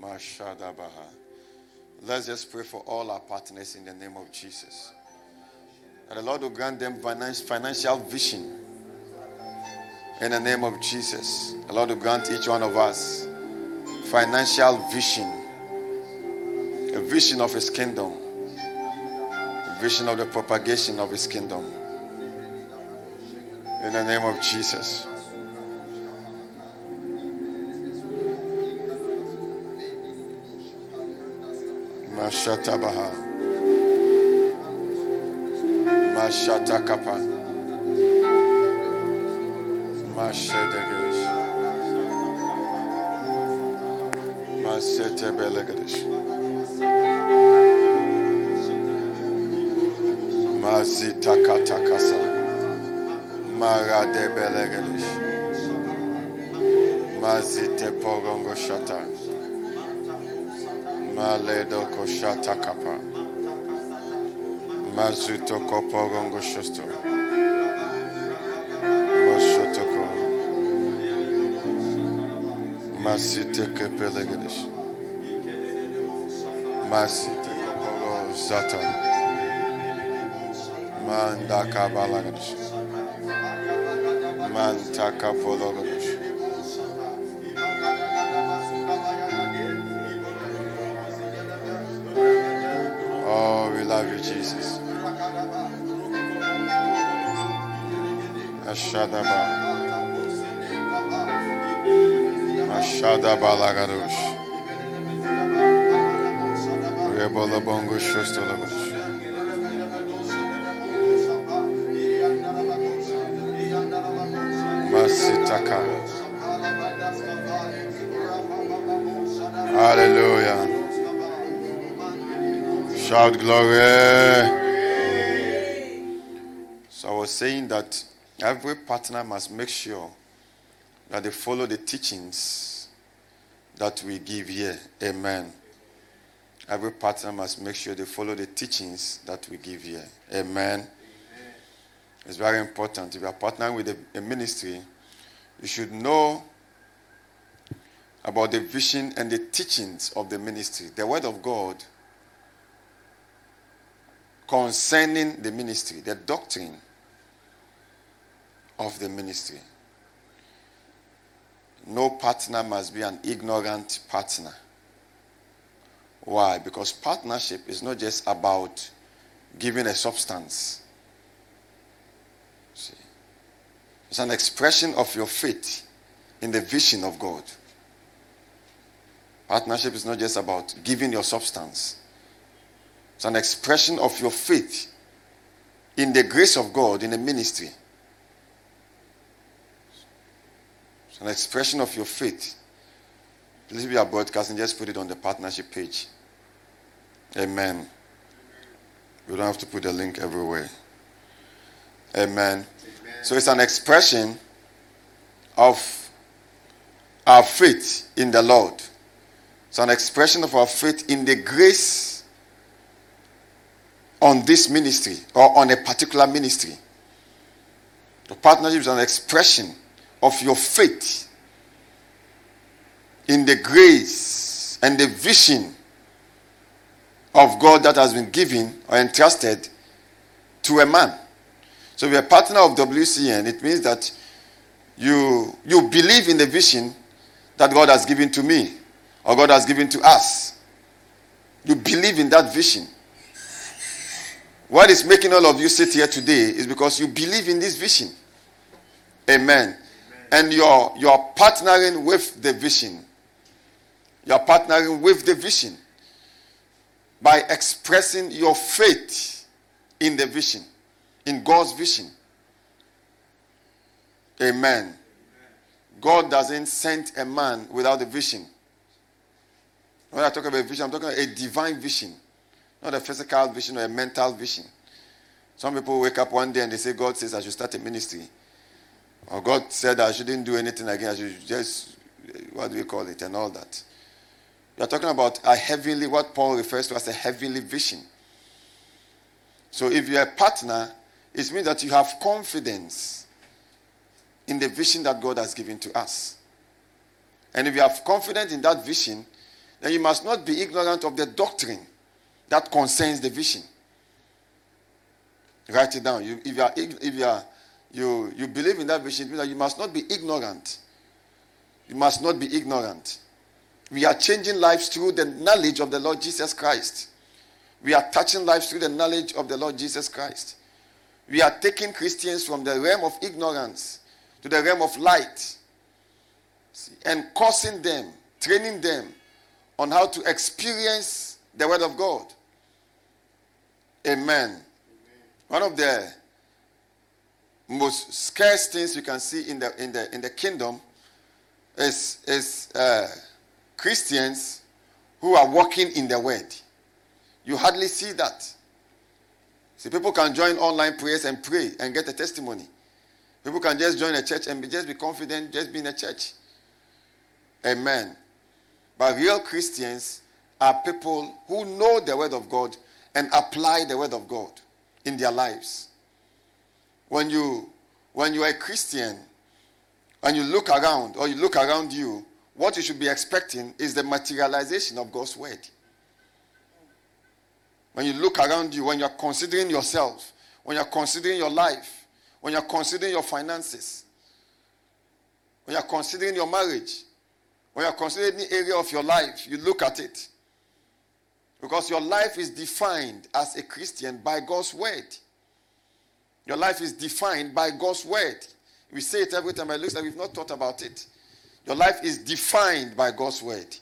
Mashadabaha. Let's just pray for all our partners in the name of Jesus. And the Lord will grant them financial vision in the name of Jesus. The Lord will grant each one of us financial vision, a vision of His kingdom, a vision of the propagation of His kingdom. In the name of Jesus. Mashata Baha. Mashata Kapa. Mashedegesh. Masete Belegesh. Mazita Katakasa. Marade Maledo koshata kapa. Mazuto kopogongo shosto. Mashotoko. Masite kepelegedish. Masite koporo zata. Manda kabalagadish. Manta kapologadish. Hallelujah. Shout glory. So I was saying that every partner must make sure that they follow the teachings that we give here. Amen. Every partner must make sure they follow the teachings that we give here. Amen. Amen. It's very important. If you are partnering with a, a ministry, you should know about the vision and the teachings of the ministry. The Word of God concerning the ministry, the doctrine of the ministry. No partner must be an ignorant partner. Why? Because partnership is not just about giving a substance. See? It's an expression of your faith in the vision of God. Partnership is not just about giving your substance. It's an expression of your faith in the grace of God in the ministry. It's an expression of your faith. Please, if you are broadcasting, just put it on the partnership page. Amen. We don't have to put the link everywhere. Amen. Amen. So it's an expression of our faith in the Lord. It's an expression of our faith in the grace on this ministry or on a particular ministry. The partnership is an expression of your faith in the grace and the vision of God that has been given or entrusted to a man. So, if you're a partner of WCN, it means that you, you believe in the vision that God has given to me or God has given to us. You believe in that vision. What is making all of you sit here today is because you believe in this vision. Amen. And you're, you're partnering with the vision. You're partnering with the vision by expressing your faith in the vision, in God's vision. Amen. God doesn't send a man without a vision. When I talk about vision, I'm talking about a divine vision. Not a physical vision or a mental vision. Some people wake up one day and they say, God says I should start a ministry. Or God said I shouldn't do anything again. I should just, what do we call it, and all that. We are talking about a heavenly, what Paul refers to as a heavenly vision. So if you're a partner, it means that you have confidence in the vision that God has given to us. And if you have confidence in that vision, then you must not be ignorant of the doctrine that concerns the vision. Write it down. You, if you are, if you, are you, you believe in that vision, that you must not be ignorant. You must not be ignorant. We are changing lives through the knowledge of the Lord Jesus Christ. We are touching lives through the knowledge of the Lord Jesus Christ. We are taking Christians from the realm of ignorance to the realm of light and causing them, training them on how to experience the Word of God. Amen. Amen. One of the most scarce things you can see in the in the in the kingdom is is uh, Christians who are walking in the Word. You hardly see that. See, people can join online prayers and pray and get a testimony. People can just join a church and be, just be confident, just be in a church. Amen. But real Christians are people who know the Word of God and apply the Word of God in their lives. When you when you are a Christian and you look around or you look around you, what you should be expecting is the materialization of God's Word. When you look around you, when you're considering yourself, when you're considering your life, when you're considering your finances, when you're considering your marriage, when you're considering any area of your life, you look at it. Because your life is defined as a Christian by God's word. Your life is defined by God's word. We say it every time, but it looks like we've not thought about it. Your life is defined by God's word.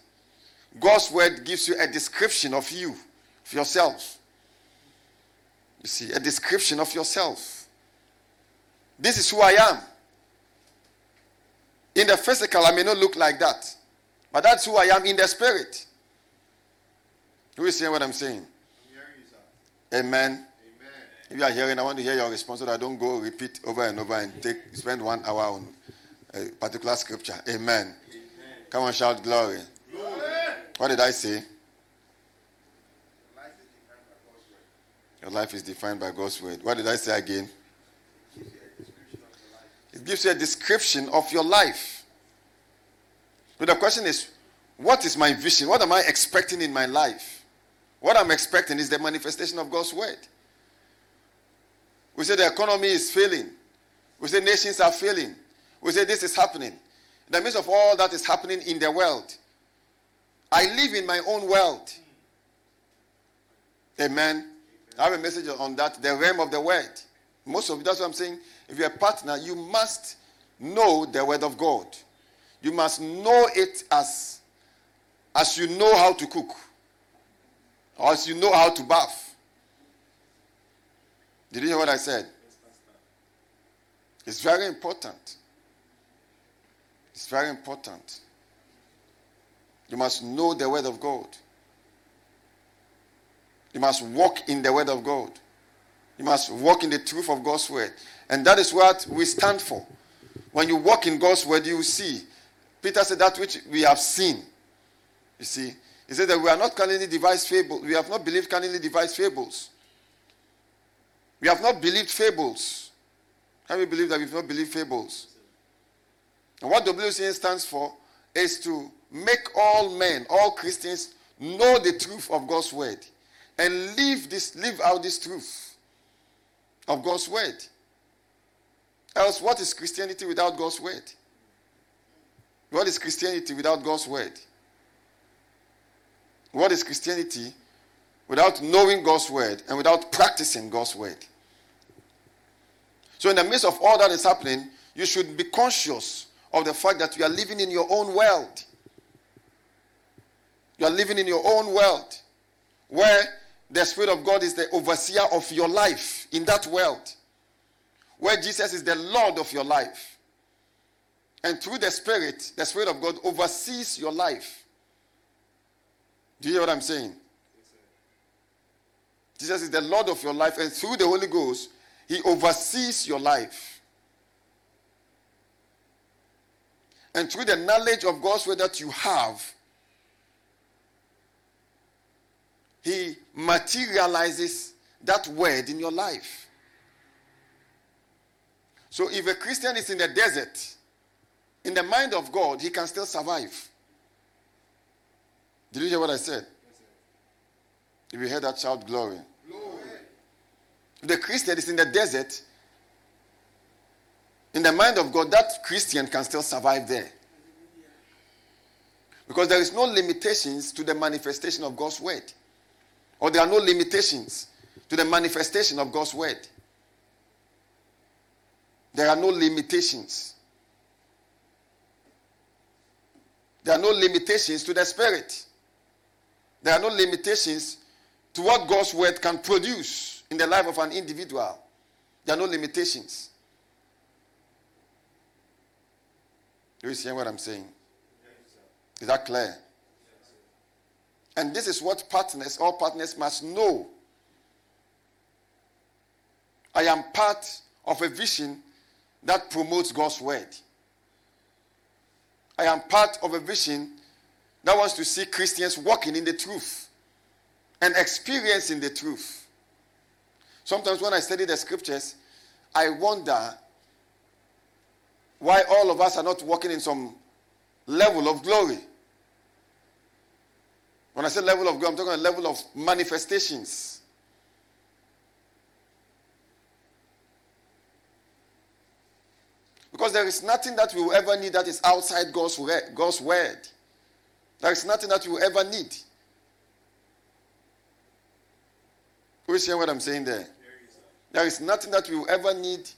God's word gives you a description of you, of yourself. You see, a description of yourself. This is who I am. In the physical, I may not look like that. But that's who I am in the spirit. Who is hearing what I'm saying? Amen. If you are hearing, I want to hear your response so that I don't go repeat over and over and take spend one hour on a particular scripture. Amen. Amen. Come on, shout glory. glory. What did I say? Your life is defined by God's word. What did I say again? It gives you a description of your life. But the question is, what is my vision? What am I expecting in my life? What I'm expecting is the manifestation of God's word. We say the economy is failing. We say nations are failing. We say this is happening. In the midst of all that is happening in the world, I live in my own world. Amen. I have a message on that, the realm of the word. Most of it, that's what I'm saying. If you're a partner, you must know the word of God. You must know it as, as you know how to cook, or as you know how to bath. Did you hear what I said? It's very important. It's very important. You must know the Word of God. You must walk in the Word of God. You must walk in the truth of God's Word. And that is what we stand for. When you walk in God's Word, you see Peter said, That which we have seen. You see, he said that we are not cunningly devised fables. We have not believed cunningly devised fables. We have not believed fables. Can we believe that we've not believed fables? And what WCN stands for is to make all men, all Christians, know the truth of God's word and live this, live out this truth of God's word. Else, what is Christianity without God's word? What is Christianity without God's word? What is Christianity without knowing God's word and without practicing God's word? So, in the midst of all that is happening, you should be conscious of the fact that you are living in your own world. You are living in your own world where the Spirit of God is the overseer of your life in that world, where Jesus is the Lord of your life. And through the Spirit, the Spirit of God oversees your life. Do you hear what I'm saying? Jesus is the Lord of your life, and through the Holy Ghost, He oversees your life. And through the knowledge of God's word that you have, He materializes that word in your life. So if a Christian is in the desert, in the mind of God, he can still survive. Did you hear what I said? If you heard that, shout glory. The Christian is in the desert, in the mind of God, that Christian can still survive there. Because there is no limitations to the manifestation of God's word. Or there are no limitations to the manifestation of God's word. There are no limitations. There are no limitations to the spirit. There are no limitations to what God's word can produce in the life of an individual. There are no limitations. Do you see what I'm saying? Is that clear? And this is what partners, all partners must know. I am part of a vision that promotes God's word. I am part of a vision that wants to see Christians walking in the truth and experiencing the truth. Sometimes when I study the scriptures, I wonder why all of us are not walking in some level of glory. When I say level of glory, I'm talking a level of manifestations. Because there is nothing that we will ever need that is outside God's, God's word. There is nothing that we will ever need. Who is hearing what I'm saying there? There is nothing that we will ever need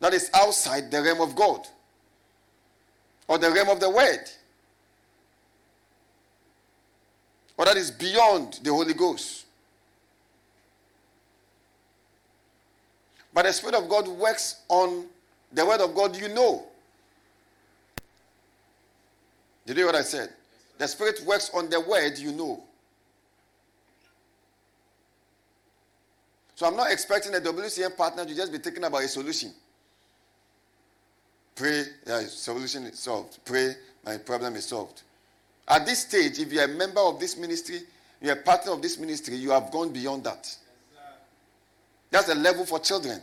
that is outside the realm of God or the realm of the word or that is beyond the Holy Ghost. But the Spirit of God works on the Word of God, you know. Did you hear what I said? The Spirit works on the Word, you know. So I'm not expecting a WCN partner to just be thinking about a solution. Pray, yeah, solution is solved. Pray, my problem is solved. At this stage, if you're a member of this ministry, you're a partner of this ministry, you have gone beyond that. That's a level for children.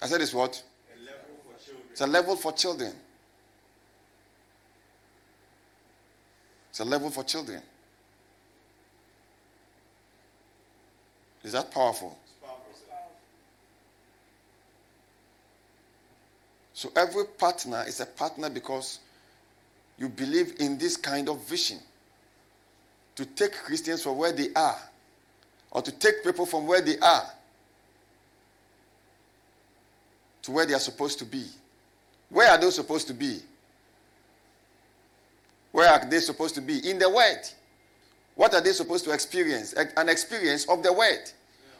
I said it's what? A level for children. It's a level for children. It's a level for children. Is that powerful? So every partner is a partner because you believe in this kind of vision to take Christians from where they are or to take people from where they are to where they are supposed to be. Where are they supposed to be? Where are they supposed to be? In the Word. What are they supposed to experience? An experience of the Word.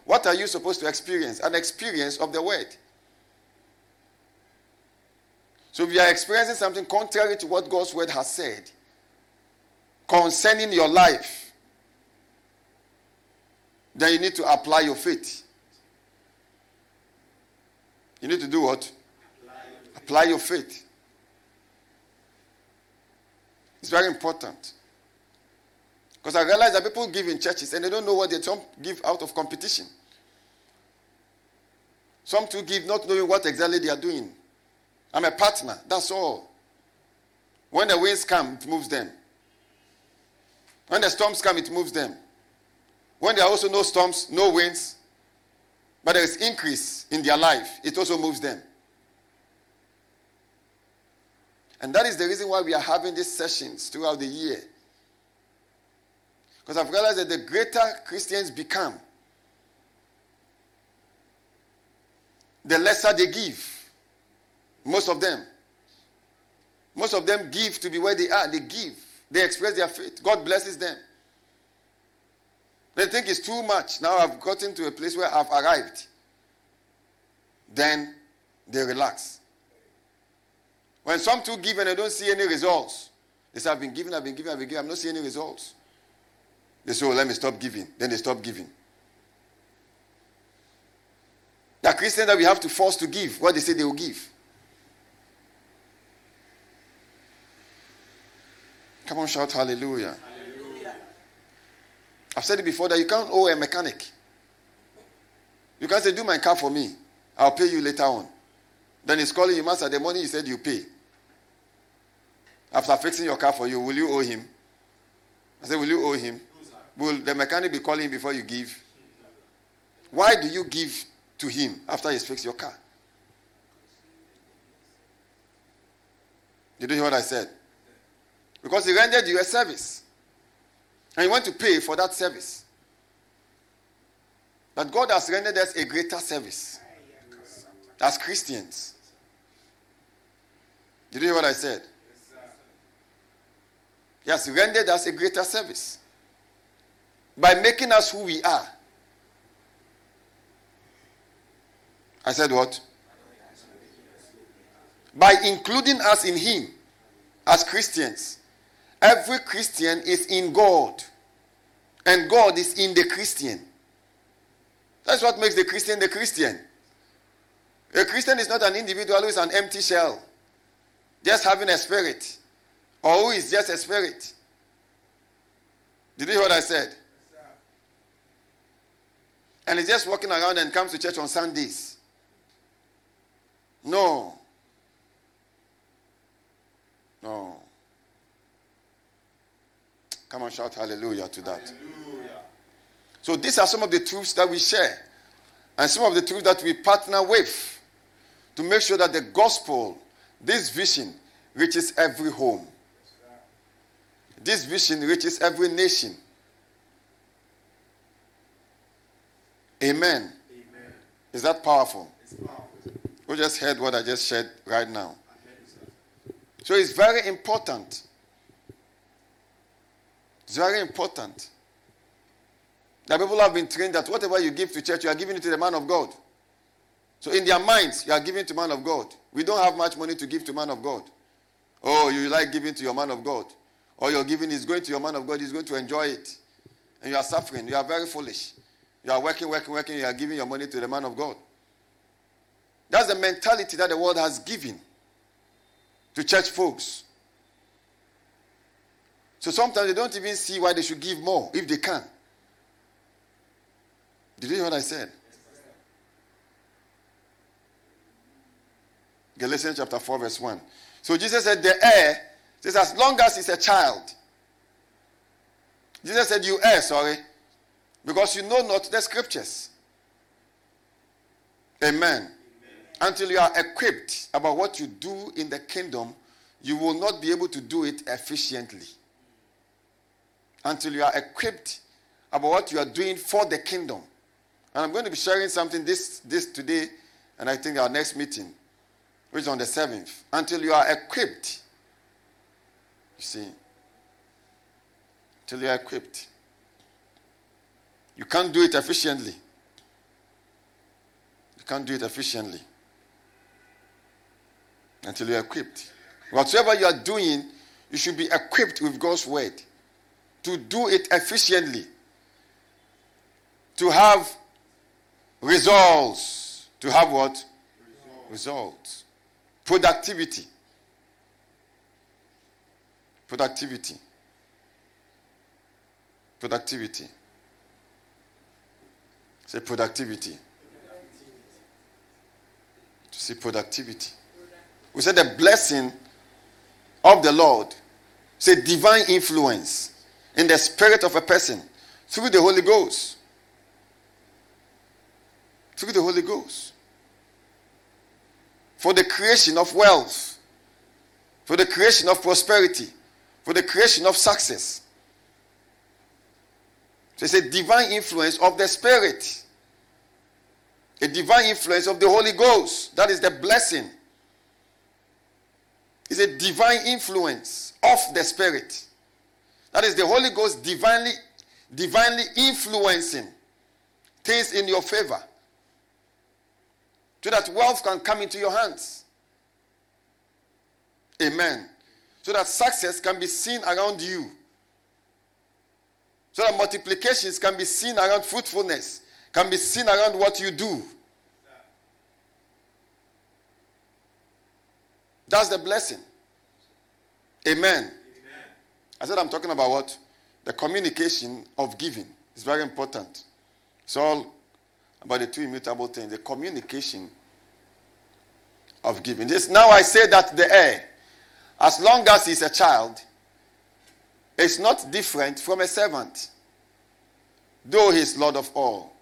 What are you supposed to experience? An experience of the Word. So if you are experiencing something contrary to what God's word has said concerning your life, then you need to apply your faith. You need to do what? Apply your faith. It's very important. Because I realize that people give in churches and they don't know what they don't give out of competition. Some to give not knowing what exactly they are doing. I'm a partner. That's all. When the winds come, it moves them. When the storms come, it moves them. When there are also no storms, no winds, but there is increase in their life, it also moves them. And that is the reason why we are having these sessions throughout the year. Because I've realized that the greater Christians become, the lesser they give. Most of them. Most of them give to be where they are. They give. They express their faith. God blesses them. They think it's too much. Now I've gotten to a place where I've arrived. Then they relax. When some two give and they don't see any results, they say, I've been giving, I've been giving, I've been giving, I'm not seeing any results. They say, oh, let me stop giving. Then they stop giving. The Christians that we have to force to give what they say they will give. Come on, shout hallelujah. hallelujah. I've said it before that you can't owe a mechanic. You can't say, Do my car for me. I'll pay you later on. Then he's calling you, Master, the money you said you pay. After fixing your car for you, will you owe him? I said, Will you owe him? Will the mechanic be calling before you give? Why do you give to him after he's fixed your car? Did you hear what I said? Because he rendered you a service. And you want to pay for that service. But God has rendered us a greater service as Christians. Did you hear what I said? He has rendered us a greater service by making us who we are. I said what? By including us in Him as Christians. Every Christian is in God, and God is in the Christian. That's what makes the Christian the Christian. A Christian is not an individual who is an empty shell, just having a spirit, or who is just a spirit. Did you hear what I said? And he's just walking around and comes to church on Sundays. No. No. Come on, shout hallelujah to that. Hallelujah. So these are some of the truths that we share and some of the truths that we partner with to make sure that the gospel, this vision, reaches every home. This vision reaches every nation. Amen. Amen. Is that powerful? powerful? We just heard what I just said right now. So it's very important. It's very important that people have been trained that whatever you give to church, you are giving it to the man of God. So in their minds, you are giving to man of God. We don't have much money to give to man of God. Oh, you like giving to your man of God. Or your giving is going to your man of God, he's going to enjoy it. And you are suffering. You are very foolish. You are working, working, working, you are giving your money to the man of God. That's the mentality that the world has given to church folks. So sometimes they don't even see why they should give more if they can. Did you hear what I said? Galatians chapter 4, verse 1. So Jesus said, The heir says, as long as he's a child. Jesus said, You err, sorry, because you know not the scriptures. Amen until you are equipped about what you do in the kingdom, you will not be able to do it efficiently. Until you are equipped about what you are doing for the kingdom. And I'm going to be sharing something this, this today, and I think our next meeting, which is on the 7th. Until you are equipped, you see, until you are equipped, you can't do it efficiently. You can't do it efficiently until you're equipped. Whatever you are doing, you should be equipped with God's word to do it efficiently, to have results. To have what? Results. results. Productivity. Productivity. Productivity. Say productivity. To see productivity. We said the blessing of the Lord. Say divine influence in the spirit of a person through the Holy Ghost. Through the Holy Ghost. For the creation of wealth, for the creation of prosperity, for the creation of success. So it's a divine influence of the Spirit, a divine influence of the Holy Ghost. That is the blessing is a divine influence of the Spirit. That is the Holy Ghost divinely, divinely influencing things in your favor. So that wealth can come into your hands. Amen. So that success can be seen around you. So that multiplications can be seen around fruitfulness, can be seen around what you do. That's the blessing. Amen. Amen. I said I'm talking about what? The communication of giving is very important. It's all about the two immutable things the communication of giving. This, now I say that the heir, as long as he's a child, is not different from a servant, though he is Lord of all.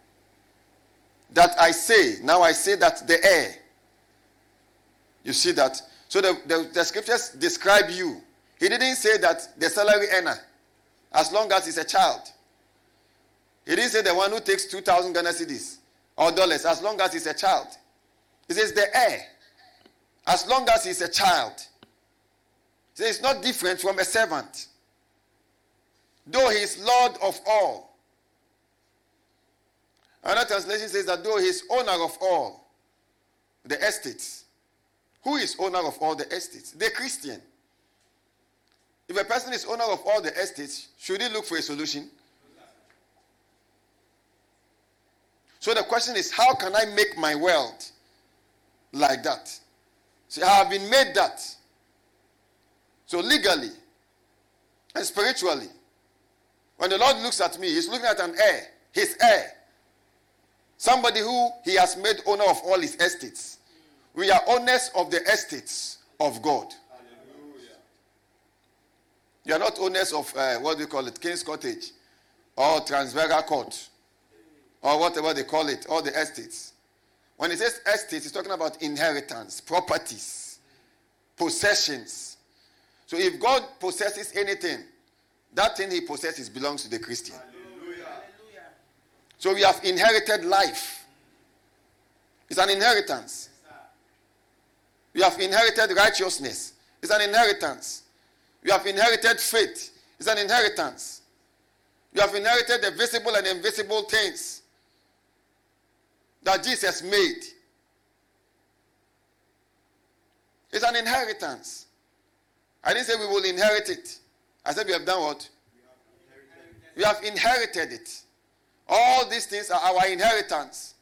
That I say, now I say that the heir. You see that? So the, the, the scriptures describe you. He didn't say that the salary earner, as long as he's a child. He didn't say the one who takes 2,000 Ghana cedis or dollars, as long as he's a child. He says the heir, as long as he's a child. He says it's not different from a servant, though he is Lord of all. Another translation says that though he is owner of all the estates. Who is owner of all the estates? The Christian. If a person is owner of all the estates, should he look for a solution? So the question is, how can I make my wealth like that? See, I have been made that. So legally and spiritually, when the Lord looks at me, He's looking at an heir, His heir. Somebody who He has made owner of all His estates. We are owners of the estates of God. Hallelujah. You are not owners of uh, what do you call it, King's Cottage or Transvaal Court or whatever they call it, all the estates. When it says estates, it's talking about inheritance, properties, possessions. So if God possesses anything, that thing he possesses belongs to the Christian. Hallelujah. So we have inherited life. It's an inheritance. We have inherited righteousness. It's an inheritance. We have inherited faith. It's an inheritance. You have inherited the visible and invisible things that Jesus made. It's an inheritance. I didn't say we will inherit it. I said we have done what? We have inherited it. All these things are our inheritance.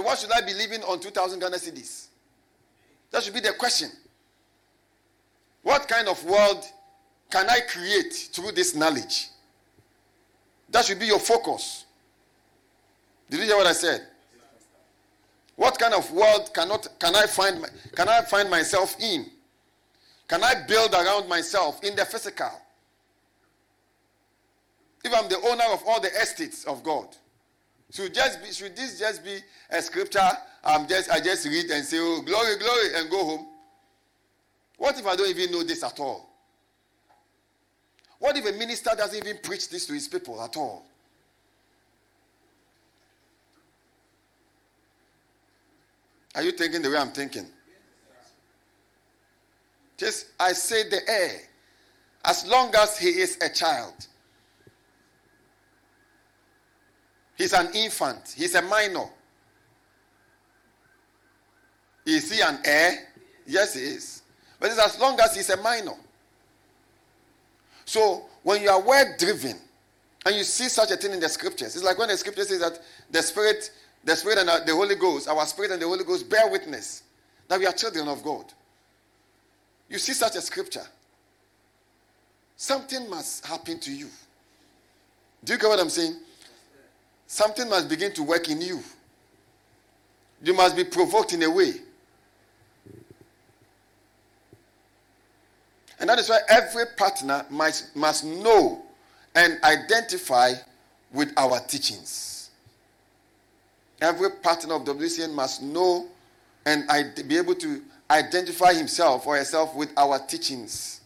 So, what should I be living on 2,000 Ghana cedis? That should be the question. What kind of world can I create through this knowledge? That should be your focus. Did you hear what I said? What kind of world cannot can I find can I find myself in? Can I build around myself in the physical? If I'm the owner of all the estates of God, should just be, should this just be a scripture? I'm just I just read and say, "Oh, glory, glory," and go home. What if I don't even know this at all? What if a minister doesn't even preach this to his people at all? Are you thinking the way I'm thinking? Just, I say the heir. As long as he is a child, he's an infant, he's a minor. Is he an heir? Yes, he is. But it's as long as he's a minor. So, when you are well driven and you see such a thing in the scriptures, it's like when the scripture says that the Spirit the Spirit and uh, the Holy Ghost, our Spirit and the Holy Ghost bear witness that we are children of God. You see such a scripture. Something must happen to you. Do you get what I'm saying? Something must begin to work in you. You must be provoked in a way. And that is why every partner must, must know and identify with our teachings. Every partner of WCN must know and be able to identify himself or herself with our teachings.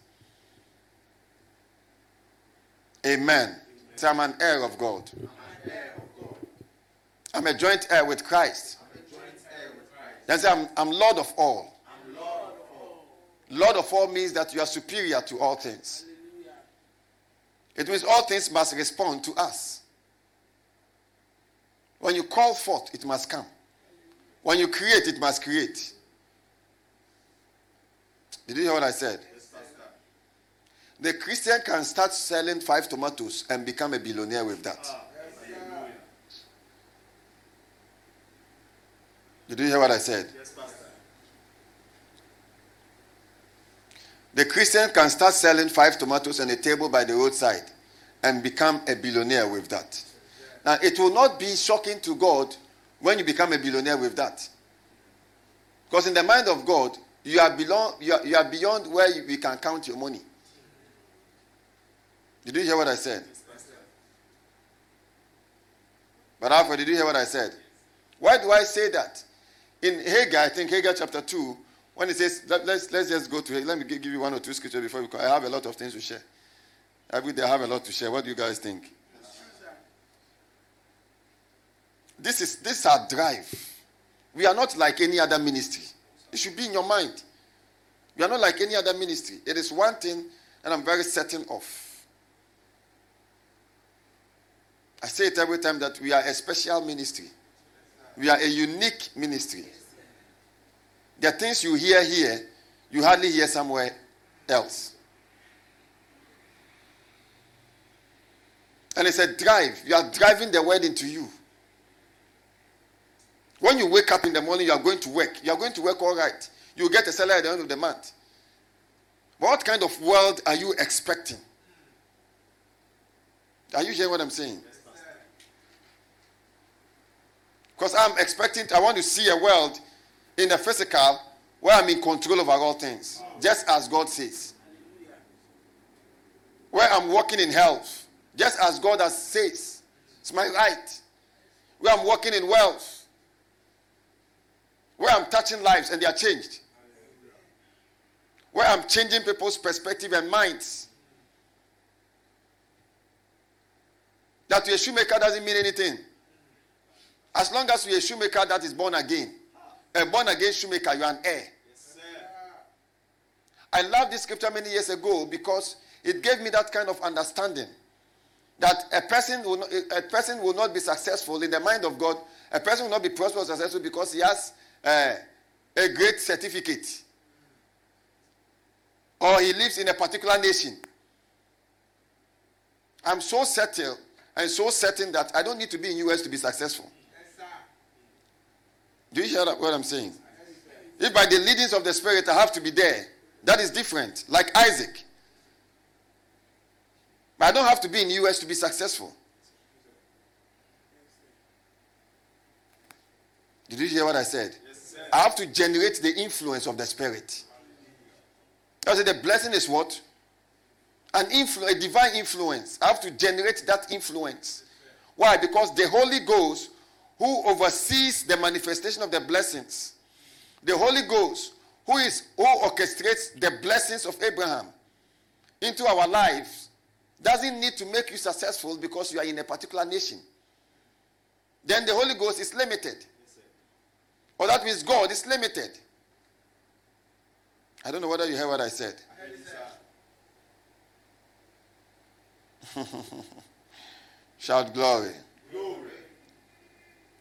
Amen. So I'm an heir of God. I'm a joint heir with Christ. Then say I'm, I'm Lord of all. Lord of all means that you are superior to all things. It means all things must respond to us. When you call forth, it must come. When you create, it must create. Did you hear what I said? the Christian can start selling five tomatoes and become a billionaire with that. Ah. Did you hear what I said? Yes, Pastor. the Christian can start selling five tomatoes on a table by the roadside and become a billionaire with that. Now, it will not be shocking to God when you become a billionaire with that. Because in the mind of God, you are, belong, you are, you are beyond where you, we can count your money. Did you hear what I said? Pastor. But Alfred, did you hear what I said? Why do I say that? In Haggai, I think Haggai chapter 2, when it says, let, us let's just go to. Let me give you one or two scriptures before we. I have a lot of things to share. Every day I have a lot to share. What do you guys think? This is this is our drive. We are not like any other ministry. It should be in your mind. We are not like any other ministry. It is one thing, and I'm very certain of. I say it every time that we are a special ministry. We are a unique ministry. There are things you hear here, you hardly hear somewhere else. And it's a drive. You are driving the word into you. When you wake up in the morning, you are going to work. You are going to work all right. You get a salary at the end of the month. What kind of world are you expecting? Are you hearing what I'm saying? Because I'm expecting, I want to see a world in the physical where I'm in control over all things, just as God says. Where I'm walking in health, just as God has says. It's my right. Where I'm walking in wealth, where I'm touching lives and they are changed. Where I'm changing people's perspective and minds. That you're a shoemaker doesn't mean anything. As long as you're a shoemaker that is born again, a born again shoemaker, you're an heir. I love this scripture many years ago because it gave me that kind of understanding that a person will not, a person will not be successful in the mind of God. A person will not be prosperous successful because he has uh, a great certificate or he lives in a particular nation. I'm so settled and so certain that I don't need to be in US to be successful. Yes, Do you hear what I'm saying? If by the leadings of the Spirit I have to be there, that is different. Like Isaac. But I don't have to be in the US to be successful. Did you hear what I said? I have to generate the influence of the Spirit. I said the blessing is what? An influence, a divine influence. I have to generate that influence. Why? Because the Holy Ghost, who oversees the manifestation of the blessings, the Holy Ghost, who is who orchestrates the blessings of Abraham into our lives, doesn't need to make you successful because you are in a particular nation. Then the Holy Ghost is limited. Or that means God is limited. I don't know whether you heard what I said. Shout glory. Glory.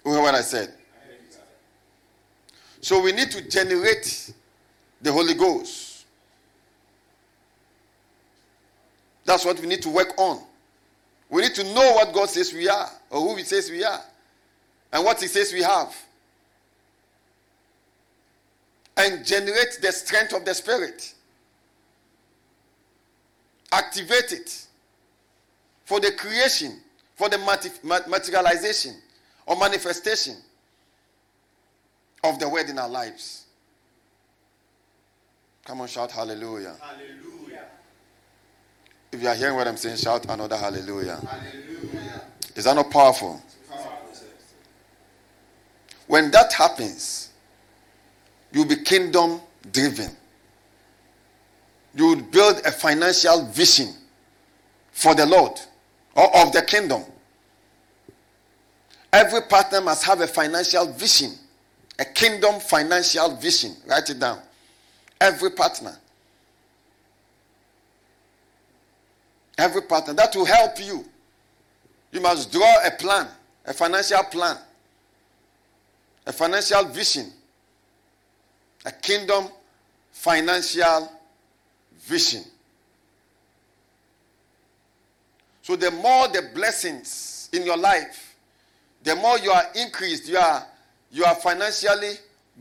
You heard what I said? So we need to generate the Holy Ghost. That's what we need to work on. We need to know what God says we are, or who He says we are, and what He says we have and generate the strength of the Spirit. Activate it for the creation, for the materialization or manifestation of the word in our lives. Come on, shout hallelujah. Hallelujah. If you are hearing what I'm saying, shout another hallelujah. Hallelujah. Is that not powerful? powerful. When that happens, You'll be kingdom driven. You will build a financial vision for the Lord or of the kingdom. Every partner must have a financial vision, a kingdom financial vision. Write it down. Every partner. Every partner. That will help you. You must draw a plan, a financial plan, a financial vision a kingdom financial vision. So the more the blessings in your life, the more you are increased, you are you are financially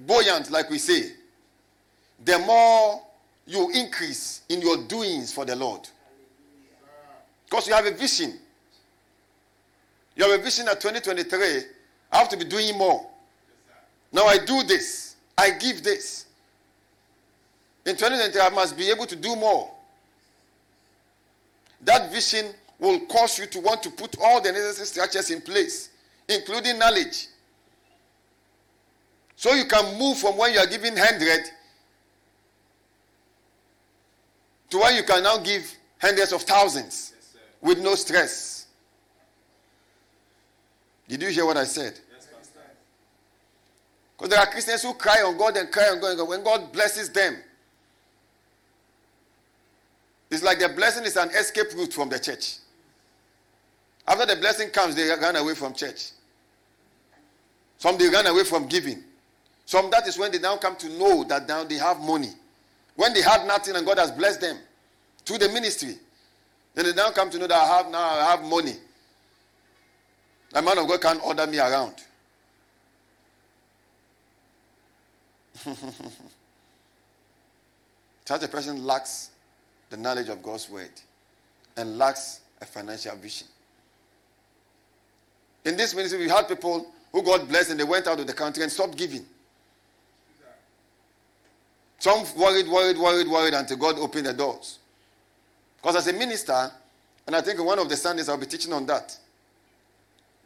buoyant, like we say, the more you increase in your doings for the Lord. Because you have a vision. You have a vision at 2023. I have to be doing more. Now I do this. I give this. In 2020, I must be able to do more. That vision will cause you to want to put all the necessary structures in place, including knowledge. So you can move from when you are giving 100 to when you can now give hundreds of thousands yes, with no stress. Did you hear what I said? Because there are Christians who cry on God and cry on God and God. When God blesses them, it's like the blessing is an escape route from the church. After the blessing comes, they run away from church. Some they run away from giving. Some that is when they now come to know that now they have money. When they had nothing and God has blessed them through the ministry, then they now come to know that I have now I have money. The man of God can't order me around. Such a person lacks the knowledge of God's word and lacks a financial vision. In this ministry, we had people who got blessed and they went out of the country and stopped giving. Some worried, worried, worried, worried until God opened the doors. Because as a minister, and I think one of the Sundays I'll be teaching on that,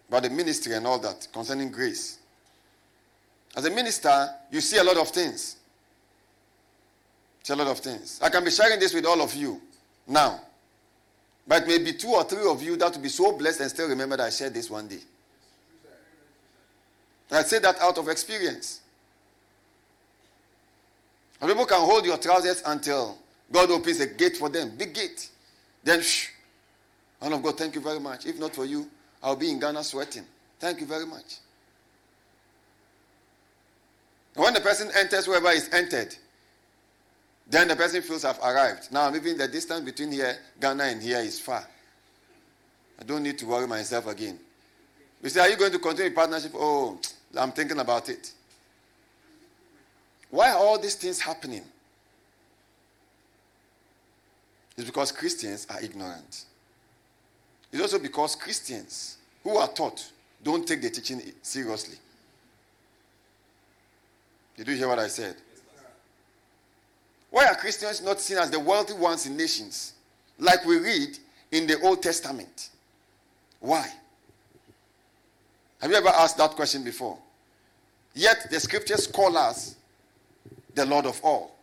about the ministry and all that concerning grace. As a minister, you see a lot of things. See a lot of things. I can be sharing this with all of you now. But maybe two or three of you that will be so blessed and still remember that I shared this one day. I say that out of experience. And people can hold your trousers until God opens a gate for them, big gate. Then, shh, man of God, thank you very much. If not for you, I'll be in Ghana sweating. Thank you very much. When the person enters wherever is entered, then the person feels I've arrived. Now, maybe the distance between here, Ghana, and here is far. I don't need to worry myself again. You say, Are you going to continue partnership? Oh, I'm thinking about it. Why are all these things happening? It's because Christians are ignorant. It's also because Christians who are taught don't take the teaching seriously. Did you hear what I said? Why are Christians not seen as the wealthy ones in nations, like we read in the Old Testament? Why? Have you ever asked that question before? Yet the scriptures call us the Lord of all.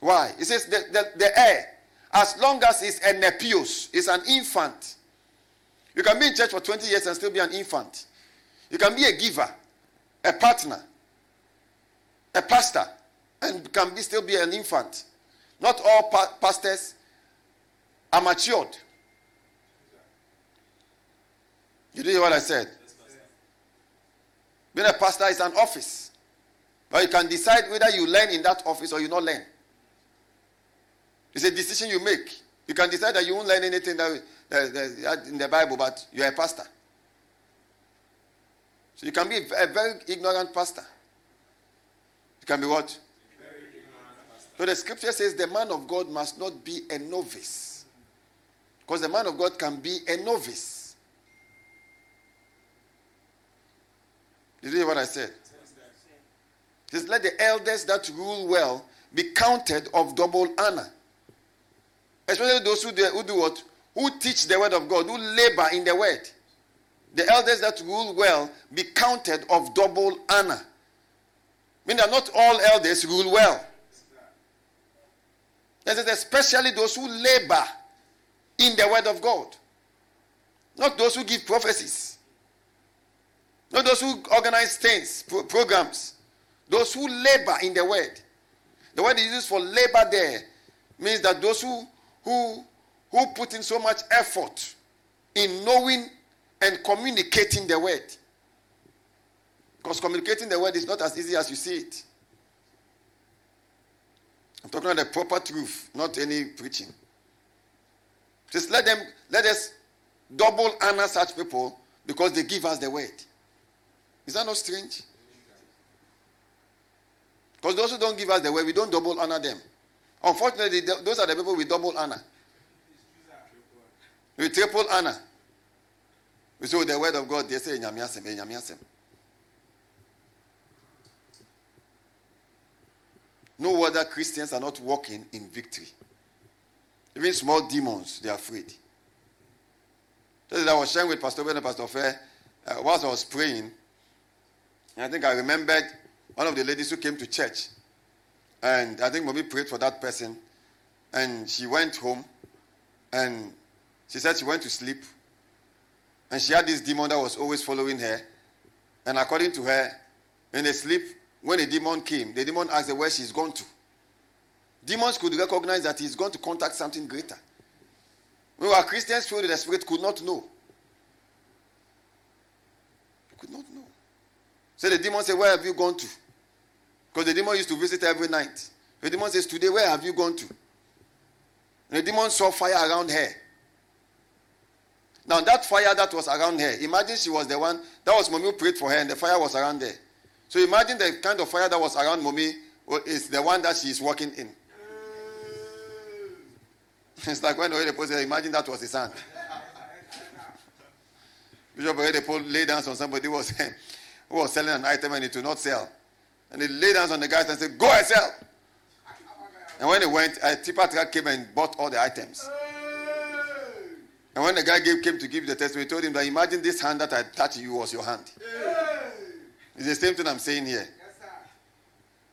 Why? It says the, the, the heir, as long as he's a nepios, is an infant. You can be in church for 20 years and still be an infant. You can be a giver, a partner, a pastor, and can be, still be an infant. Not all pa- pastors are matured. You hear what I said? Being a pastor is an office. But you can decide whether you learn in that office or you not learn. It's a decision you make. You can decide that you won't learn anything that, that, in the Bible, but you're a pastor. So you can be a very ignorant pastor. You can be what? So the scripture says the man of God must not be a novice. Because the man of God can be a novice. Did you hear what I said? Just let the elders that rule well be counted of double honor. Especially those who do, who do what? Who teach the word of God, who labor in the word. The elders that rule well be counted of double honor. I mean not all elders rule well. That is especially those who labor in the word of God. Not those who give prophecies. Not those who organize things, pro- programs. Those who labor in the word. The word is used for labor there means that those who who who put in so much effort in knowing and communicating the word. Because communicating the word is not as easy as you see it. I'm talking about the proper truth, not any preaching. Just let them let us double honor such people because they give us the word. Is that not strange? Because those who don't give us the word, we don't double honor them. Unfortunately, those are the people we double honor. We triple honor. We say oh, the word of God, they say nyamiasem, eh, nyamiasem. Know wonder Christians are not walking in victory. Even small demons, they are afraid. I was sharing with Pastor Ben and Pastor Fair uh, whilst I was praying. I think I remembered one of the ladies who came to church. And I think mommy prayed for that person. And she went home. And she said she went to sleep. And she had this demon that was always following her. And according to her, in the sleep, when a demon came, the demon asked her where she's gone to. Demons could recognize that he's going to contact something greater. We were Christians filled with the Spirit could not know. Could not know. So the demon said, Where have you gone to? Because the demon used to visit every night. The demon says, Today, where have you gone to? And the demon saw fire around her. Now, that fire that was around her, imagine she was the one, that was mommy who prayed for her, and the fire was around there. So imagine the kind of fire that was around mommy is the one that she is walking in. Mm. It's like when Oyedepo said, imagine that was his hand. Bishop Oyedepo laid hands on somebody who was, who was selling an item and it would not sell. And he laid hands on the guy and said, Go and sell. And when he went, a tipper truck came and bought all the items. And when the guy gave, came to give the testimony, he told him that imagine this hand that I touched you was your hand. It's the same thing I'm saying here.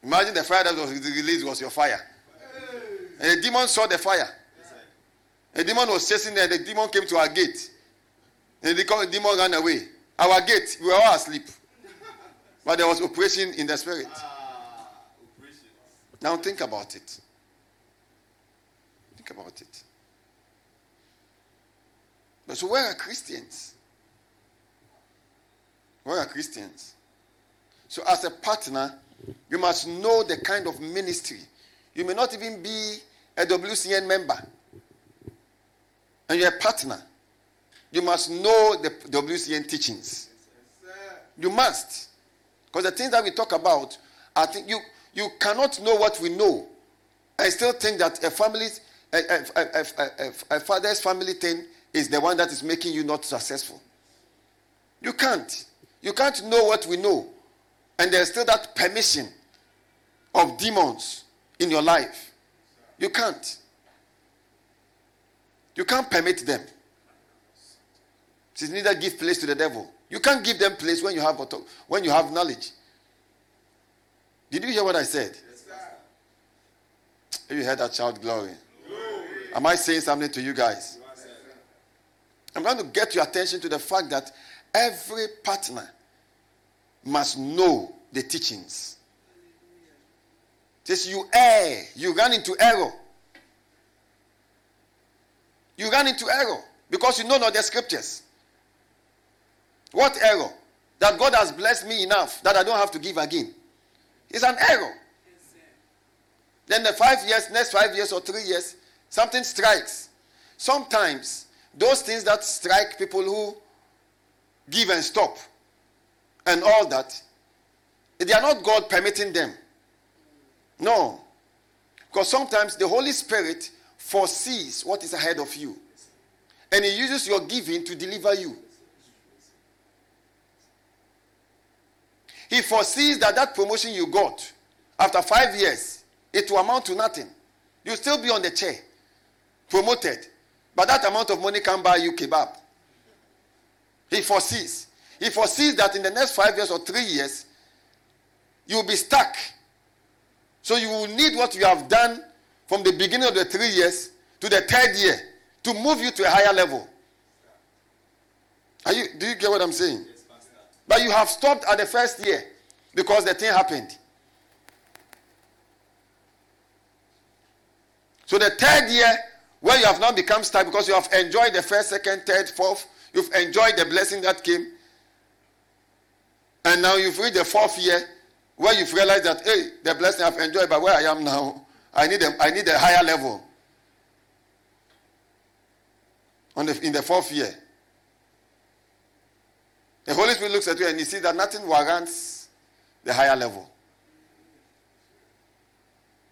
Imagine the fire that was released was your fire. And the demon saw the fire. The demon was chasing them. The demon came to our gate. And the demon ran away. Our gate, we were all asleep. But there was operation in the spirit. Ah, now think about it. Think about it. But so where are Christians? Where are Christians? So as a partner, you must know the kind of ministry. You may not even be a WCN member and you're a partner, you must know the WCN teachings. You must. Because the things that we talk about, I think you, you cannot know what we know I still think that a family, a, a, a, a, father's family thing is the one that is making you not successful. You can't. You can't know what we know. And there's still that permission of demons in your life. You can't. You can't permit them. It is neither give place to the devil. You can't give them place when you have when you have knowledge. Did you hear what I said? Yes, you heard that child glory. glory. Am I saying something to you guys? I'm going to get your attention to the fact that every partner must know the teachings. Just you err, you run into error. You ran into error because you know not the scriptures. What error? That God has blessed me enough that I don't have to give again. It's an error. Then the five years, next five years or three years, something strikes. Sometimes those things that strike people who give and stop and all that, they are not God permitting them. No. Because sometimes the Holy Spirit foresees what is ahead of you. And he uses your giving to deliver you. He foresees that that promotion you got after five years, it will amount to nothing. You'll still be on the chair, promoted. But that amount of money can buy you kebab. He foresees. He foresees that in the next five years or three years, you'll be stuck. So you will need what you have done from the beginning of the three years to the third year to move you to a higher level. Are you, do you get what I'm saying? Yes, but you have stopped at the first year because the thing happened. So the third year, where you have now become stuck because you have enjoyed the first, second, third, fourth, you've enjoyed the blessing that came, and now you've reached the fourth year where you've realized that hey, the blessing I've enjoyed, but where I am now, I need a, I need a higher level. On the, in the fourth year. The Holy Spirit looks at you and he sees that nothing warrants the higher level.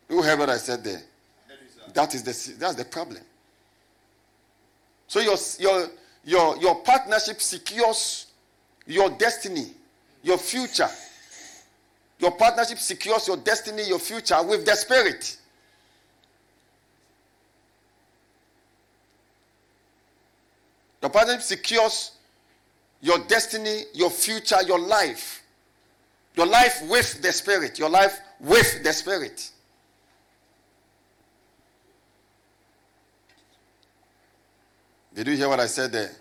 You heard what I said there? That is the that's the problem. So your your your your partnership secures your destiny, your future. Your partnership secures your destiny, your future with the Spirit. Your partnership secures your destiny, your future, your life. Your life with the Spirit. Your life with the Spirit. Did you hear what I said there?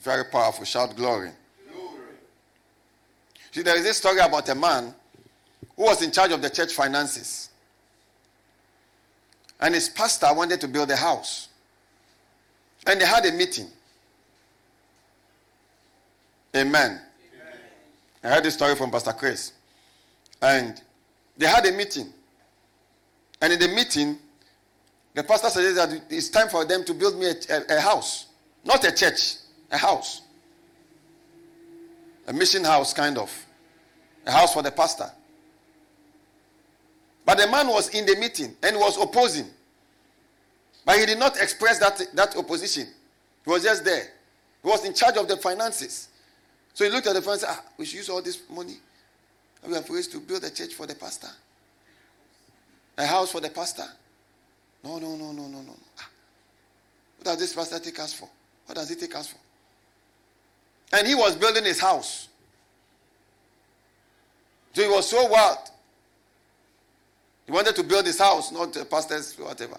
Very powerful. Shout glory. See, there is a story about a man who was in charge of the church finances. And his pastor wanted to build a house. And they had a meeting. Amen. Amen. I heard this story from Pastor Chris. And they had a meeting. And in the meeting, the pastor said that it's time for them to build me a, a, a house. Not a church, a house. A mission house, kind of. A house for the pastor. But the man was in the meeting and was opposing. But he did not express that, that opposition. He was just there. He was in charge of the finances. So he looked at the finances ah, we should use all this money. We are supposed to build a church for the pastor. A house for the pastor. No, no, no, no, no, no. Ah, what does this pastor take us for? What does he take us for? And he was building his house. So he was so wild. He wanted to build his house, not the pastor's, whatever.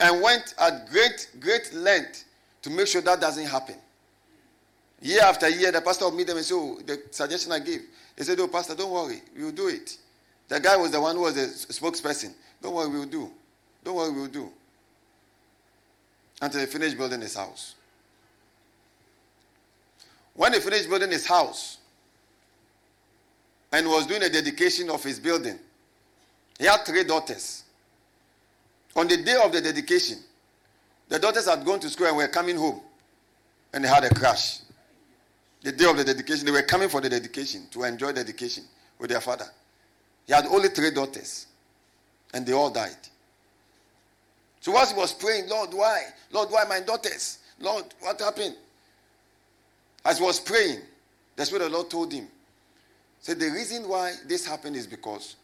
And went at great, great length to make sure that doesn't happen. Year after year, the pastor would meet them and say, Oh, the suggestion I gave. He said, Oh, Pastor, don't worry, we'll do it. The guy was the one who was the spokesperson. Don't worry, we'll do. Don't worry, we'll do. Until he finished building his house. When he finished building his house, and was doing a dedication of his building. He had three daughters. On the day of the dedication, the daughters had gone to school and were coming home. And they had a crash. The day of the dedication, they were coming for the dedication to enjoy the dedication with their father. He had only three daughters. And they all died. So whilst he was praying, Lord, why? Lord, why my daughters? Lord, what happened? As he was praying, that's what the Lord told him, so the reason why this happened is because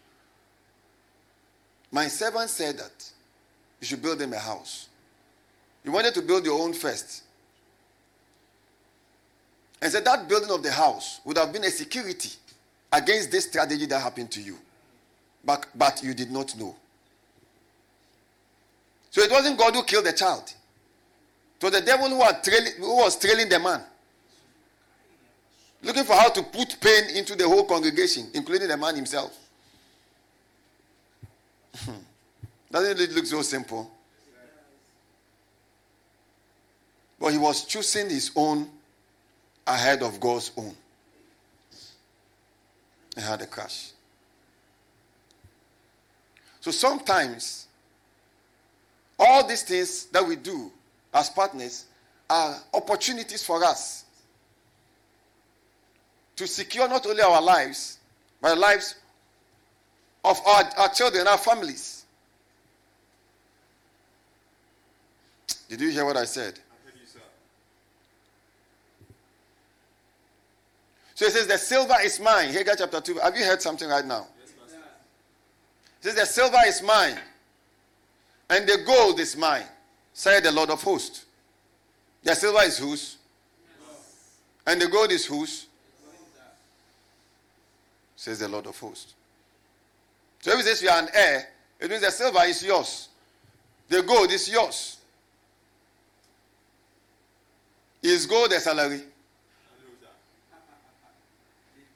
my servant said that you should build him a house. You wanted to build your own first. And said that building of the house would have been a security against this tragedy that happened to you. But, but you did not know. So it wasn't God who killed the child. It was the devil who trailing, who was trailing the man looking for how to put pain into the whole congregation, including the man himself. Doesn't it look so simple? But he was choosing his own ahead of God's own. He had a crash. So sometimes, all these things that we do as partners are opportunities for us to secure not only our lives, but the lives of our, our children, our families. Did you hear what I said? I heard you, sir. So it says, The silver is mine. Haggai chapter 2. Have you heard something right now? Yes, Master. It says, The silver is mine, and the gold is mine, said the Lord of hosts. The silver is whose? Yes. And the gold is whose? Says the Lord of hosts. So if it says you are an heir, it means the silver is yours, the gold is yours. Is gold a salary?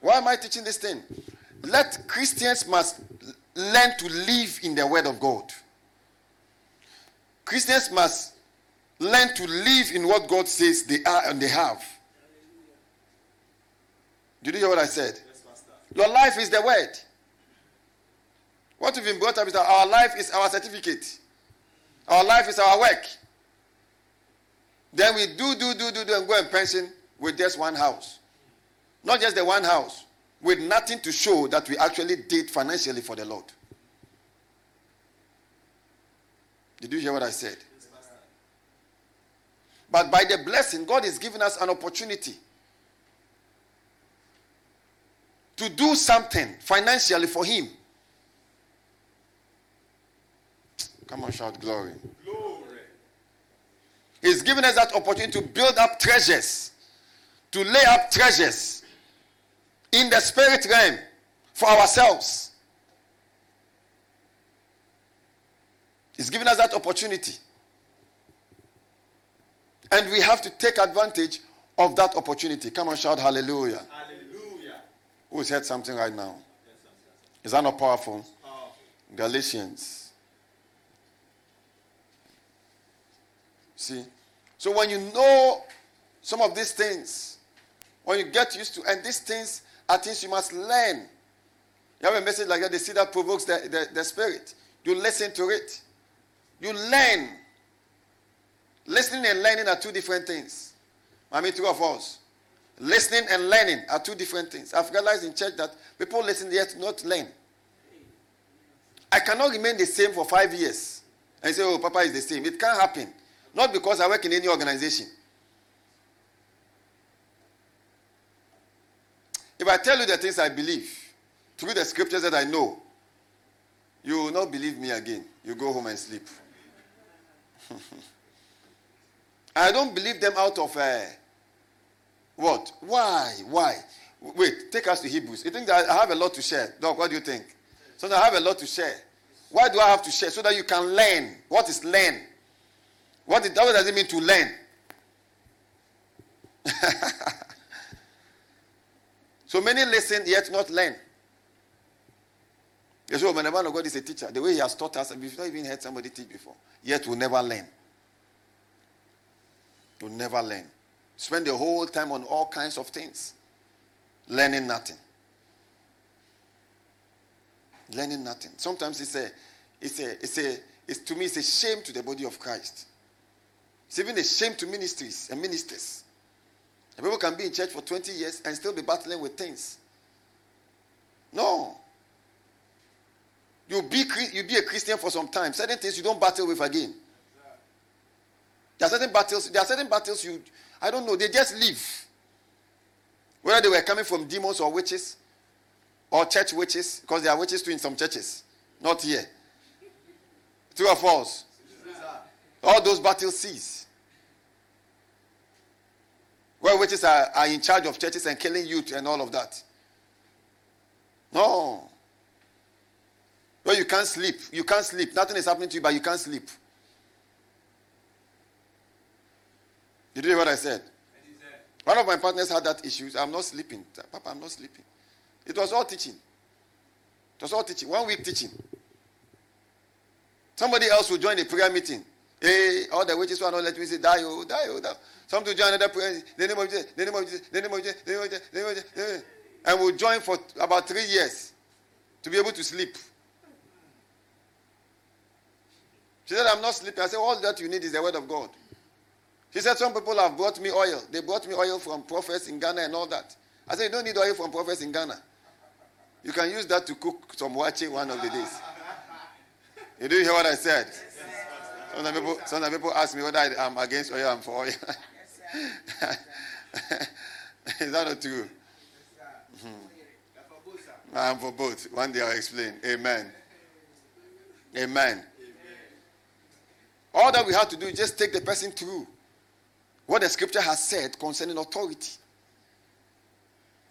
Why am I teaching this thing? Let Christians must learn to live in the word of God. Christians must learn to live in what God says they are and they have. Did you hear what I said? Your life is the word. What we've been brought up is that our life is our certificate. Our life is our work. Then we do, do, do, do, do, and go and pension with just one house. Not just the one house, with nothing to show that we actually did financially for the Lord. Did you hear what I said? But by the blessing, God is giving us an opportunity to do something financially for him. Come on, shout glory. Glory. He's given us that opportunity to build up treasures, to lay up treasures in the spirit realm for ourselves. He's given us that opportunity. And we have to take advantage of that opportunity. Come on, shout hallelujah. Who said something right now? Is that not powerful? powerful. Galatians. See? So when you know some of these things, when you get used to, and these things are things you must learn. You have a message like that, they see that provokes the, the, the spirit. You listen to it. You learn. Listening and learning are two different things. I mean, two of us. Listening and learning are two different things. I've realized in church that people listen yet not learn. I cannot remain the same for five years and say, oh, Papa is the same. It can't happen. Not because I work in any organization. If I tell you the things I believe through the scriptures that I know, you will not believe me again. You go home and sleep. I don't believe them out of uh, what? Why? Why? Wait, take us to Hebrews. You think that I have a lot to share? Doc, what do you think? So I have a lot to share. Why do I have to share? So that you can learn. What is learn? What, what does it mean to learn? so many listen yet not learn. Yes, so when the man of God is a teacher, the way he has taught us, we've not even heard somebody teach before. Yet we'll never learn. We'll never learn. Spend the whole time on all kinds of things, learning nothing. Learning nothing. Sometimes it's a, it's a, it's a, it's to me, it's a shame to the body of Christ. It's even a shame to ministries and ministers. And people can be in church for 20 years and still be battling with things. No. You be you be a Christian for some time. Certain things you don't battle with again. There are certain battles. There are certain battles you. I don't know. They just leave. Whether they were coming from demons or witches, or church witches, because there are witches too in some churches, not here. True or false? All those battles cease. Where witches are, are in charge of churches and killing youth and all of that. No. Where you can't sleep. You can't sleep. Nothing is happening to you, but you can't sleep. You hear what I said? One of my partners had that issue. I'm not sleeping. Papa, I'm not sleeping. It was all teaching. It was all teaching. One week teaching. Somebody else will join a prayer meeting. Hey, all the witches will not let me say, die, oh, die, oh, die. Some to join another prayer. The name of Jesus, the name of Jesus, the name of Jesus, the name of Jesus, the name of Jesus. Eh. And we'll join for about three years to be able to sleep. She said, I'm not sleeping. I said, All that you need is the word of God. She said, Some people have brought me oil. They brought me oil from prophets in Ghana and all that. I said, You don't need oil from prophets in Ghana. You can use that to cook some waakye one of the days. You didn't hear what I said? Some people, some people ask me whether I'm against oil and for oil. is that not true? Hmm. I'm for both. One day I'll explain. Amen. Amen. All that we have to do is just take the person through what the scripture has said concerning authority.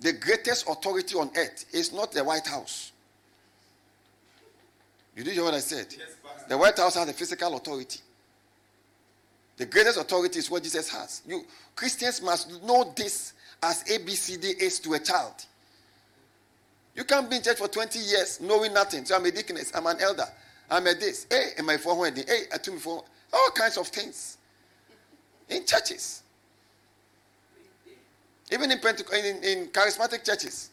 The greatest authority on earth is not the White House. You did hear what I said? Yes, the White House has a physical authority. The greatest authority is what Jesus has. You Christians must know this as ABCD is to a child. You can't be in church for 20 years knowing nothing. So I'm a deaconess, I'm an elder. I'm a this. Hey, am I for Hey, I took me for all kinds of things in churches. Even in, in, in charismatic churches,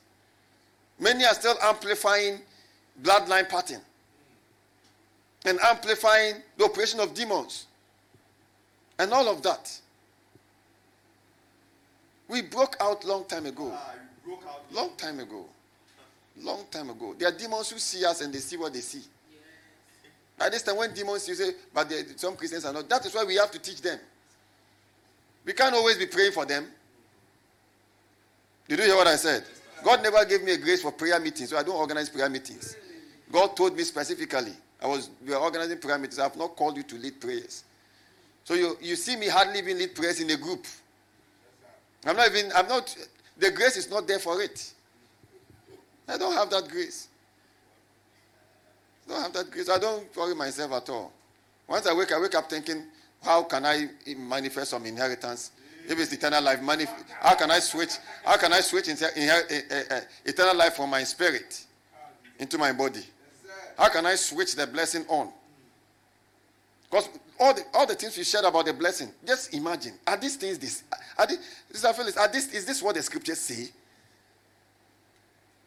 many are still amplifying bloodline pattern and amplifying the operation of demons and all of that. We broke out long time ago. Ah, long time ago. Long time ago. There are demons who see us and they see what they see. By this time, when demons, you say, but some Christians are not. That is why we have to teach them. We can't always be praying for them. Did you hear what I said? God never gave me a grace for prayer meetings, so I don't organize prayer meetings. God told me specifically. I was we were organizing prayer meetings. I have not called you to lead prayers. So you, you see me hardly even lead prayers in a group. I'm not even I'm not the grace is not there for it. I don't have that grace. I don't have that grace. I don't worry myself at all. Once I wake, I wake up thinking, how can I manifest some inheritance? If it's eternal life, manif- how can I switch? How can I switch inter- inher- uh, uh, eternal life from my spirit into my body? How can I switch the blessing on? Because all the all the things we shared about the blessing, just imagine. Are these things this? Are these, Sister Phyllis, are this is this what the scriptures say?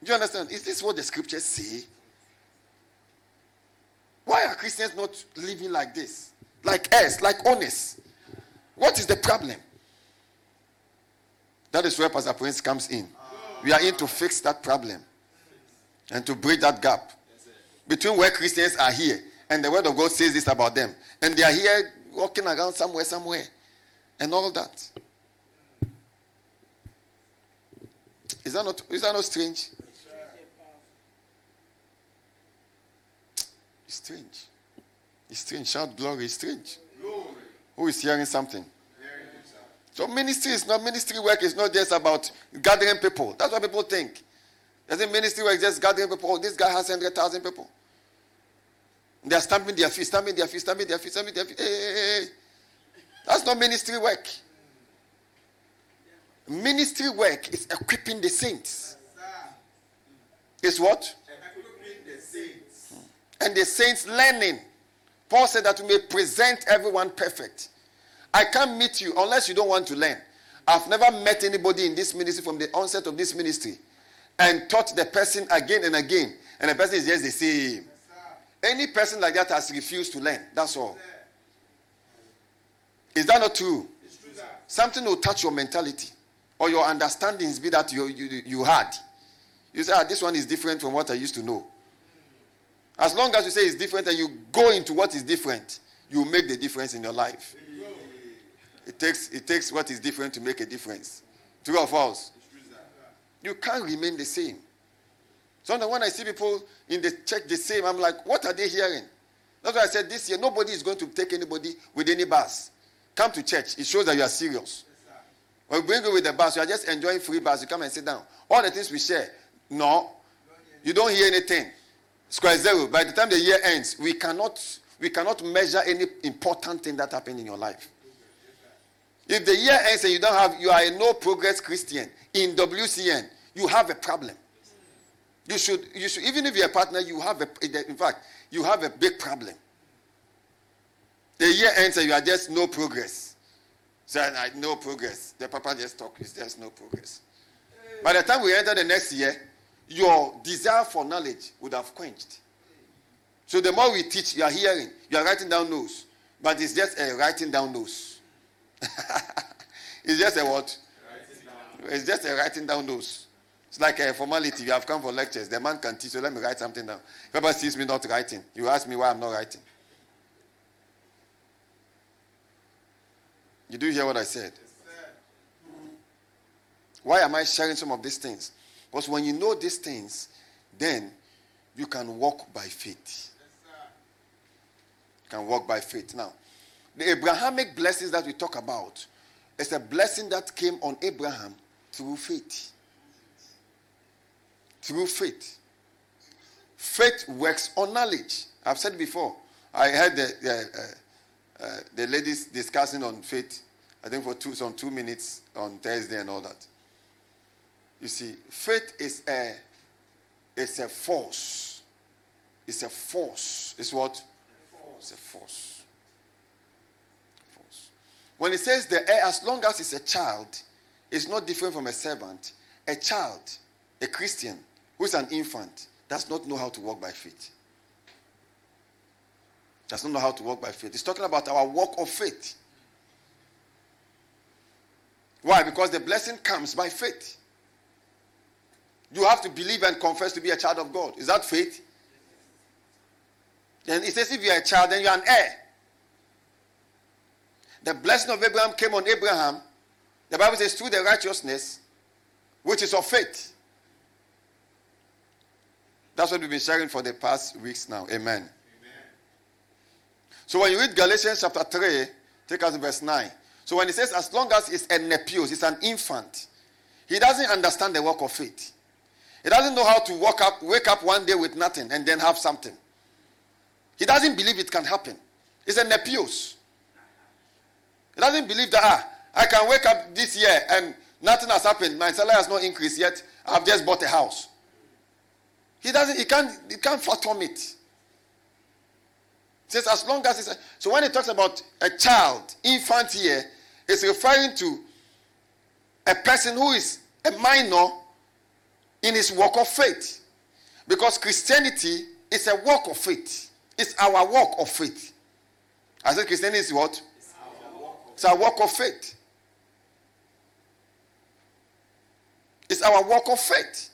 Do you understand? Is this what the scriptures say? Why are Christians not living like this? Like us, like honest? What is the problem? That is where Pastor Prince comes in. We are in to fix that problem and to bridge that gap between where Christians are here and the Word of God says this about them. And they are here walking around somewhere, somewhere, and all that. Is that not, is that not strange? It's strange. It's strange. Shout glory. It's strange. Glory. Who is hearing something? So ministry is not ministry work It's not just about gathering people. That's what people think. Doesn't ministry work just gathering people? Oh, this guy has hundred thousand people. They are stamping their feet, stamping their feet, stamping their feet, stamping their feet. Hey, hey, hey. That's not ministry work. Ministry work is equipping the saints. Is what? Equipping the saints. And the saints learning. Paul said that we may present everyone perfect. I can't meet you unless you don't want to learn. I've never met anybody in this ministry from the onset of this ministry and taught the person again and again, and the person is just the same. Any person like that has refused to learn. That's all. Is that not true? true Something will touch your mentality or your understandings be that you, you, you had. You say, ah, this one is different from what I used to know. As long as you say it's different and you go into what is different, you make the difference in your life. It takes, it takes what is different to make a difference. True or false? You can't remain the same. So when I see people in the church the same, I'm like, what are they hearing? That's why I said this year, nobody is going to take anybody with any bus. Come to church. It shows that you are serious. When we bring you with the bus, you are just enjoying free bus. You come and sit down. All the things we share, no. You don't hear anything. Square zero. By the time the year ends, we cannot we cannot measure any important thing that happened in your life. If the year ends and you don't have, you are a no progress Christian in WCN, you have a problem. You should, you should, even if you're a partner, you have a, in fact, you have a big problem. The year ends and you are just no progress. So no progress. The papa just talk, it's no progress. By the time we enter the next year, your desire for knowledge would have quenched. So the more we teach, you are hearing, you are writing down notes. But it's just a writing down notes. it's just a what? It's just a writing down notes. It's like a formality. You have come for lectures. The man can teach, so let me write something down. If ever sees me not writing, you ask me why I'm not writing. You do hear what I said? Why am I sharing some of these things? Because when you know these things, then you can walk by faith. You can walk by faith. Now, the Abrahamic blessings that we talk about is a blessing that came on Abraham through faith. Through faith. Faith works on knowledge. I've said before. I heard the, uh, uh, the ladies discussing on faith, I think for two, some two minutes on Thursday and all that. You see, faith is a, it's a force. It's a force. It's what? It's a force. Force. When it says the heir, as long as it's a child, it's not different from a servant. A child, a Christian, who is an infant, does not know how to walk by faith. Does not know how to walk by faith. It's talking about our walk of faith. Why? Because the blessing comes by faith. You have to believe and confess to be a child of God. Is that faith? Then it says if you are a child, then you are an heir. The blessing of Abraham came on Abraham. The Bible says through the righteousness, which is of faith. That's what we've been sharing for the past weeks now. Amen. Amen. So when you read Galatians chapter 3, take us to verse 9. So when he says, as long as it's a nepios, it's an infant, he doesn't understand the work of faith. He doesn't know how to wake up, wake up one day with nothing and then have something. He doesn't believe it can happen. He's a nepios. He doesn't believe that ah, I can wake up this year and nothing has happened. My salary has not increased yet. I've just bought a house. He doesn't. He can't. He can't fathom it. He says as long as it's a, so when he talks about a child, infant here, it's referring to a person who is a minor in his walk of faith. Because Christianity is a walk of faith. It's our walk of faith. I said Christianity is what? It's our walk of, it's our walk of faith. It's our walk of faith.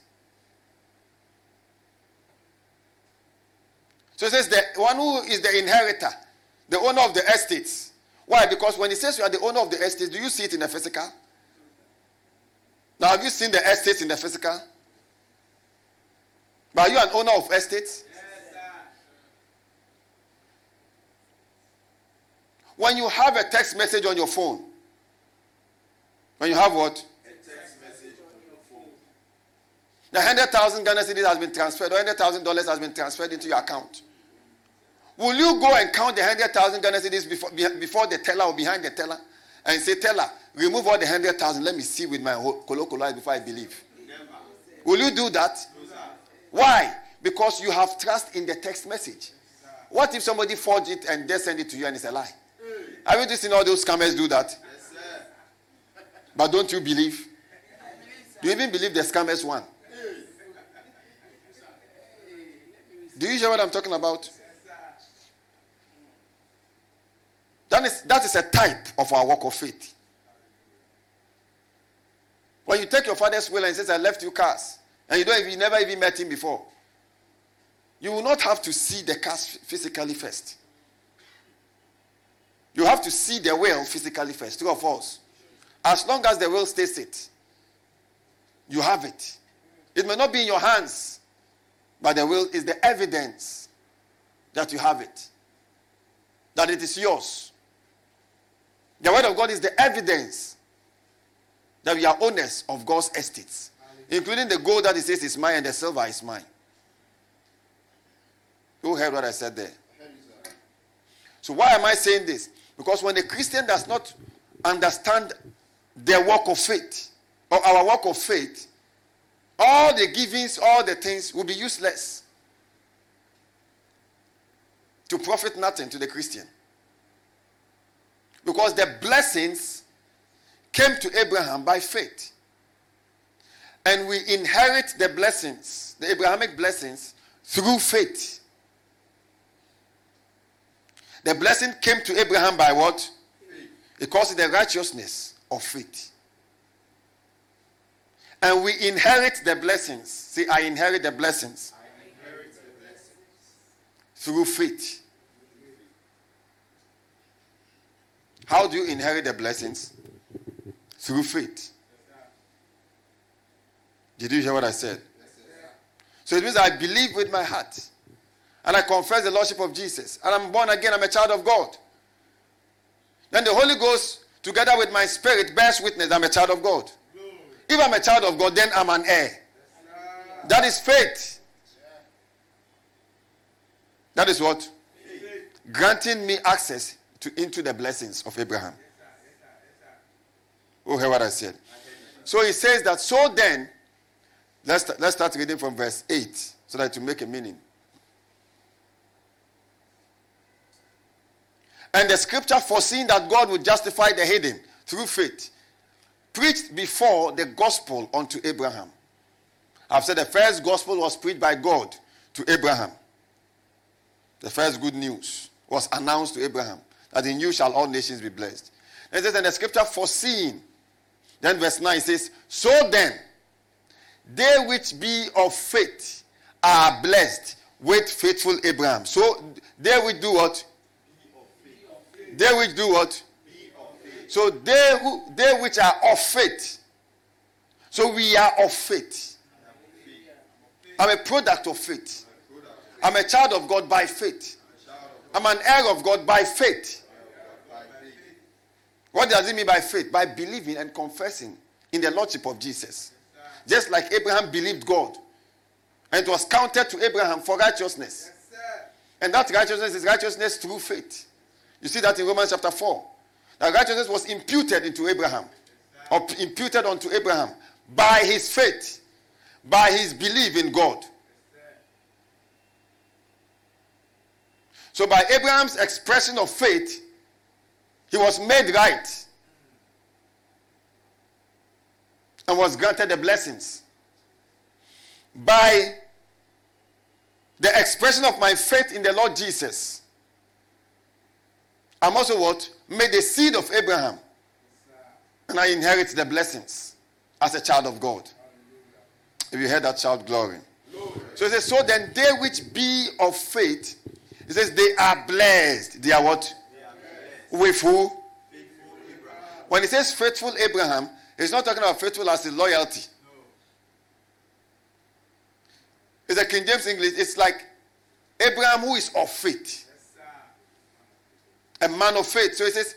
So it says the one who is the inheritor, the owner of the estates. Why? Because when he says you are the owner of the estates, do you see it in the physical? Now, have you seen the estates in the physical? But are you an owner of estates? When you have a text message on your phone, when you have what? A text message on your phone. The 100,000 Ghana cedis has been transferred, or $100,000 has been transferred into your account. Will you go and count the 100,000 Ghana cedis before, before the teller or behind the teller and say, Teller, remove all the 100,000, let me see with my colloquial eyes before I believe? Will you do that? Why? Because you have trust in the text message. What if somebody forged it and they send it to you and it's a lie? Have you seen all those scammers do that? But don't you believe? Do you even believe the scammers one? Do you hear what I'm talking about? That is, that is a type of our walk of faith. When you take your father's will and says, I left you cars, and you don't even, never even met him before, you will not have to see the cars physically first. You have to see the will physically first, true or false. As long as the will stays it, you have it. It may not be in your hands, but the will is the evidence that you have it, that it is yours. The word of God is the evidence that we are owners of God's estates, including the gold that He says is mine and the silver is mine. Who heard what I said there? So, why am I saying this? Because when a Christian does not understand their work of faith or our work of faith, all the givings, all the things will be useless to profit nothing to the Christian. Because the blessings came to Abraham by faith. And we inherit the blessings, the Abrahamic blessings, through faith. The blessing came to Abraham by what? Faith. It calls it the righteousness of faith. And we inherit the blessings. See, I inherit the blessings. Inherit the blessings. Through faith. How do you inherit the blessings? Through faith. Did you hear what I said? So it means I believe with my heart and I confess the Lordship of Jesus, and I'm born again, I'm a child of God. Then the Holy Ghost, together with my spirit, bears witness I'm a child of God. If I'm a child of God, then I'm an heir. That is faith. That is what? Granting me access to, into the blessings of Abraham. Oh, hear what I said. So he says that, so then, let's, let's start reading from verse 8 so that to make a meaning. And the scripture foreseeing that God would justify the hidden through faith, preached before the gospel unto Abraham. I've said the first gospel was preached by God to Abraham. The first good news was announced to Abraham that in you shall all nations be blessed. And it says, and the scripture foreseeing. Then verse 9 says, So then, they which be of faith are blessed with faithful Abraham. So they will do what? They which do what? So they who they which are of faith. So we are of faith. I'm a product of faith. I'm a child of God by faith. I'm an heir of God by faith. What does it mean by faith? By believing and confessing in the Lordship of Jesus. Just like Abraham believed God. And it was counted to Abraham for righteousness. And that righteousness is righteousness through faith. You see that in Romans chapter 4. That righteousness was imputed into Abraham. Or imputed unto Abraham by his faith. By his belief in God. So by Abraham's expression of faith, he was made right and was granted the blessings. By the expression of my faith in the Lord Jesus, I'm also what? Made the seed of Abraham. And I inherit the blessings as a child of God. If you heard that child, glory. So it says, So then they which be of faith, it says, they are blessed. They are what? With who? When he says faithful Abraham, he's not talking about faithful as in loyalty. It's a King James English. It's like Abraham who is of faith. a man of faith. So it says,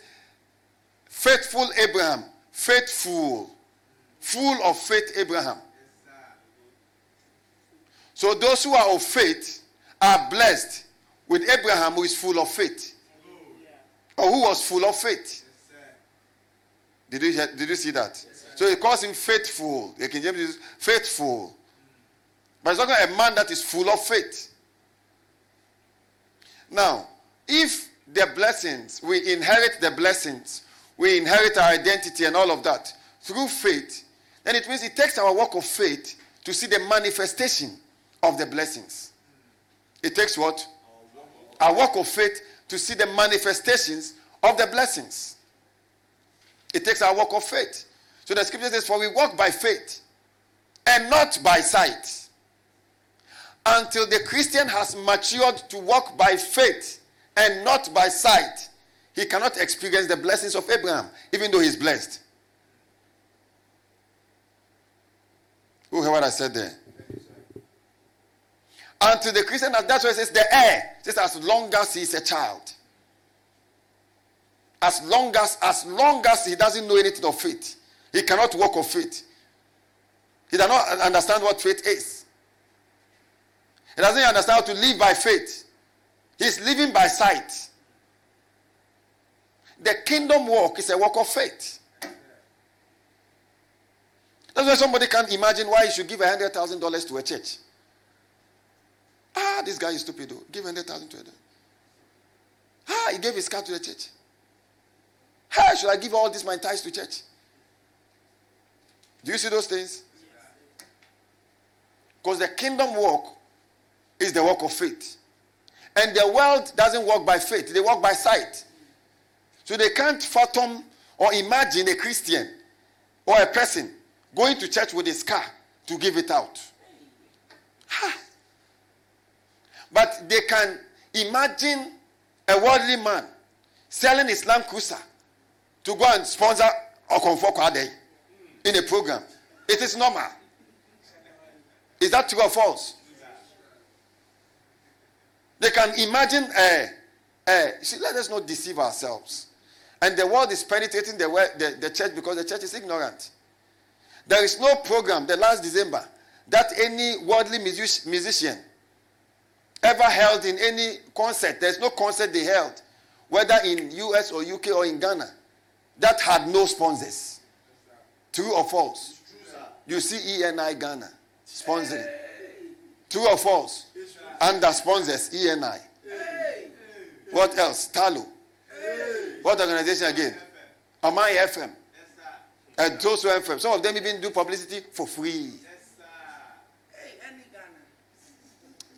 faithful Abraham, faithful, full of faith Abraham. so those who are of faith are blessed with Abraham who is full of faith or who was full of faith. Did you, did you see that? so he calls him faithful. The King James is faithful. But it's not a man that is full of faith. Now, if the blessings, we inherit the blessings, we inherit our identity and all of that through faith, then it means it takes our work of faith to see the manifestation of the blessings. It takes what? Our work of faith to see the manifestations of the blessings. It takes our work of faith. So the scripture says, For we walk by faith and not by sight. Until the Christian has matured to walk by faith and not by sight, he cannot experience the blessings of Abraham, even though he's blessed. Who heard what I said there? Until the Christian, that's why it says the heir. Says as long as he is a child. As long as as long as he doesn't know anything of faith, he cannot walk of faith. He does not understand what faith is. He doesn't understand how to live by faith. He's living by sight. The kingdom walk is a walk of faith. That's why somebody can't imagine why he should give a hundred thousand dollars to a church. Ah, this guy is stupid though. Give hundred thousand to it. Ah, he gave his car to the church. How should I give all this my tithes to church? Do you see those things? Because the kingdom walk is the work of faith. And the world doesn't walk by faith, they walk by sight. So they can't fathom or imagine a Christian or a person going to church with his car to give it out. Ha. But they can imagine a worldly man selling his Land Cruiser to go and sponsor Okomfo Kwaadee in a program. It is normal. Is that true or false? They can imagine, uh, uh, see, let us not deceive ourselves. And the world is penetrating the, the, the church because the church is ignorant. There is no program the last December that any worldly music, musician ever held in any concert. There's no concert they held, whether in US or UK or in Ghana that had no sponsors. True or false? You see ENI Ghana sponsoring. True or false? Under sponsors, ENI. What else? Tullow. What organization again? Amai FM. And Toso FM. Some of them even do publicity for free.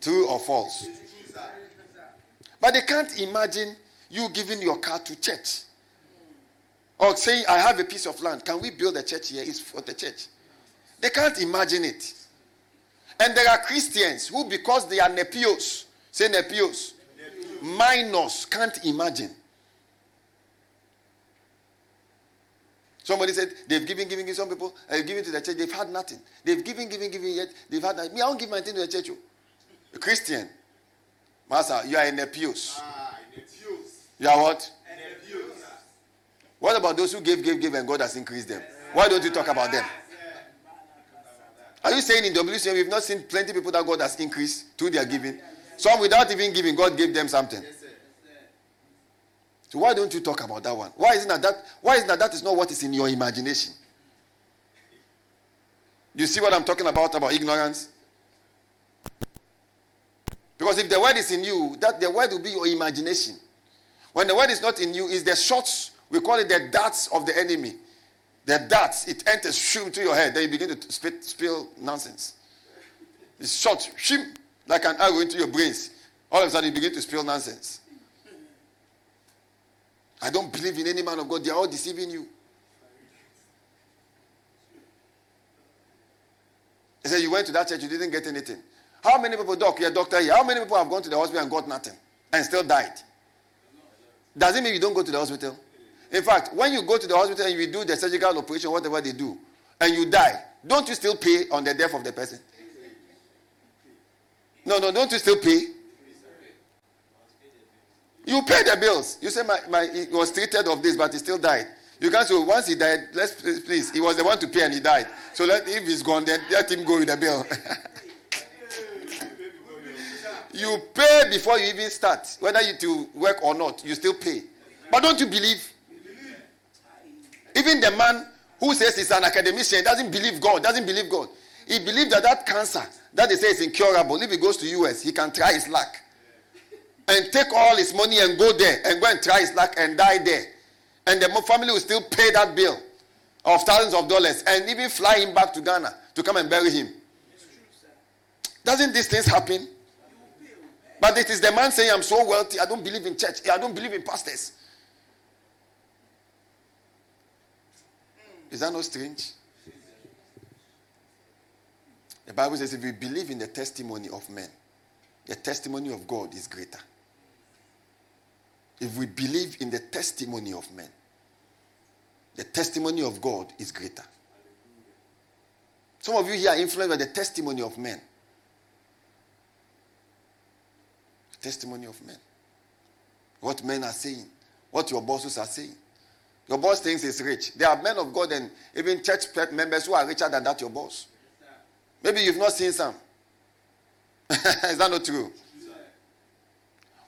True or false? But they can't imagine you giving your car to church. Or saying, I have a piece of land. Can we build a church here? It's for the church. They can't imagine it. And there are Christians who, because they are nepios, say nepios, minors can't imagine. Somebody said they've given, given, given. Some people have given to the church, they've had nothing. They've given, given, given, yet they've had nothing. Me, I don't give my thing to the church. Oh. A Christian. Master, you are in the pews. Ah, in the pews. You are what? What about those who gave, gave, gave, and God has increased them? Why don't you talk about them? Are you saying in WCN we've not seen plenty people that God has increased through their giving? Some without even giving, God gave them something. So why don't you talk about that one? Why isn't that, that why isn't that that is not what is in your imagination? You see what I'm talking about about ignorance? Because if the word is in you, that the word will be your imagination. When the word is not in you, is the shots, we call it the darts of the enemy. The darts, it enters, shoom to your head, then you begin to spit, spill nonsense. It's shot, shim, like an arrow into your brains. All of a sudden, you begin to spill nonsense. I don't believe in any man of God. They are all deceiving you. He said, You went to that church, you didn't get anything. How many people, doc, you're doctor here, how many people have gone to the hospital and got nothing and still died? Does it mean you don't go to the hospital? In fact, when you go to the hospital and you do the surgical operation, whatever they do, and you die, don't you still pay on the death of the person? No, no, don't you still pay? You pay the bills. You say my, my he was treated of this, but he still died. You can't say once he died, let's please, he was the one to pay and he died. So let if he's gone, then let him go with the bill. you pay before you even start, whether you to work or not. You still pay. But don't you believe? Even the man who says he's an academician doesn't believe God. Doesn't believe God. He believes that that cancer that they say is incurable. If he goes to US, he can try his luck and take all his money and go there and go and try his luck and die there. And the family will still pay that bill of thousands of dollars and even fly him back to Ghana to come and bury him. Doesn't these things happen? But it is the man saying, I'm so wealthy, I don't believe in church, I don't believe in pastors. Is that not strange? The Bible says if we believe in the testimony of men, the testimony of God is greater if we believe in the testimony of men, the testimony of God is greater. Some of you here are influenced by the testimony of men. The testimony of men. What men are saying, what your bosses are saying. Your boss thinks he's rich. There are men of God and even church members who are richer than that your boss. Maybe you've not seen some. is that not true?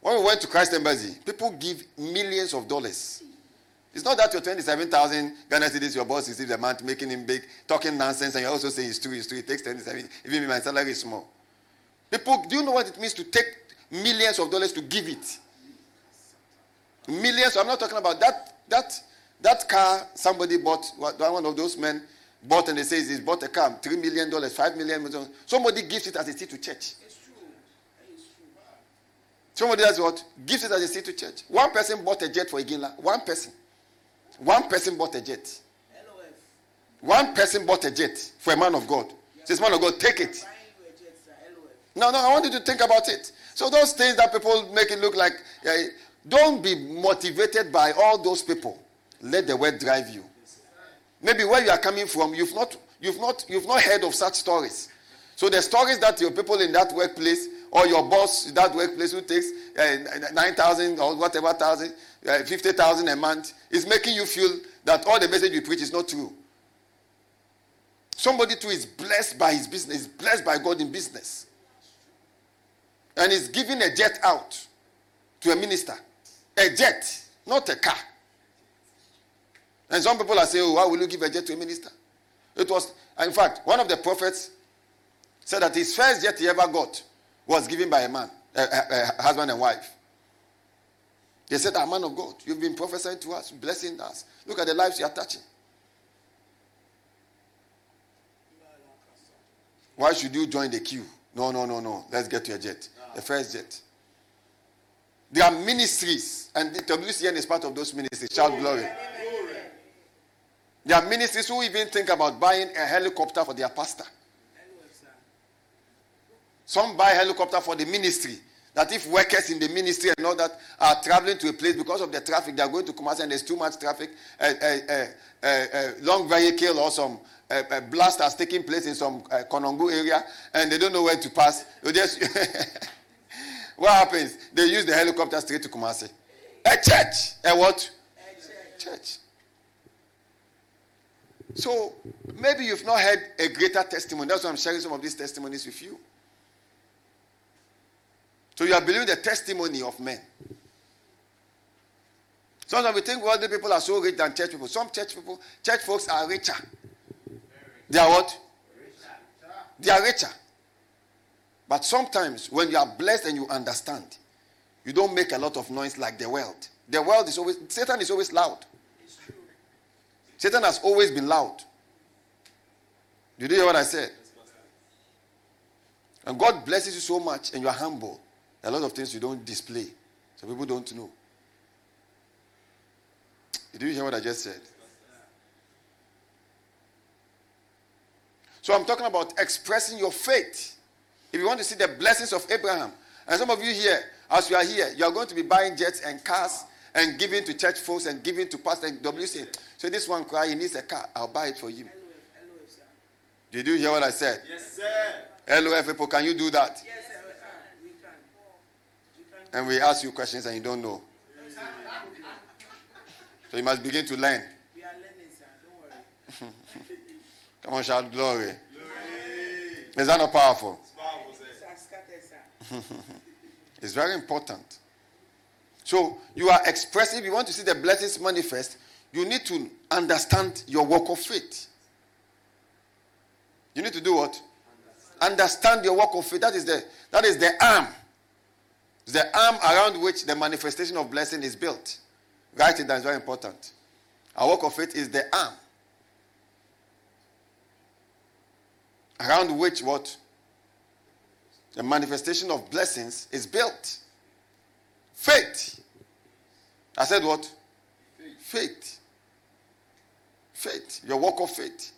When we went to Christ Embassy, people give millions of dollars. It's not that your 27,000 Ghana cedis, your boss receives a month, making him big, talking nonsense, and you also say it's true, it's true. It takes 27. Even my salary is small. People, do you know what it means to take millions of dollars to give it? Millions. I'm not talking about that. That that car somebody bought. One of those men bought, and they say he bought a car, $3 million, $5 million. Somebody gives it as a seed to church. Somebody does what? Gives it as a seed to church. One person bought a jet for Iginla. One person. One person bought a jet. One person bought a jet for a man of God. Says, man of God, take it. No, no, I want you to think about it. So those things that people make it look like, eh, don't be motivated by all those people. Let the word drive you. Maybe where you are coming from, you've not, you've not, you've not heard of such stories. So the stories that your people in that workplace or your boss in that workplace who takes uh, 9,000 or whatever thousand, uh, 50,000 a month is making you feel that all the message you preach is not true. Somebody too is blessed by his business, is blessed by God in business. And is giving a jet out to a minister. A jet, not a car. And some people are saying, oh, why will you give a jet to a minister? It was, in fact, one of the prophets said that his first jet he ever got was given by a man, a, a, a husband and wife. They said, "A man of God, you've been prophesying to us, blessing us. Look at the lives you are touching. Why should you join the queue? No, no, no, no. Let's get to a jet. The first jet. There are ministries, and the WCN is part of those ministries. Shout glory. There are ministries who even think about buying a helicopter for their pastor. Some buy helicopter for the ministry That if workers in the ministry and all that are traveling to a place because of the traffic, they are going to Kumasi and there's too much traffic, a, a, a, a long vehicle or some a, blast has taken place in some uh, Konongo area and they don't know where to pass. They just what happens? They use the helicopter straight to Kumasi. A church. A what? A church. church. So maybe you've not heard a greater testimony. That's why I'm sharing some of these testimonies with you. So you are believing the testimony of men. Sometimes we think worldly people are so rich than church people. Some church people, church folks are richer. They are what? They are richer. But sometimes when you are blessed and you understand, you don't make a lot of noise like the world. The world is always Satan is always loud. Satan has always been loud. Did you hear what I said? And God blesses you so much and you are humble. A lot of things you don't display. So people don't know. Did you hear what I just said? So I'm talking about expressing your faith. If you want to see the blessings of Abraham, and some of you here, as you are here, you are going to be buying jets and cars and giving to church folks and giving to pastor and WC. So this one cry, he needs a car. I'll buy it for him. Did you hear what I said? Yes, sir. LOF people, can you do that? Yes, sir. We can. We can. And we ask you questions and you don't know. So you must begin to learn. We are learning, sir. Don't worry. Come on, shout glory. glory. Is that not powerful? It's powerful, sir. it's very important. So you are expressing, if you want to see the blessings manifest, you need to understand your work of faith. You need to do what? Understand, understand your work of faith. That is the that is the arm. The arm around which the manifestation of blessing is built. Writing that is very important. Our work of faith is the arm. Around which what? The manifestation of blessings is built. Faith. I said what? Faith. Faith. Faith. Your walk of faith.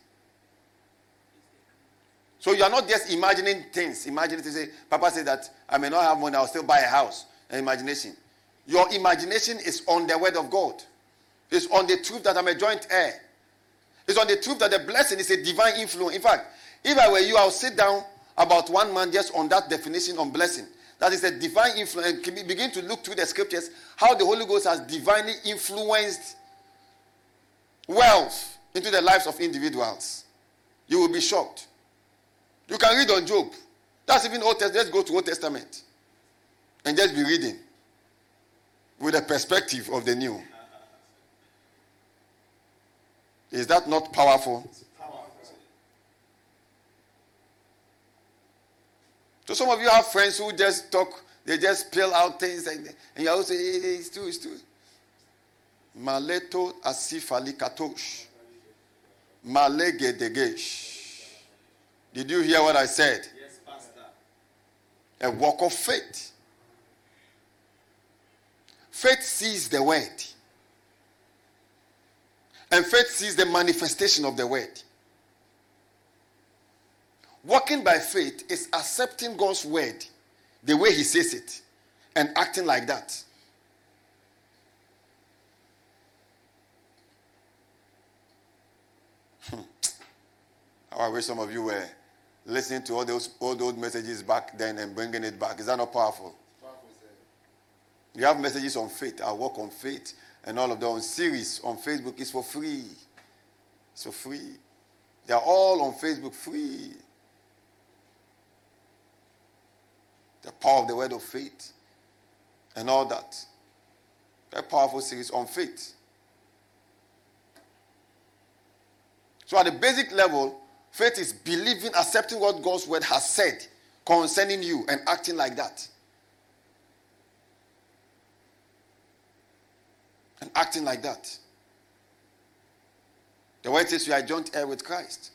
So you are not just imagining things. Imagine to say, Papa said that I may not have money, I'll still buy a house. An imagination. Your imagination is on the word of God. It's on the truth that I'm a joint heir. It's on the truth that the blessing is a divine influence. In fact, if I were you, I'll sit down about one man just on that definition on blessing. That is a divine influence. And begin to look through the scriptures how the Holy Ghost has divinely influenced wealth into the lives of individuals. You will be shocked. You can read on Job. That's even Old Testament. Let's go to Old Testament and just be reading with the perspective of the new. Is that not powerful? So some of you have friends who just talk, they just spill out things, and, and you also say, hey, it's true, it's true. Maleto asifali katosh. Malegedegesh. Did you hear what I said? Yes, Pastor. A walk of faith. Faith sees the word. And faith sees the manifestation of the word. Walking by faith is accepting God's word the way He says it and acting like that. Hmm. How I wish some of you were listening to all those old old messages back then and bringing it back. Is that not powerful? powerful you have messages on faith. I work on faith and all of them on series on Facebook. It's for free. It's for free. They are all on Facebook free. the power of the word of faith, and all that. A powerful series on faith. So, at the basic level, faith is believing, accepting what God's word has said concerning you, and acting like that. And acting like that. The word says you are joint heir with Christ.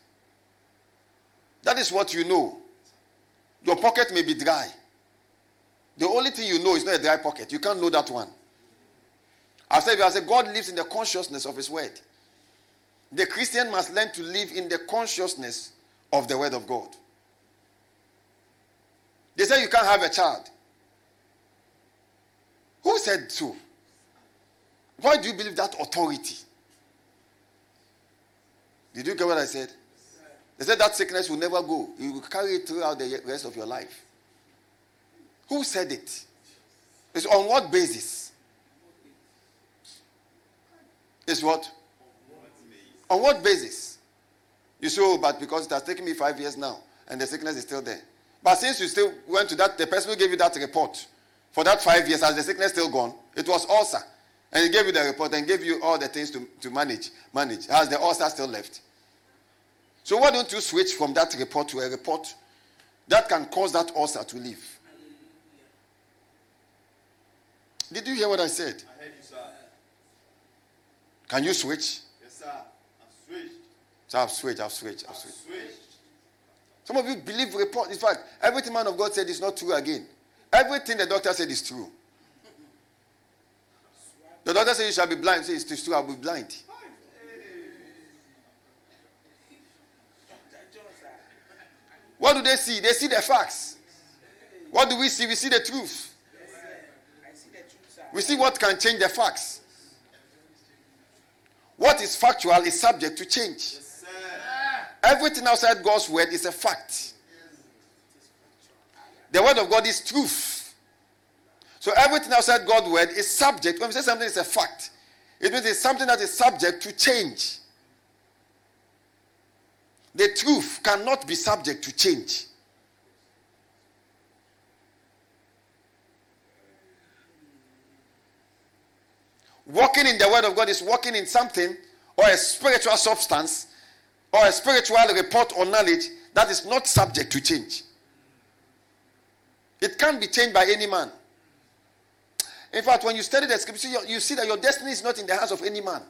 That is what you know. Your pocket may be dry. The only thing you know is not a dry pocket. You can't know that one. I said, I said, God lives in the consciousness of His word. The Christian must learn to live in the consciousness of the word of God. They say you can't have a child. Who said so? Why do you believe that authority? Did you get what I said? They said that sickness will never go. You will carry it throughout the rest of your life. Who said it? It's on what basis? It's what? On what basis? You say, oh, but because it has taken me five years now and the sickness is still there. But since you still went to that, the person who gave you that report for that five years, has the sickness still gone? It was ulcer. And he gave you the report and gave you all the things to, to manage. Manage. Has the ulcer still left? So why don't you switch from that report to a report that can cause that ulcer to leave? Did you hear what I said? I heard you, sir. Can you switch? Yes, sir. I've switched. So I've switched, I've switched, I've switched. Some of you believe report. In fact, everything man of God said is not true again. Everything the doctor said is true. The doctor said you shall be blind. Say it's true, I'll be blind. What do they see? They see the facts. What do we see? We see the truth. We see what can change the facts. What is factual is subject to change. Everything outside God's word is a fact. The word of God is truth. So everything outside God's word is subject. When we say something is a fact, it means it's something that is subject to change. The truth cannot be subject to change. Walking in the word of God is walking in something or a spiritual substance or a spiritual report or knowledge that is not subject to change. It can't be changed by any man. In fact, when you study the scripture, you- see that your destiny is not in the hands of any man.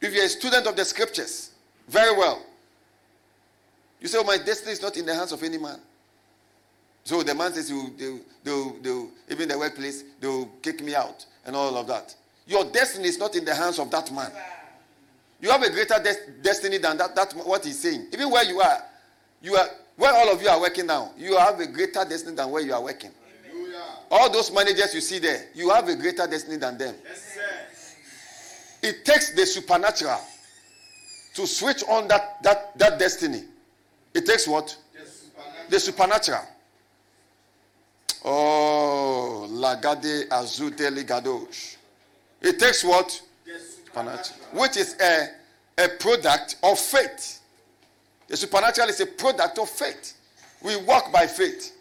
If you're a student of the scriptures, very well. You say, Oh, my destiny is not in the hands of any man. So the man says, you, they'll, they'll, they'll, even the workplace, they'll kick me out and all of that. Your destiny is not in the hands of that man. You have a greater des- destiny than that, that. What he's saying. Even where you are, you are where all of you are working now. You have a greater destiny than where you are working. Hallelujah. All those managers you see there, you have a greater destiny than them. Yes. It takes the supernatural to switch on that that that destiny. It takes what? The supernatural. The supernatural. Oh, lagade azute ligadosh. It takes what? The Supernatural, which is a a product of faith. The supernatural is a product of faith. We walk by faith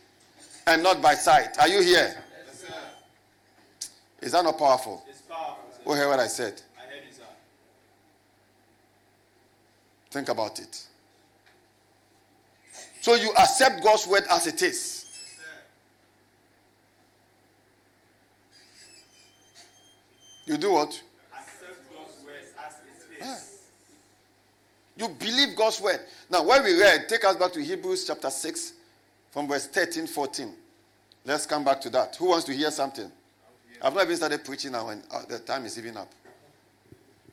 and not by sight. Are you here? Yes, sir. Is that not powerful? It's powerful, sir. Oh, hear what I said. I heard you, sir. Think about it. So you accept God's word as it is. Yes. You do what? Accept God's word as it is. Yeah. You believe God's word. Now, where we read, take us back to Hebrews chapter 6 from verse 13, 14. Let's come back to that. Who wants to hear something? I've not even started preaching now, and uh, the time is even up.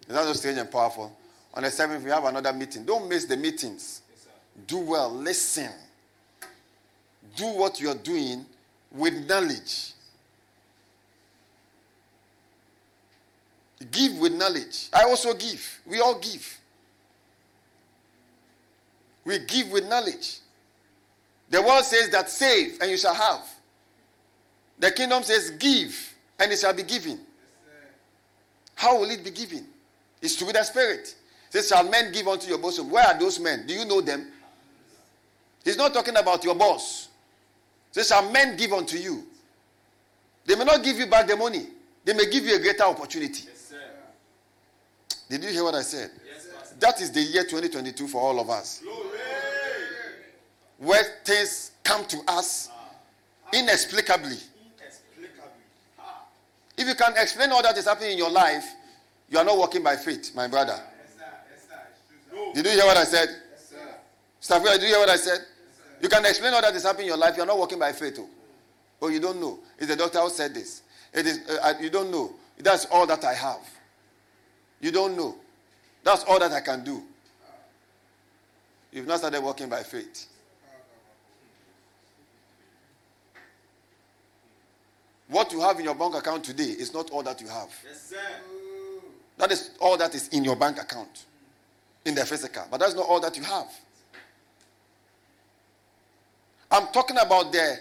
Is that so strange and powerful? On the 7th, we have another meeting. Don't miss the meetings. Yes. Do well, listen. Do what you're doing with knowledge. Give with knowledge. I also give. We all give. We give with knowledge. The world says that save and you shall have. The kingdom says give and it shall be given. Yes. How will it be given? It's through the Spirit. It says, Shall men give unto your bosom? Where are those men? Do you know them? He's not talking about your boss. Says, Shall men give unto you? They may not give you back the money, they may give you a greater opportunity. Yes, sir. Did you hear what I said? That is the year 2022 for all of us, Glory. where things come to us inexplicably. Inexplicably. If you can explain all that is happening in your life, you are not walking by faith, my brother. Yes, sir. Yes, sir. It's true, sir. No. Did you hear what I said? Yes, sir. Staff, did you hear what I said? You can explain all that is happening in your life. You are not walking by faith. Oh, oh you don't know. It's the doctor who said this. It is. Uh, uh, you don't know. That's all that I have. You don't know. That's all that I can do. You've not started walking by faith. what you have in your bank account today is not all that you have. Yes, sir. That is all that is in your bank account, in the physical. But that's not all that you have. I'm talking about the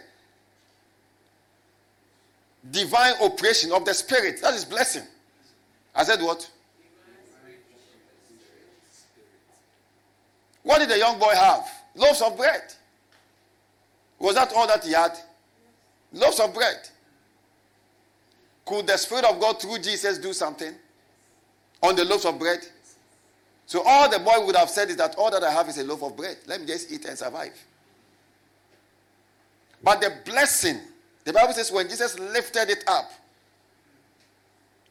divine operation of the Spirit. That is blessing. I said what? What did the young boy have? Loaves of bread. Was that all that he had? Loaves of bread. Could the Spirit of God through Jesus do something on the loaves of bread? So all the boy would have said is that all that I have is a loaf of bread. Let me just eat and survive. But the blessing, the Bible says, when Jesus lifted it up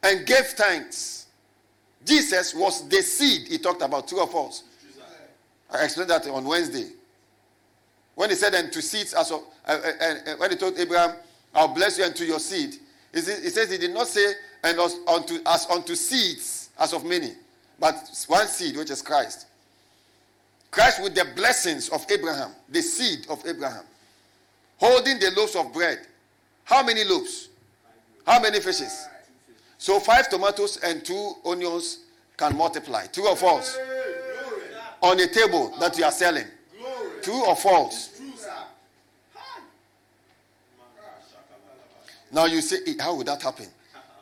and gave thanks, Jesus was the seed he talked about, two of false? I explained that on Wednesday. When he said, and to seeds, as of, uh, uh, uh, when he told Abraham, I'll bless you and to your seed, he says he did not say, and as unto, as unto seeds, as of many, but one seed, which is Christ. Christ with the blessings of Abraham, the seed of Abraham, holding the loaves of bread. How many loaves? How many fishes? So five tomatoes and two onions can multiply. True or false? On a table that you are selling. True or false? Now you say, how would that happen?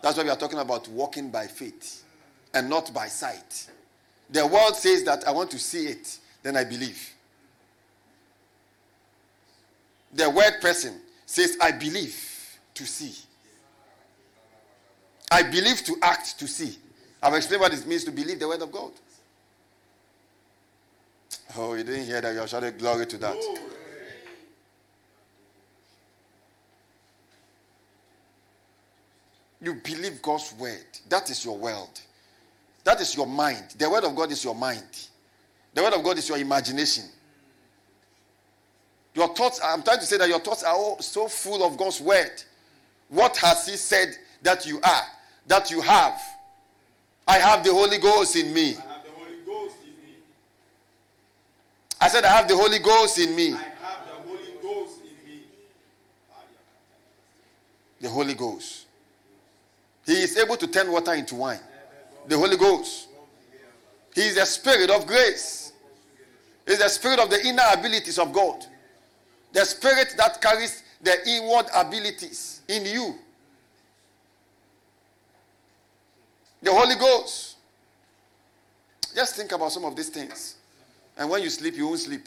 That's why we are talking about walking by faith and not by sight. The world says that I want to see it, then I believe. The word person says, I believe to see. I believe to act to see. I've explained what it means to believe the word of God. Oh, you didn't hear that. You're shouting glory to that. You believe God's word. That is your world. That is your mind. The word of God is your mind. The word of God is your imagination. Your thoughts, I'm trying to say that your thoughts are all so full of God's word. What has He said that you are, that you have? I have the Holy Ghost in me. I have the Holy Ghost in me. I said, I have the Holy Ghost in me. I have the Holy Ghost in me. The Holy Ghost. He is able to turn water into wine. The Holy Ghost. He is the spirit of grace. He is the spirit of the inner abilities of God. The spirit that carries the inward abilities in you. The Holy Ghost. Just think about some of these things. And when you sleep, you won't sleep.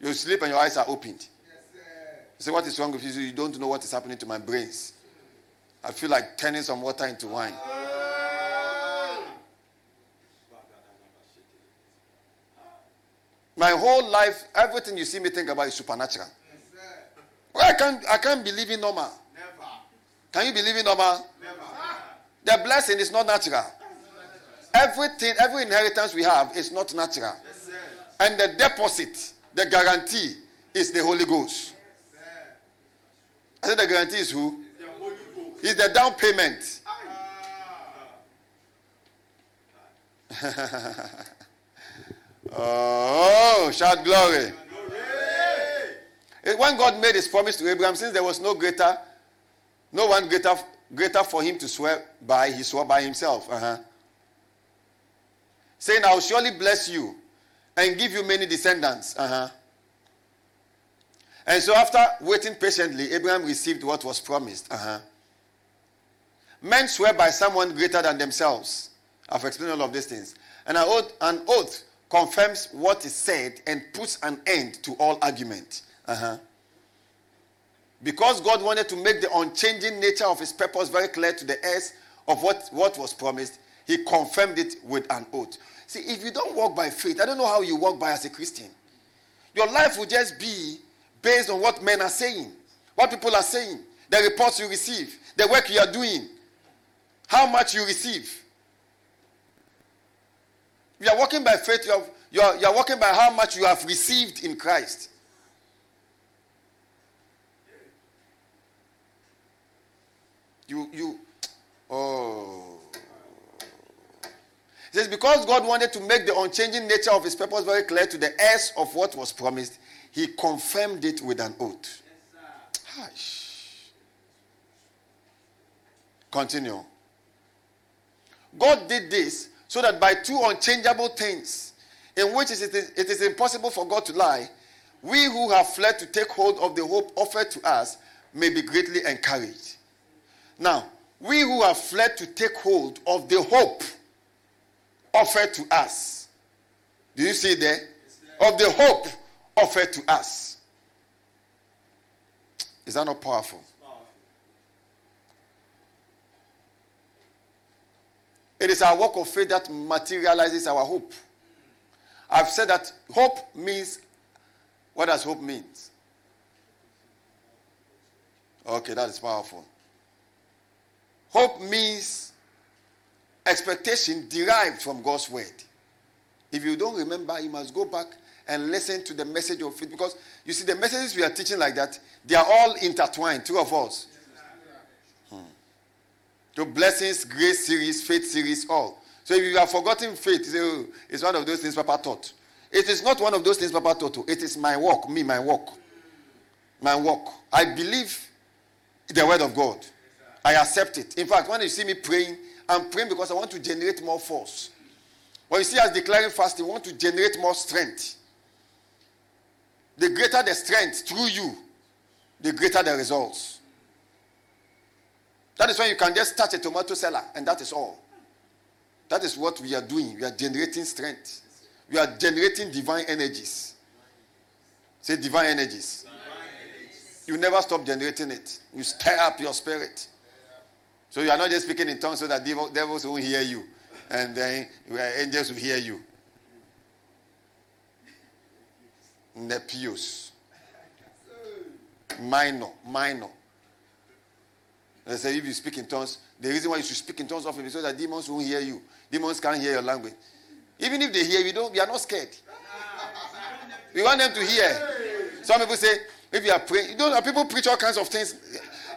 You sleep and your eyes are opened. You say, What is wrong with you? You don't know what is happening to my brains. I feel like turning some water into wine. My whole life, everything you see me think about is supernatural. Well, I can't, I can't believe in normal. Never. Can you believe in normal? Never. The blessing is not natural. Everything, every inheritance we have is not natural. And the deposit, the guarantee, is the Holy Ghost. I said the guarantee is who? Is the down payment. Oh, shout glory. Glory. Eh, When God made his promise to Abraham, since there was no greater, no one greater, greater for him to swear by, he swore by himself. Uh-huh. Saying, I will surely bless you and give you many descendants. Uh-huh. And so after waiting patiently, Abraham received what was promised. Uh-huh. Men swear by someone greater than themselves. I've explained all of these things. And an oath, an oath confirms what is said and puts an end to all argument. Uh-huh. Because God wanted to make the unchanging nature of his purpose very clear to the heirs of what, what was promised, he confirmed it with an oath. See, if you don't walk by faith, I don't know how you walk by as a Christian. Your life will just be based on what men are saying, what people are saying, the reports you receive, the work you are doing, how much you receive. You are walking by faith, you are, you, are, you are walking by how much you have received in Christ. You, you, oh. It says, because God wanted to make the unchanging nature of his purpose very clear to the heirs of what was promised, he confirmed it with an oath. Hush. Continue. God did this so that by two unchangeable things, in which it is, it is impossible for God to lie, we who have fled to take hold of the hope offered to us may be greatly encouraged. Now, we who have fled to take hold of the hope offered to us. Do you see there? Of the hope offered to us. Is that not powerful? It is our work of faith that materializes our hope. I've said that hope means what does hope means? Okay, that is powerful. Hope means expectation derived from God's word. If you don't remember, you must go back and listen to the message of faith because you see the messages we are teaching like that, they are all intertwined, two of us. Hmm. the blessings, grace series, faith series, all. So if you have forgotten faith, say, oh, it's one of those things Papa taught. It is not one of those things Papa taught. Oh. It is my work, me, my work. My work. I believe the word of God. I accept it. In fact, when you see me praying, I'm praying because I want to generate more force. When you see us declaring fasting, we want to generate more strength. The greater the strength through you, the greater the results. That is when you can just touch a tomato seller, and that is all. That is what we are doing. We are generating strength. We are generating divine energies. Say divine energies. You never stop generating it. You stir up your spirit. So you are not just speaking in tongues so that devils won't hear you, and then angels will hear you. Nepios. Minor, minor. They say if you speak in tongues, the reason why you should speak in tongues often is so that demons won't hear you. Demons can't hear your language. Even if they hear you, don't, we are not scared. We want them to hear. Some people say, if you are praying, you know, people preach all kinds of things.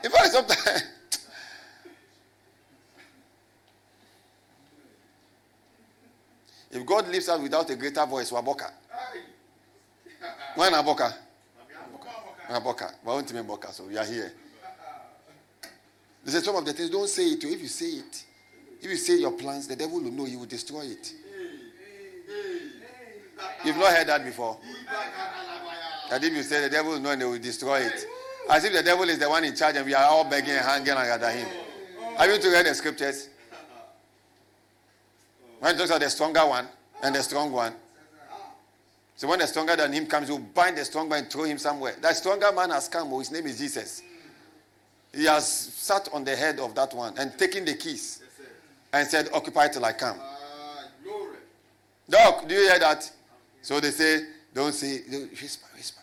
In fact, sometimes. if God leaves us without a greater voice, Waboka. When Aboka? Aboka. Aboka. So we are here. They said some of the things, don't say it. Oh. If you say it, if you say your plans, the devil will know he will destroy it. You've not heard that before. That if you say the devil will know and they will destroy it. As if the devil is the one in charge and we are all begging and hanging under him. Have you to read the scriptures? When it talks about the stronger one and the strong one. So when the stronger than him comes, you bind the stronger and throw him somewhere. That stronger man has come, oh, his name is Jesus. He has sat on the head of that one and taken the keys and said, Occupy till I come. Uh, Doc, do you hear that? So they say, Don't say, whisper, whisper.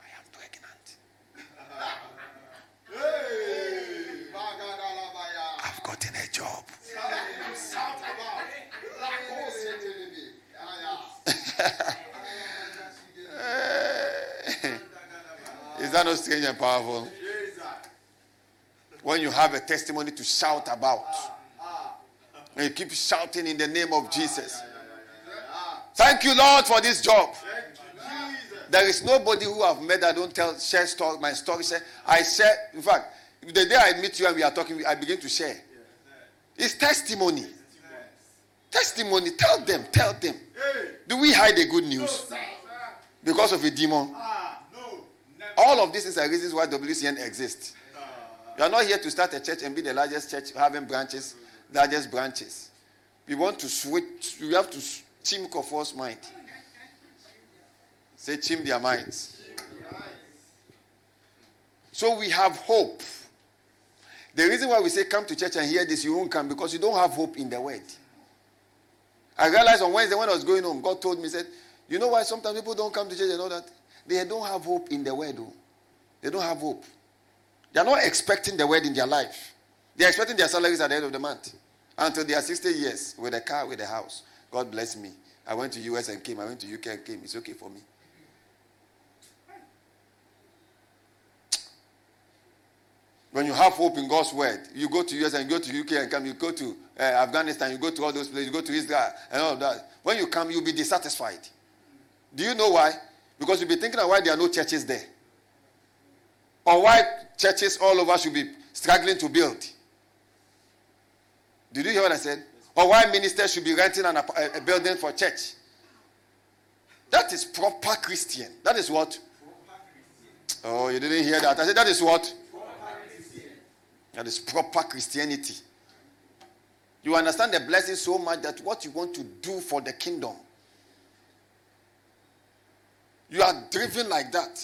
I am pregnant. I've gotten a job. Is that not strange and powerful? when you have a testimony to shout about. And you keep shouting in the name of Jesus. Thank you, Lord, for this job. There is nobody who I've met that don't tell share story, my story. Share. I share. In fact, the day I meet you and we are talking, I begin to share. It's testimony. Testimony. Tell them. Tell them. Do we hide the good news because of a demon? All of this is a reason why WCN exists. You are not here to start a church and be the largest church having branches, largest branches. We want to switch, we have to chim Kofor's mind. Say, chim their minds. So we have hope. The reason why we say come to church and hear this, you won't come because you don't have hope in the word. I realized on Wednesday when I was going home, God told me, said, You know why sometimes people don't come to church and all that? They don't have hope in the word. Though. They don't have hope. They are not expecting the word in their life. They are expecting their salaries at the end of the month. Until they are 60 years with a car, with a house. God bless me. I went to US and came. I went to UK and came. It's okay for me. When you have hope in God's word, you go to US and go to UK and come. You go to uh, Afghanistan, you go to all those places, you go to Israel and all of that. When you come, you'll be dissatisfied. Do you know why? Because you'll be thinking of why there are no churches there. Or why churches all over should be struggling to build. Did you hear what I said? Or why ministers should be renting an, a, a building for church. That is proper Christian. That is what? Oh, you didn't hear that. I said that is what? That is proper Christianity. You understand the blessing so much that what you want to do for the kingdom, you are driven like that.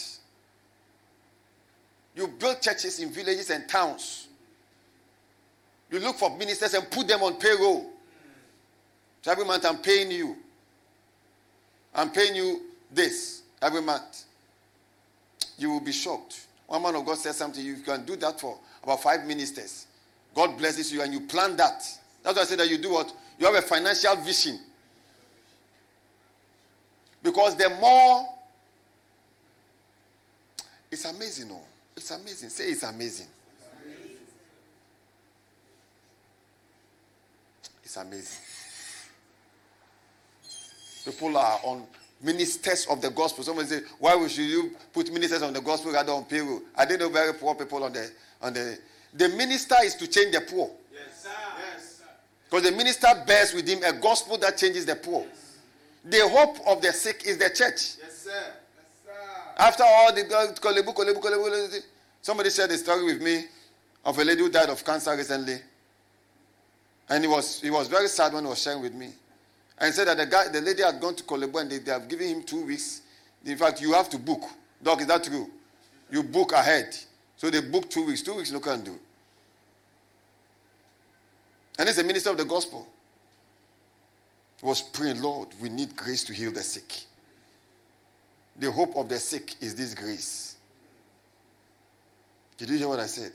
You build churches in villages and towns. You look for ministers and put them on payroll. So every month I'm paying you. I'm paying you this every month. You will be shocked. One man of God said something. You can do that for about five ministers. God blesses you and you plan that. That's why I say that you do what? You have a financial vision. Because the more it's amazing, oh. It's amazing. Say it's amazing. It's amazing. People are on ministers of the gospel. Someone say, why should you put ministers on the gospel rather on payroll? I didn't know very poor people on the on the the minister is to change the poor. Yes, sir. Yes. Because the minister bears with him a gospel that changes the poor. The hope of the sick is the church. Yes, sir. After all the somebody shared a story with me of a lady who died of cancer recently. And he was he was very sad when he was sharing with me. And he said that the guy, the lady had gone to Korle Bu and they, they have given him two weeks. In fact, you have to book. Doc, is that true? You book ahead. So they booked two weeks. Two weeks no can do. And he's a minister of the gospel. He was praying, Lord, we need grace to heal the sick. The hope of the sick is this grace. Did you hear what I said?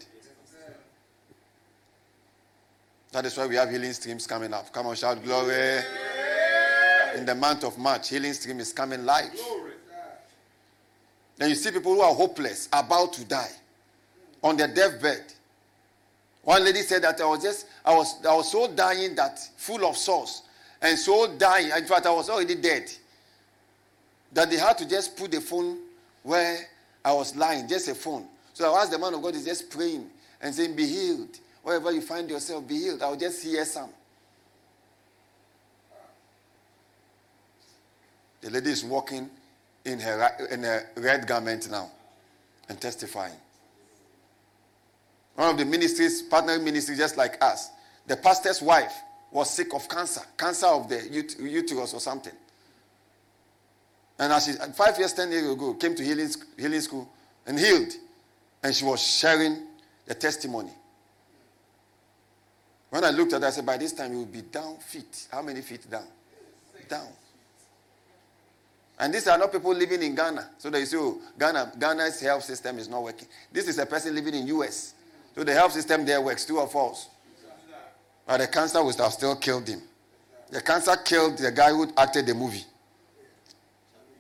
That is why we have healing streams coming up. Come on, shout glory. In the month of March, healing stream is coming live. Then you see people who are hopeless, about to die, on their deathbed. One lady said that I was just, I was, I was so dying that full of sores, and so dying. In fact, I was already dead. That they had to just put the phone where I was lying, just a phone. So I asked the man of God is just praying and saying, "Be healed." Wherever you find yourself, be healed. I'll just hear some. The lady is walking in her in a red garment now and testifying. One of the ministries, partnering ministries, just like us, the pastor's wife was sick of cancer, cancer of the ut- uterus or something. And as she, five years, ten years ago, came to healing, healing school and healed. And she was sharing the testimony. When I looked at her, I said, by this time you will be down feet. How many feet down? Down. And these are not people living in Ghana. So they say, oh, Ghana, Ghana's health system is not working. This is a person living in US. So the health system there works, true or false. But the cancer would have still killed him. The cancer killed the guy who acted the movie.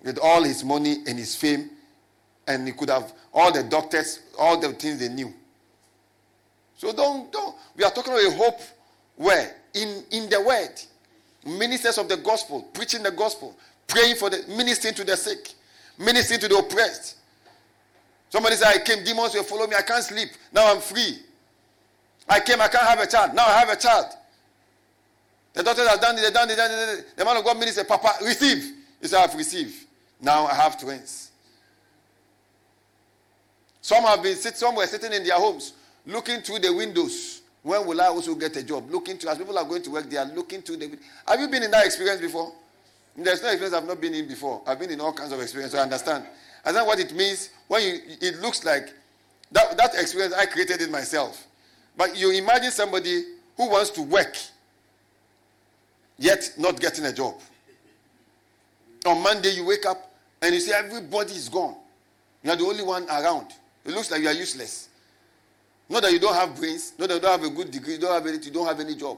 With all his money and his fame. And he could have all the doctors, all the things they knew. So don't, don't. We are talking about a hope where? In, in the word. Ministers of the gospel, preaching the gospel, praying for the, ministering to the sick, ministering to the oppressed. Somebody said, I came, demons will follow me, I can't sleep. Now I'm free. I came, I can't have a child. Now I have a child. The doctors have done it, they done it, done it. The man of God minister, Papa, receive. He said, I've received. Now I have twins. Some have been sit, some were sitting in their homes, looking through the windows. When will I also get a job? Looking to as people are going to work, they are looking through the Have you been in that experience before? There's no experience I've not been in before. I've been in all kinds of experience. So I understand. I know what it means when you it looks like that, that experience I created it myself. But you imagine somebody who wants to work yet not getting a job. On Monday you wake up and you see everybody is gone. You are the only one around. It looks like you are useless. Not that you don't have brains, not that you don't have a good degree, you don't have anything, you don't have any job.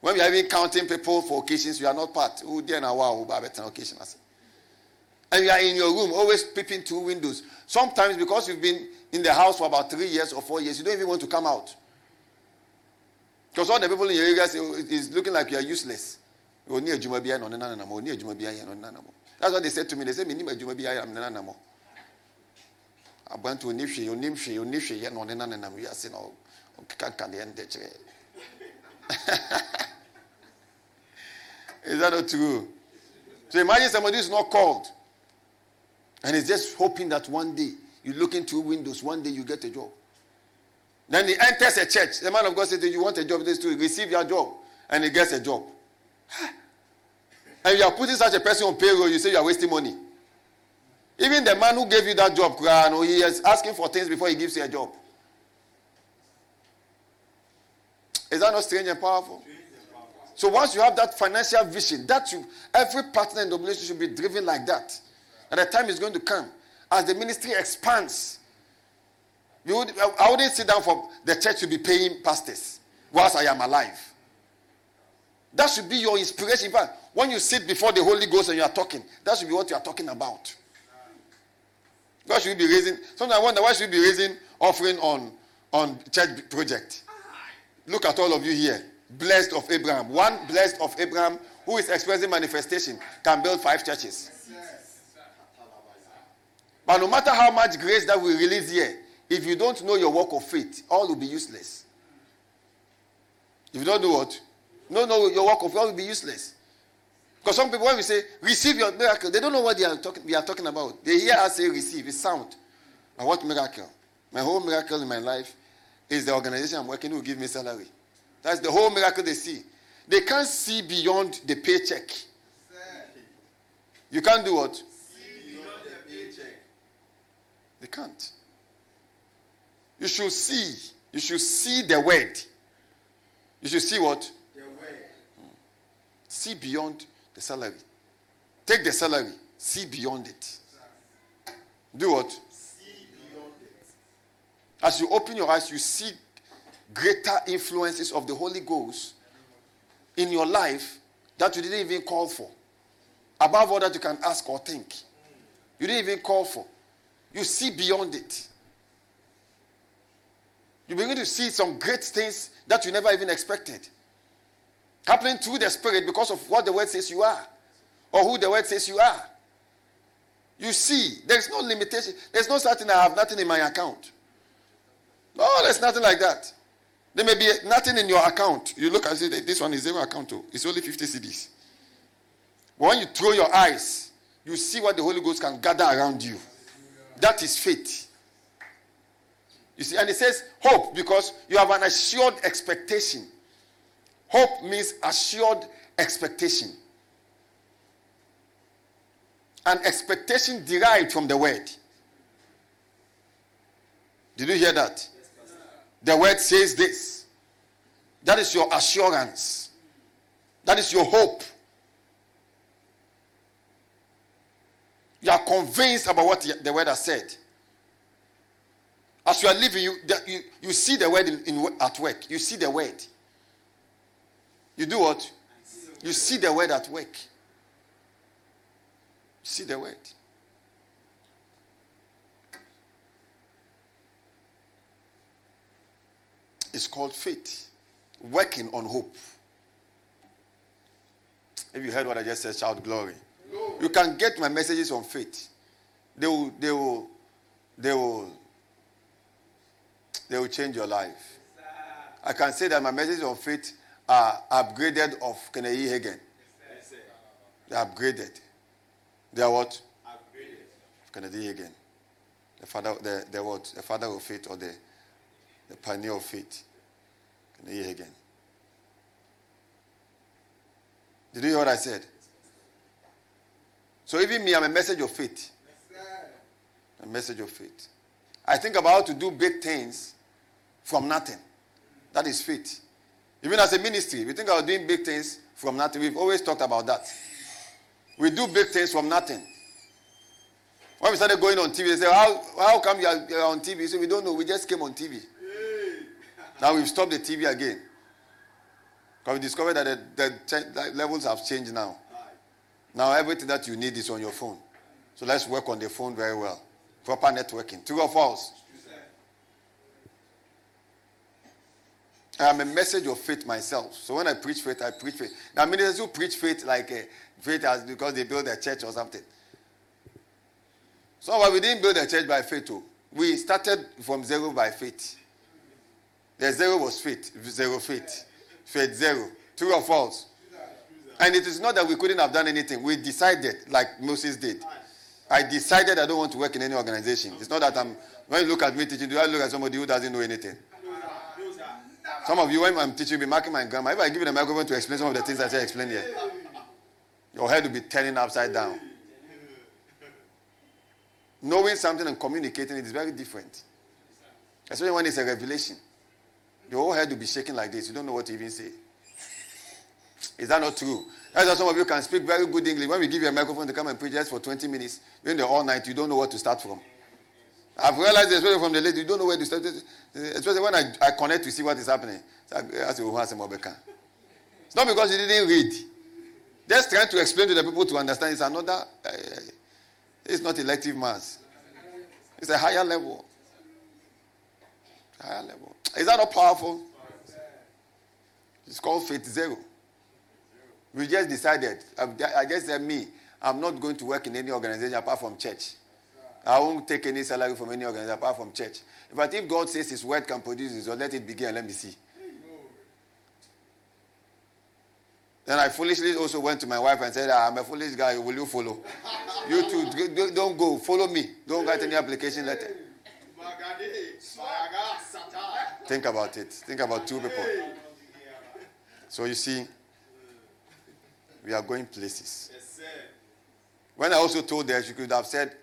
When we are even counting people for occasions, you are not part. Oh, dear, now, wow, oh, but better. And you are in your room, always peeping through windows. Sometimes, because you've been in the house for about three years or four years, you don't even want to come out. Because all the people in your area oh, it's looking like you are useless. Oh, That's what they said to me. They said, Minima Jumabia, I'm no, no, no. abanto ɔni hwee ɔnim hwee ɔni hwee yɛ na ɔne nanenam wiase na ɔkeka nkaneɛ no dɛkyerɛ is that not true? So imagine somebody is not called and is just hoping that one day you look into windows one day you get a job. Then he enters a church. The man of god says you want a job? This to receive your job. And he gets a job and you are putting such a person on payroll you say you are wasting money. Even the man who gave you that job oh, he is asking for things before he gives you a job. Is that not strange and powerful? So once you have that financial vision that you every partner in the relationship should be driven like that. And the time is going to come. As the ministry expands would, i wouldn't sit down for the church to be paying pastors whilst i am alive. That should be your inspiration. In fact, when you sit before the Holy Ghost and you are talking, that should be what you are talking about. Why should we be raising? Sometimes I wonder why should we be raising offering on on church project. Look at all of you here, blessed of Abraham. One blessed of Abraham who is expressing manifestation can build five churches. But no matter how much grace that we release here, if you don't know your work of faith, all will be useless. If you don't know what, no, no, your work of faith will be useless. Because some people, when we say receive your miracle, they don't know what they are talking, we are talking about. They hear us say receive, it's sound. But what miracle? My whole miracle in my life is the organization I'm working who give me salary. That's the whole miracle they see. They can't see beyond the paycheck. You can't do what? See beyond the paycheck. They can't. You should see. You should see the word. You should see what? The word. See beyond the salary. Take the salary, see beyond it. Do what? As you open your eyes, you see greater influences of the Holy Ghost in your life that you didn't even call for. Above all that you can ask or think. You didn't even call for. You see beyond it. You begin to see some great things that you never even expected happening through the Spirit because of what the Word says you are or who the Word says you are. You see, there's no limitation. There's no certain I have nothing in my account. No, there's nothing like that. There may be nothing in your account. You look and say, this one is zero account. Too. It's only 50 cedis. But when you throw your eyes, you see what the Holy Ghost can gather around you. That is faith. You see, and it says hope because you have an assured expectation Hope means assured expectation. An expectation derived from the word. Did you hear that? The word says this. That is your assurance. That is your hope. You are convinced about what the word has said. As you are living, you, you, you see the word in, in, at work. You see the word. You do what? You see the word at work. See the word. It's called faith. Working on hope. If you heard what I just said, shout glory. glory. You can get my messages on faith. They will, they will, they will, they will change your life. I can say that my message on faith are upgraded of Kennedy Hagin. Yes, they are upgraded. They are what? Upgraded. Kennedy Hagin. The father, the, the what? The father of faith or the, the pioneer of faith. Kennedy Hagin. Did you hear what I said? So even me, I'm a message of faith. A message of faith. I think about how to do big things from nothing. That is faith. Even as a ministry, we think about doing big things from nothing. We've always talked about that. We do big things from nothing. When we started going on TV, they said, How, how come you are, you are on TV? So we don't know. We just came on TV. now we've stopped the TV again. Because we discovered that the, the, the levels have changed now. Now everything that you need is on your phone. So let's work on the phone very well. Proper networking. True or false? I am a message of faith myself. So when I preach faith, I preach faith. Now, ministers who preach faith like uh, faith as because they build a church or something. So we didn't build a church by faith, too. We started from zero by faith. The zero was faith, zero faith, faith zero, true or false. And it is not that we couldn't have done anything. We decided, like Moses did. I decided I don't want to work in any organization. It's not that I'm. When you look at me teaching, do I look at somebody who doesn't know anything? Some of you, when I'm teaching, be marking my grammar. If I give you the microphone to explain some of the things that I say, explain here. Your head will be turning upside down. Knowing something and communicating it is very different. Especially when it's a revelation. Your whole head will be shaking like this. You don't know what to even say. Is that not true? That's why some of you can speak very good English. When we give you a microphone to come and preach just for 20 minutes, during the all night, you don't know what to start from. I've realized, especially from the lady, you don't know where to start. Especially when I, I connect to see what is happening. It's not because you didn't read. Just trying to explain to the people to understand is another. Uh, it's not elective mass. It's a higher level. Higher level. Is that not powerful? It's called faith zero. We just decided. I just said me. I'm not going to work in any organization apart from church. I won't take any salary from any organization apart from church. But if God says His word can produce results, let it begin. Let me see. Then I foolishly also went to my wife and said, ah, I'm a foolish guy. Will you follow? you too. Don't go. Follow me. Don't write any application letter. Think about it. Think about two people. So you see, we are going places. When I also told her, she could have said,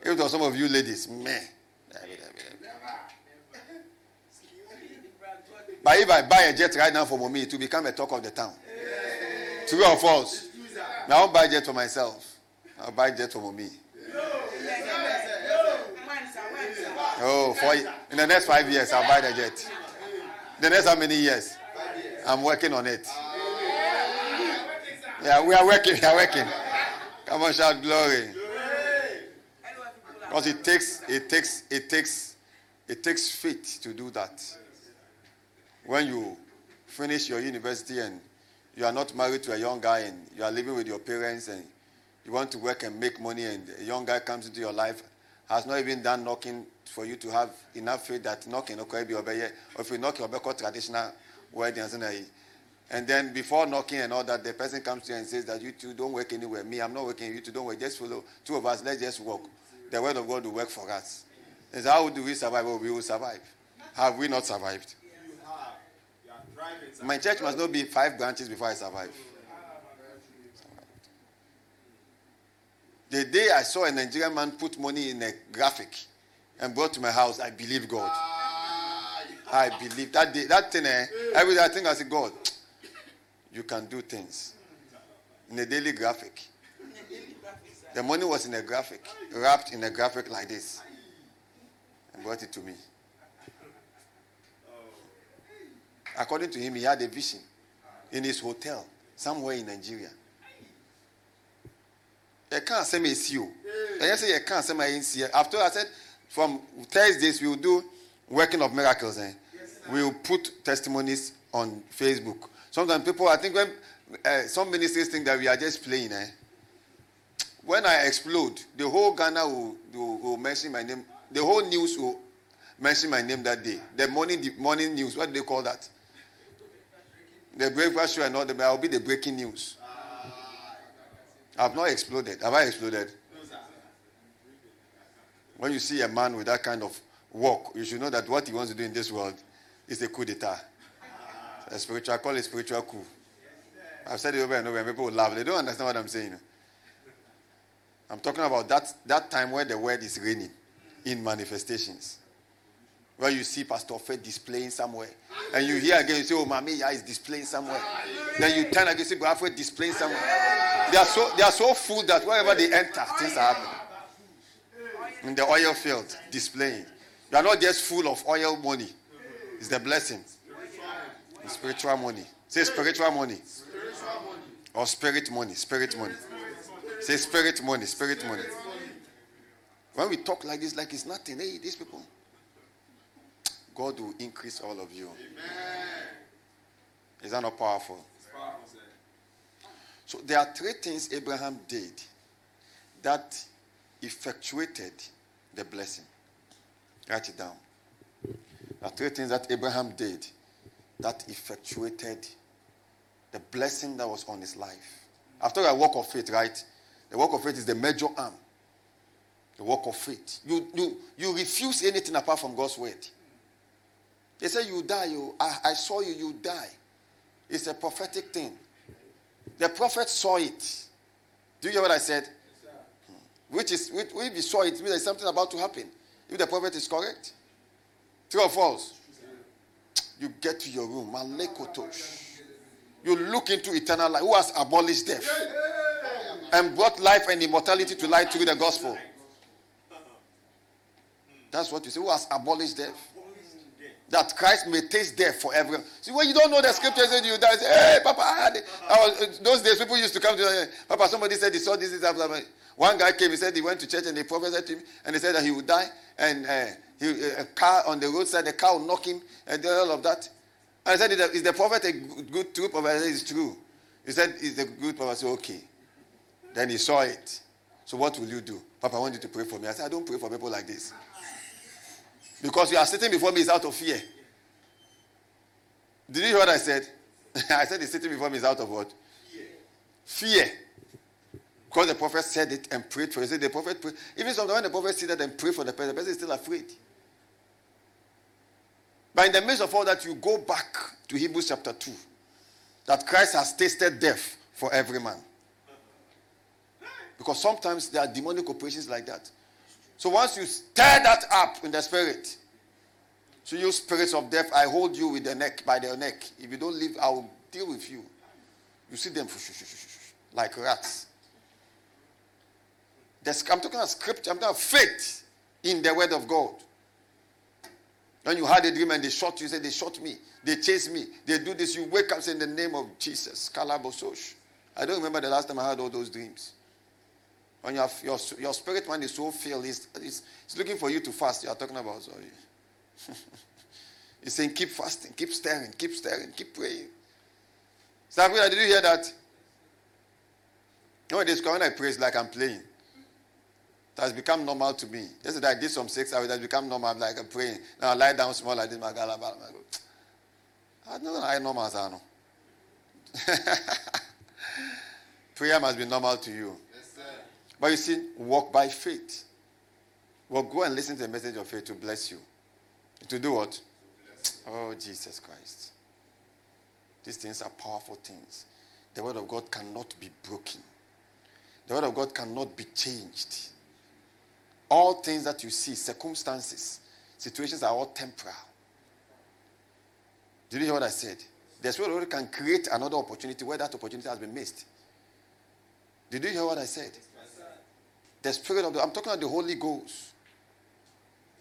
If it was some of you ladies, meh. But if I buy a jet right now for mommy, it will become a talk of the town. True or false? Now I won't buy jet for myself. I'll buy jet for mommy. Oh, for in the next five years, I'll buy the jet. The next how many years? I'm working on it. Yeah, we are working. We are working. Come on, shout glory. Because it takes, it takes, it takes, it takes faith to do that. When you finish your university and you are not married to a young guy and you are living with your parents and you want to work and make money and a young guy comes into your life, has not even done knocking for you to have enough faith that knocking okay be obey or if you knock your traditional weddings and then before knocking and all that the person comes to you and says that you two don't work anywhere. Me i'm not working you. Two don't work. Just follow. Two of us let's just walk. The word of god will work for us. And how do we survive well, we will survive? Have we not survived? My church must not be five branches before I survive. The day I saw a Nigerian man put money in a graphic and brought to my house, I believe God. I believe that day, that thing. Eh, every day I think I say, God, you can do things in a daily graphic. The money was in a graphic, wrapped in a graphic like this, and brought it to me. According to him, he had a vision in his hotel somewhere in Nigeria. I can't say me see you. I can't say my see. After I said from Thursdays we will do working of miracles. Eh? we will put testimonies on Facebook. Sometimes people, I think when uh, some ministers think that we are just playing. Eh? When I explode, the whole Ghana will, will, will mention my name. The whole news will mention my name that day. The morning, the morning news. What do they call that? The breakfast show and all that, I'll be the breaking news. I've not exploded. Have I exploded? When you see a man with that kind of walk, you should know that what he wants to do in this world is a coup d'etat. A spiritual call a spiritual coup. I've said it over and over, and people will laugh. They don't understand what I'm saying. I'm talking about that, that time where the word is raining in manifestations. Where you see Pastor Fed displaying somewhere. And you hear again, you say, Oh, Mami Ya is displaying somewhere. Then you turn again, you say, Fed displaying somewhere. They are, so, they are so full that wherever they enter, things are happening. In the oil field, displaying. You are not just full of oil money, it's the blessing. Spiritual money. Say spiritual money. Or spirit money. Spirit money. Say spirit money. Spirit money. When we talk like this, like it's nothing. Hey, these people. God will increase all of you. Is that not powerful? so there are three things Abraham did that effectuated the blessing. Write it down. There are three things that Abraham did that effectuated the blessing that was on his life. After a walk of faith, right? The walk of faith is the major arm. The walk of faith. You, you, you refuse anything apart from God's word. They say you die. You, I, I saw you, you die. It's a prophetic thing. The prophet saw it. Do you hear what I said? Hmm. Which is, if you saw it, means there's something about to happen. If the prophet is correct. True or false? You get to your room. Malekotosh. You look into eternal life. Who has abolished death? And brought life and immortality to light through the gospel. That's what you say. Who has abolished death? That Christ may taste death for everyone. See, when you don't know the scriptures, you die, say, hey, Papa, I was, those days people used to come to Papa, somebody said he saw this, this, blah, blah. One guy came, he said he went to church and they prophesied to him, and he said that he would die, and uh, he, a car on the roadside, the car would knock him, and all of that. And I said, is the prophet a good, true prophet? I said, it's true. He said, is a good prophet? I said, okay. Then he saw it. So what will you do? Papa, I want you to pray for me. I said, I don't pray for people like this. Because you are sitting before me is out of fear. Did you hear what I said? I said he's sitting before me is out of what? Fear. Fear. Because the prophet said it and prayed for it. Said the prophet prayed. Even sometimes when the prophet said that and prayed for the person, the person is still afraid. But in the midst of all that, you go back to Hebrews chapter 2. That Christ has tasted death for every man. Because sometimes there are demonic operations like that. So once you stir that up in the spirit, so you spirits of death, I hold you with the neck by the neck. If you don't leave, I will deal with you. You see them like rats. I'm talking about scripture, I'm talking about faith in the word of God. When you had a dream and they shot you, say they shot me, they chased me, they do this, you wake up saying in the name of Jesus. Kalabososh. I don't remember the last time I had all those dreams. When you have, your, your spirit man is so filled, he's looking for you to fast. You are talking about, sorry. he's saying, keep fasting, keep stirring, keep stirring, keep praying. Sabrina, did you hear that? No, this when I pray, it's like I'm playing. It has become normal to me. Yesterday I did some six hours, it has become normal. I'm like I'm praying. Now I lie down small like this, my God, I go. I don't know I normal as I know. Prayer must be normal to you. But you see, walk by faith. Well, go and listen to the message of faith to bless you. To do what? Oh, Jesus Christ. These things are powerful things. The word of God cannot be broken. The word of God cannot be changed. All things that you see, circumstances, situations are all temporal. Did you hear what I said? The Spirit of can create another opportunity where that opportunity has been missed. Did you hear what I said? The Spirit of the I'm talking about the Holy Ghost.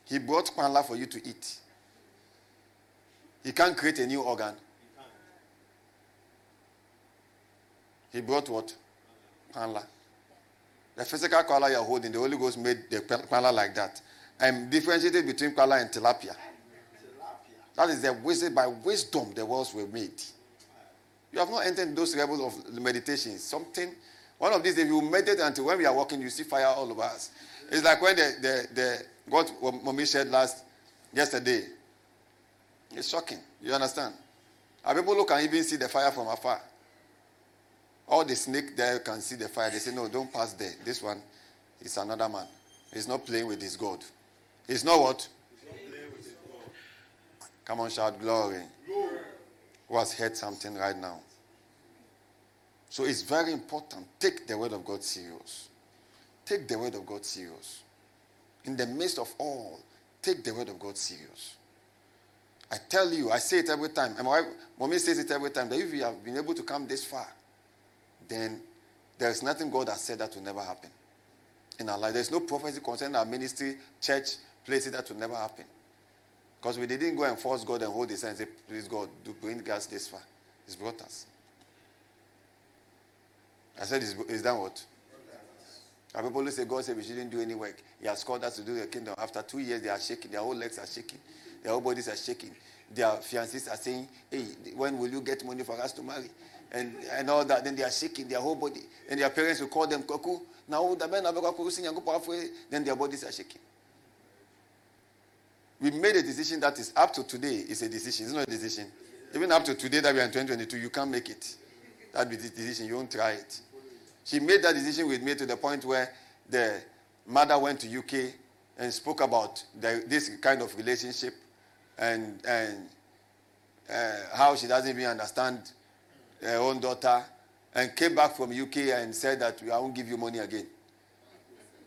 He brought kwanla for you to eat. He can't create a new organ. He brought what? Kwanla. The physical kwanla you're holding, the Holy Ghost made the kwanla like that. I'm differentiated between kwanla and tilapia. That is the wisdom by wisdom the worlds were made. You have not entered those levels of meditation. Something one of these days, you meditate until when we are walking, you see fire all over us. It's like when the, the, the what mommy said last yesterday. It's shocking. You understand? Our people who can even see the fire from afar. All the snake there can see the fire. They say, No, don't pass there. This one is another man. He's not playing with his God. He's not what? Come on, shout glory. Who has heard something right now? So it's very important. Take the word of God serious. Take the word of God serious. In the midst of all, take the word of God serious. I tell you, I say it every time. And my mommy says it every time that if you have been able to come this far, then there is nothing God has said that will never happen in our life. There's no prophecy concerning our ministry, church, places that will never happen. Because we didn't go and force God and hold his hand and say, please God, do bring us this far. He's brought us. I said, is, is that what? And people say, God said we shouldn't do any work. He has called us to do the kingdom. After two years, they are shaking. Their whole legs are shaking. Their whole bodies are shaking. Their fiancés are saying, Hey, when will you get money for us to marry? And, and all that. Then they are shaking their whole body. And their parents will call them Koku. Now the men are Then their bodies are shaking. We made a decision that is up to today It's a decision. It's not a decision. Even up to today that we are in 2022, you can't make it. That be the decision. You won't try it. She made that decision with me to the point where the mother went to UK and spoke about the, this kind of relationship and and uh, how she doesn't even understand her own daughter and came back from UK and said that I won't give you money again.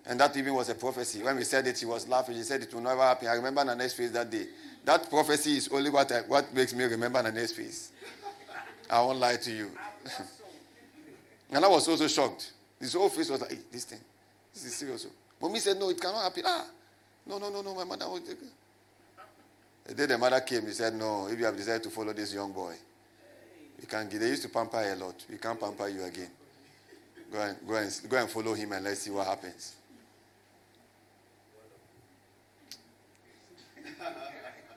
And that even was a prophecy. When we said it, she was laughing. She said it will never happen. I remember next face that day. That prophecy is only what, I, what makes me remember next face. I won't lie to you. and I was also shocked. His whole face was like, hey, this thing, this is serious. But me said, no, it cannot happen. Ah, no, no, no, no, my mother it. The day the mother came, he said, no, if you have decided to follow this young boy, you get. They used to pamper a lot. We can't pamper you again. Go and, go and, go and follow him and let's see what happens.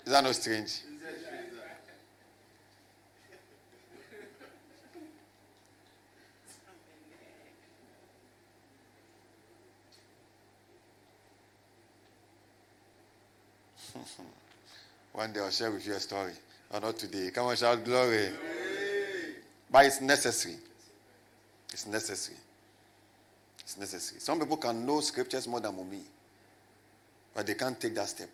Is that not strange? One day I'll share with you a story. Or not today. Come on, shout glory. But it's necessary. It's necessary. It's necessary. Some people can know scriptures more than me, but they can't take that step.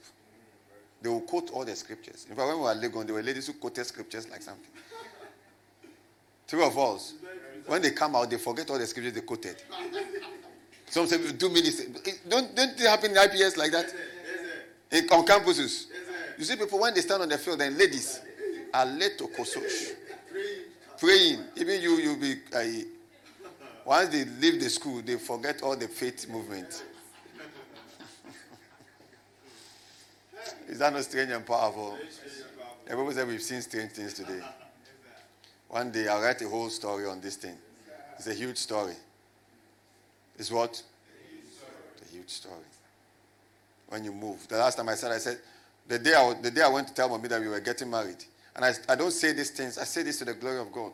They will quote all the scriptures. In fact, when we were Legon, there were ladies who quoted scriptures like something. Three of us. When they come out, they forget all the scriptures they quoted. Some say, two minutes. Don't, don't it happen in IPS like that? In, on campuses. You see people, when they stand on the field, and ladies are led to Kososh. Praying. Even you, you'll be. Uh, once they leave the school, they forget all the faith movement. Is that not strange and powerful? Everybody said we've seen strange things today. One day I'll write a whole story on this thing. It's a huge story. It's what? A huge story. When you move. The last time I said, I said, the day I, the day I went to tell mommy that we were getting married, and I, I don't say these things, I say this to the glory of God.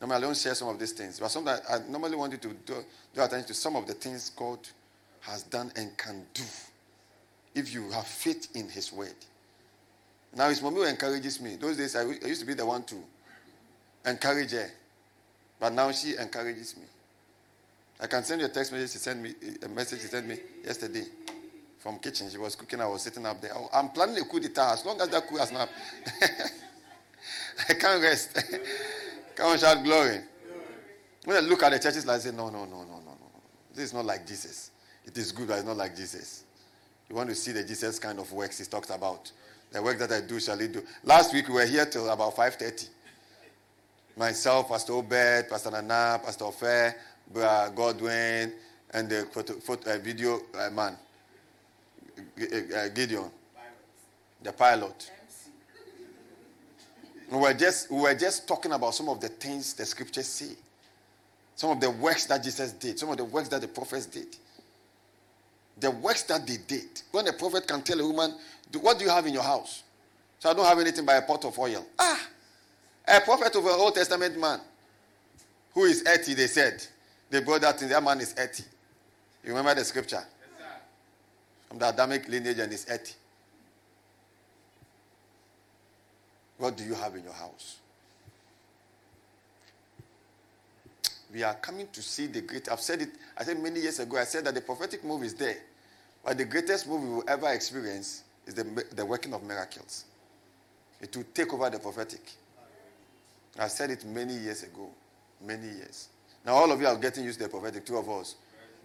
Normally, I don't share some of these things, but sometimes I normally want you to do, do attention to some of the things God has done and can do if you have faith in His word. Now, his mommy encourages me. Those days, I, I used to be the one to encourage her, but now she encourages me. I can send you a text message. She sent me a message. She sent me yesterday from kitchen. She was cooking. I was sitting up there. I'm planning a coup d'etat as long as that coup has not. I can't rest. Come on, shout glory. When I look at the churches, I say, no, no, no, no, no, no. This is not like Jesus. It is good, but it's not like Jesus. You want to see the Jesus kind of works he talks about. The work that I do shall he do. Last week we were here till about 5.30. Myself, Pastor Obed, Pastor Nana, Pastor Fair, Godwin, and the photo, photo, uh, video uh, man, uh, Gideon, the pilot. We were just we were just talking about some of the things the scriptures say, some of the works that Jesus did, some of the works that the prophets did, the works that they did. When a prophet can tell a woman, "What do you have in your house?" So I don't have anything but a pot of oil. Ah, a prophet of an Old Testament man who is 80, they said. They brought that in. That man is 80. You remember the scripture? Yes, From the Adamic lineage and is 80. What do you have in your house? We are coming to see the great. I've said it, I said many years ago, I said that the prophetic move is there. But the greatest move we will ever experience is the, the working of miracles. It will take over the prophetic. I said it many years ago. Many years. Now all of you are getting used to the prophetic, two of us.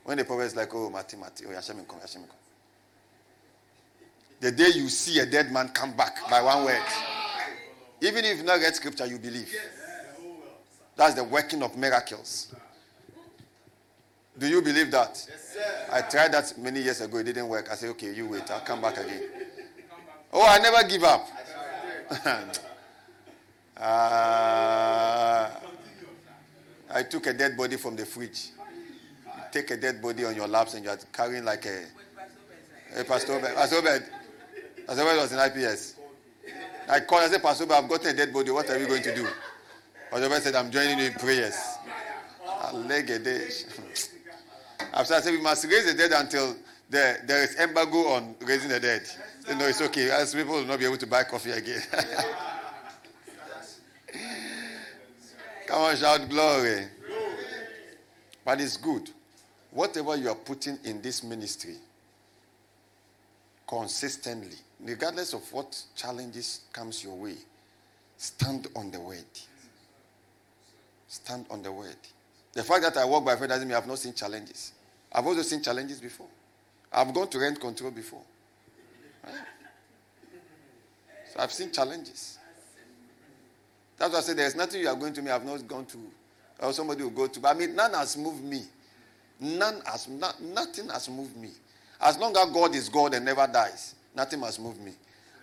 When the prophet is like, oh, Mati, Mati, oh, Yashem, come, come. The day you see a dead man come back by one word, even if you not read scripture, you believe. That's the working of miracles. Do you believe that? Yes, I tried that many years ago. It didn't work. I said, okay, you wait. I'll come back again. Oh, I never give up. uh, I took a dead body from the fridge. You take a dead body on your laps and you're carrying like a. A pastor. Pastor. Pastor was in IPS. I called, I said, Pastor, I've got a dead body. What are we going to do? Pastor said, I'm joining you in prayers. After I said, we must raise the dead until there, there is embargo on raising the dead. Said, no, it's okay. As people will not be able to buy coffee again. Come on, shout glory. But it's good. Whatever you are putting in this ministry, consistently, regardless of what challenges comes your way, stand on the word. Stand on the word. The fact that I walk by faith doesn't mean I've not seen challenges. I've also seen challenges before. I've gone to rent control before. Right? So I've seen challenges. That's why I said there's nothing you are going to me I've not gone to, or somebody will go to. But I mean, none has moved me. None has, not, nothing has moved me. As long as God is God and never dies, nothing must move me.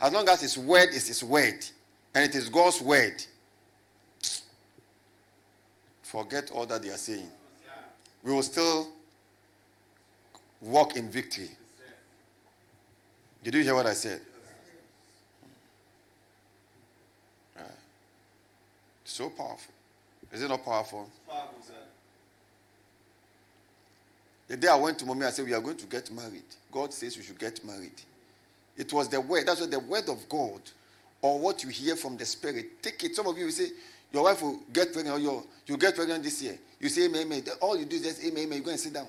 As long as His word is His word, and it is God's word, forget all that they are saying. We will still walk in victory. Did you hear what I said? So powerful. Is it not powerful? Powerful. The day I went to mommy, I said, We are going to get married. God says we should get married. It was the word. That's what the word of God or what you hear from the spirit. Take it. Some of you will say, Your wife will get pregnant or your, you'll get pregnant this year. You say, Amen, amen. All you do is just, Amen, amen. You go and sit down.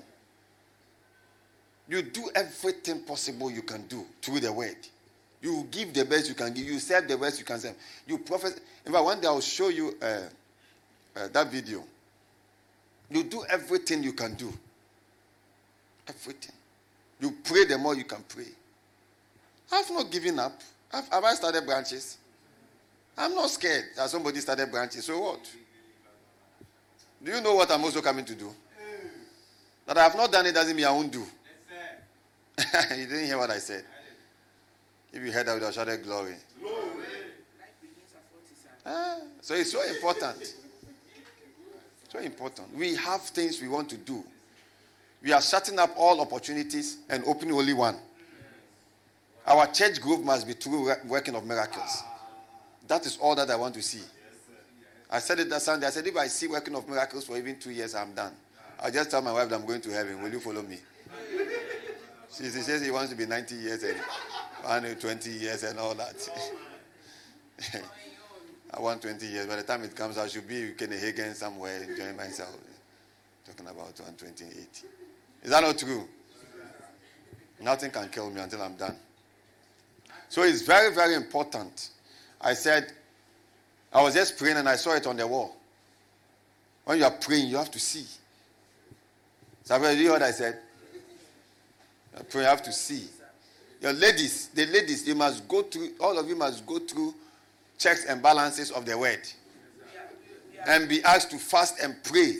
You do everything possible you can do through the word. You give the best you can give. You serve the best you can serve. You prophet. In fact, one day I'll show you uh, uh, that video. You do everything you can do. Everything. You pray the more you can pray. I've not given up. Have, have I started branches? I'm not scared that somebody started branches. So what? Do you know what I'm also coming to do? That I have not done it doesn't mean I won't do. you didn't hear what I said. If you heard that, would have shouted glory. Ah, so it's so important. So important. We have things we want to do. We are shutting up all opportunities and opening only one. Our church group must be through working of miracles. That is all that I want to see. I said it that Sunday. I said, if I see working of miracles for even two years, I'm done. I just tell my wife that I'm going to heaven. Will you follow me? She, she says he wants to be 90 years and 120 years and all that. I want 20 years. By the time it comes, I should be in Copenhagen somewhere enjoying myself. Talking about 128. Is that not true? Nothing can kill me until I'm done. So it's very, very important. I said, I was just praying and I saw it on the wall. When you are praying, you have to see. So, you hear what I said? You pray, you have to see. Your ladies, the ladies, you must go through, all of you must go through checks and balances of the word. And be asked to fast and pray.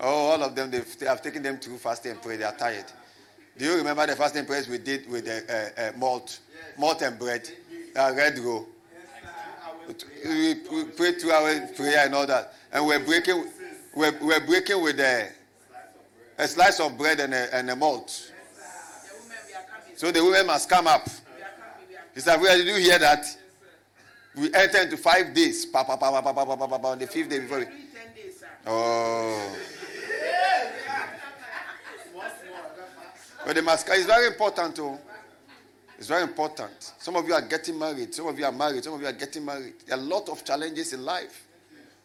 Oh, all of them, they have taken them through fasting and pray. They are tired. Do you remember the fasting prayers we did with the uh, uh, malt, malt and bread, uh, red roll? We, we prayed two hours prayer and all that, and we're breaking, we're, we're breaking with a, a slice of bread and a, and a malt. So the women must come up. Sister, where did you hear that? We enter into five days. Pa, pa, pa, pa, pa, pa, pa, pa, pa, the fifth day before. We... Oh. But the mask is very important too. It's very important. Some of you are getting married. Some of you are married. Some of you are getting married. There are a lot of challenges in life.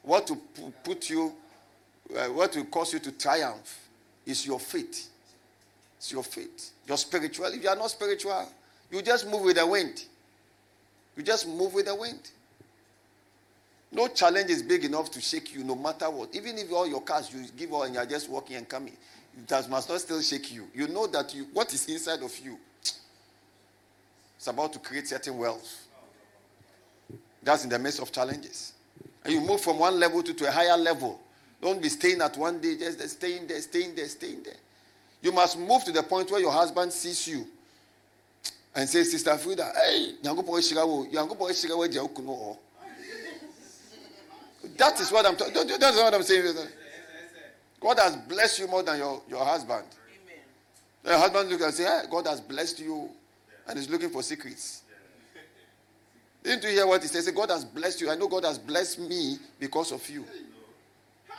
What to put you, uh, what will cause you to triumph is your faith. It's your faith. Your spiritual. If you are not spiritual, you just move with the wind. You just move with the wind. No challenge is big enough to shake you, no matter what. Even if all your cars you give all and you are just walking and coming, that must not still shake you. You know that you what is inside of you. It's about to create certain wealth. That's in the midst of challenges. And you move from one level to, to a higher level. Don't be staying at one day, just staying there, staying there, staying there. You must move to the point where your husband sees you and says, Sister Frida, hey, that is what I'm talking. That's what I'm saying. God has blessed you more than your, your husband. Amen. Your husband look and say, hey, God has blessed you and is looking for secrets. Didn't you hear what he said? He said, God has blessed you. I know God has blessed me because of you.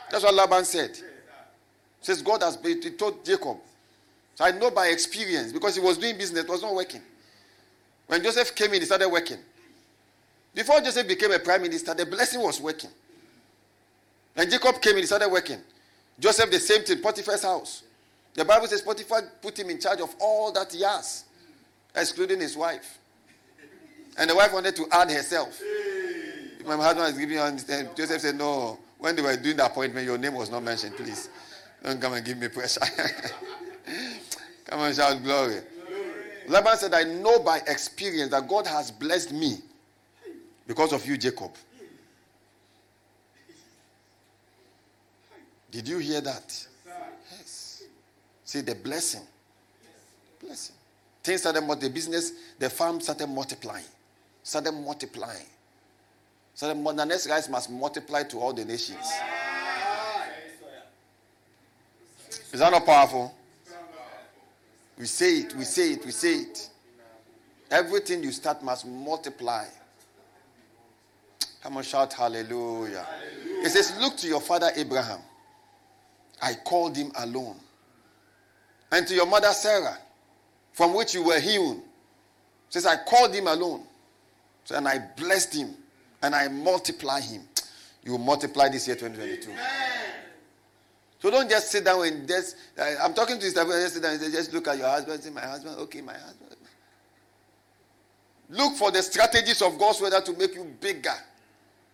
That's what Laban said. He says, God has been, he told Jacob. So I know by experience because he was doing business, it was not working. When Joseph came in, he started working. Before Joseph became a prime minister, the blessing was working. When Jacob came in, he started working. Joseph, the same thing, Potiphar's house. The Bible says Potiphar put him in charge of all that he has, excluding his wife. And the wife wanted to add herself. If my husband is giving you understand, Joseph said, No, when they were doing the appointment, your name was not mentioned, please. Don't come and give me pressure. come and shout glory. glory. Laban said, I know by experience that God has blessed me because of you, Jacob. Did you hear that? Yes. See the blessing. Blessing. Things started, the business, the farm started multiplying. Started multiplying. So the, next guys must multiply to all the nations. Is that not powerful? We say it, we say it, we say it. Everything you start must multiply. Come on, shout hallelujah. hallelujah. It says, Look to your father Abraham. I called him alone. And to your mother Sarah, from which you were hewn. Says, I called him alone. And I blessed him and I multiply him. You multiply this year 2022. Amen. So don't just sit down and just. Uh, I'm talking to this and just sit down and just look at your husband. Say, my husband. Okay, my husband. Look for the strategies of God's weather to make you bigger.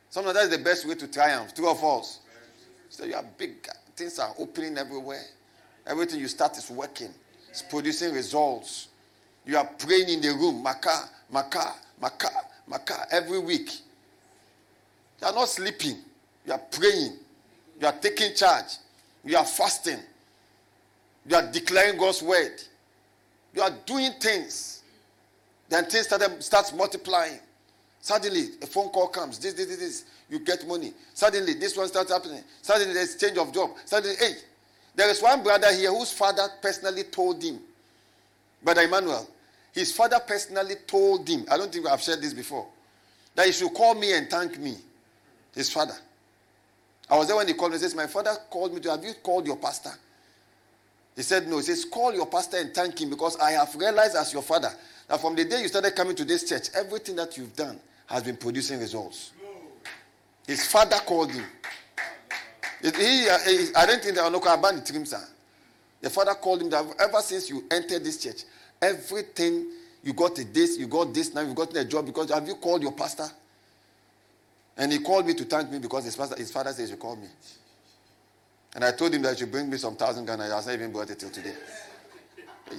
Sometimes that's the best way to triumph. Two of us. So you are bigger. Things are opening everywhere. Everything you start is working. It's producing results. You are praying in the room. Maka, maka, maka, maka every week. You are not sleeping. You are praying. You are taking charge. You are fasting. You are declaring God's word. You are doing things. Then things start, starts multiplying. Suddenly, a phone call comes. This, this, this, this. You get money. Suddenly, this one starts happening. Suddenly, there's change of job. Suddenly, hey, there is one brother here whose father personally told him, Brother Emmanuel, his father personally told him, I don't think I've shared this before, that he should call me and thank me his father. I was there when he called me. He says, My father called me to, have you called your pastor? He said, No. He says, Call your pastor and thank him because I have realized as your father that from the day you started coming to this church, everything that you've done has been producing results. His father called him. He, he, I don't think that Onoko Abani Trimsa. The father called him that ever since you entered this church, everything you got this, you got this, now you've gotten a job because have you called your pastor? And he called me to thank me because his, pastor, his father says you call me. And I told him that you bring me some thousand Ghana. He has not even brought it till today.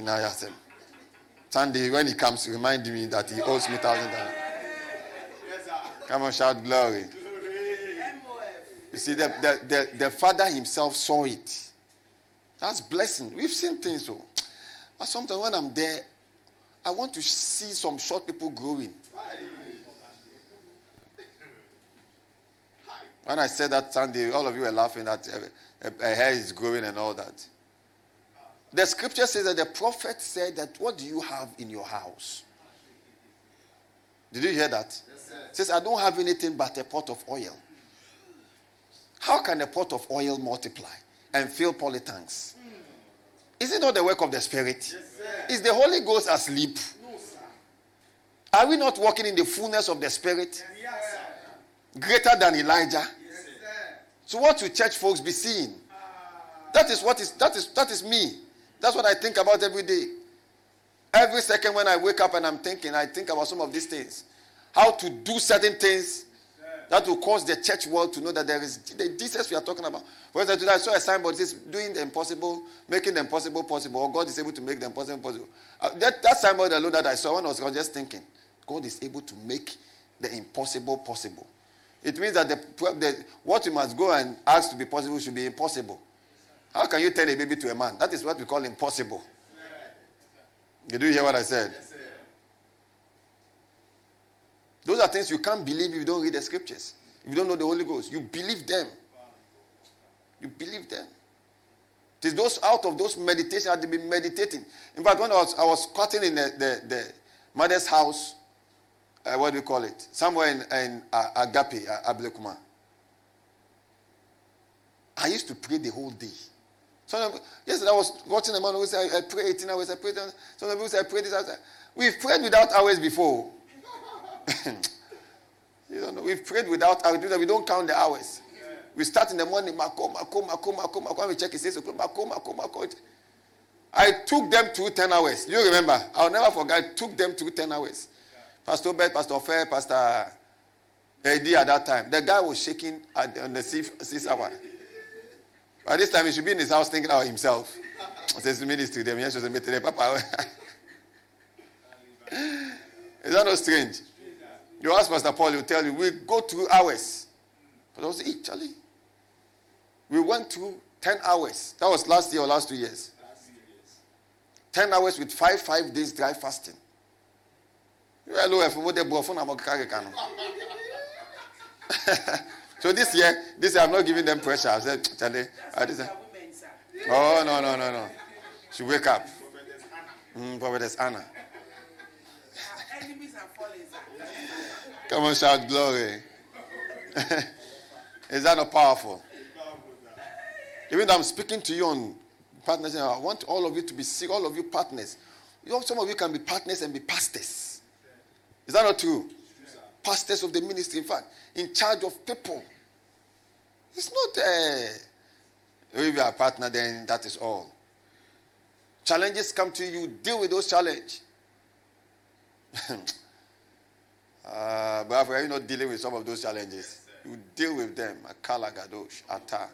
Now I asked him. Sunday, when he comes, remind me that he owes me thousand Ghana. Come on, shout glory. You see, the, the, the, the father himself saw it. That's blessing. We've seen things so. But sometimes when I'm there, I want to see some short people growing. When I said that Sunday, all of you were laughing that a, a, a hair is growing and all that. The scripture says that the prophet said that, What do you have in your house? Did you hear that? Yes, says, I don't have anything but a pot of oil. How can a pot of oil multiply and fill polytanks? Mm. Is it not the work of the Spirit? Yes, Is the Holy Ghost asleep? No, Are we not walking in the fullness of the Spirit? Yes, greater than Elijah. Yes, so what will church folks be seeing? That is what is that is that is me. That's what I think about every day. Every second when I wake up and I'm thinking, I think about some of these things. How to do certain things that will cause the church world to know that there is the Jesus we are talking about. For instance, today I saw a signboard says doing the impossible, making the impossible possible, or God is able to make the impossible possible. Uh, that, that signboard alone that I saw when I was just thinking, God is able to make the impossible possible. It means that the, the, what you must go and ask to be possible should be impossible. How can you turn a baby to a man? That is what we call impossible. Did you hear what I said? Yes, Those are things you can't believe if you don't read the scriptures. If you don't know the Holy Ghost, you believe them. You believe them. It is those out of those meditations I've been meditating. In fact, when I was I was cutting in the, the, the mother's house uh, what do you call it? Somewhere in, in uh, Agape, uh, Ablekuma. I used to pray the whole day. Some yesterday I was watching a man who said, I, I pray 18 hours, I pray. Some people say, I pray this. I We've prayed without hours before. you don't know. We've prayed without hours. We don't count the hours. We start in the morning, Mako, Mako, Mako, Mako, Mako. When we check, it says, Mako, Mako, Mako. I took them through 10 hours. You remember? I'll never forget. I took them through 10 hours. Pastor Beth, Pastor Fair, Pastor Eddie at that time. The guy was shaking at the, on the sixth hour. By this time, he should be in his house thinking about himself. Says ministry, them yes, Papa. Is that not strange? You ask Pastor Paul, he'll tell you, we go through hours. But I was, hey, Charlie. We went through 10 hours. That was last year or last two years. 10 hours with five, five days dry fasting. so this year, this year I'm not giving them pressure. I said, Charlie, I just oh no no no no. She wake up. Mm, Prophetess Anna. Come on, shout glory. Is that not powerful? Even though I'm speaking to you on partners, I want all of you to be sick, all of you partners. Some of you can be partners and be pastors. Is that not true? Pastors of the ministry, in fact, in charge of people. It's not uh, if you are a partner, then that is all. Challenges come to you, deal with those challenges. uh, but are you not dealing with some of those challenges? You deal with them. Akala gadosh, ata,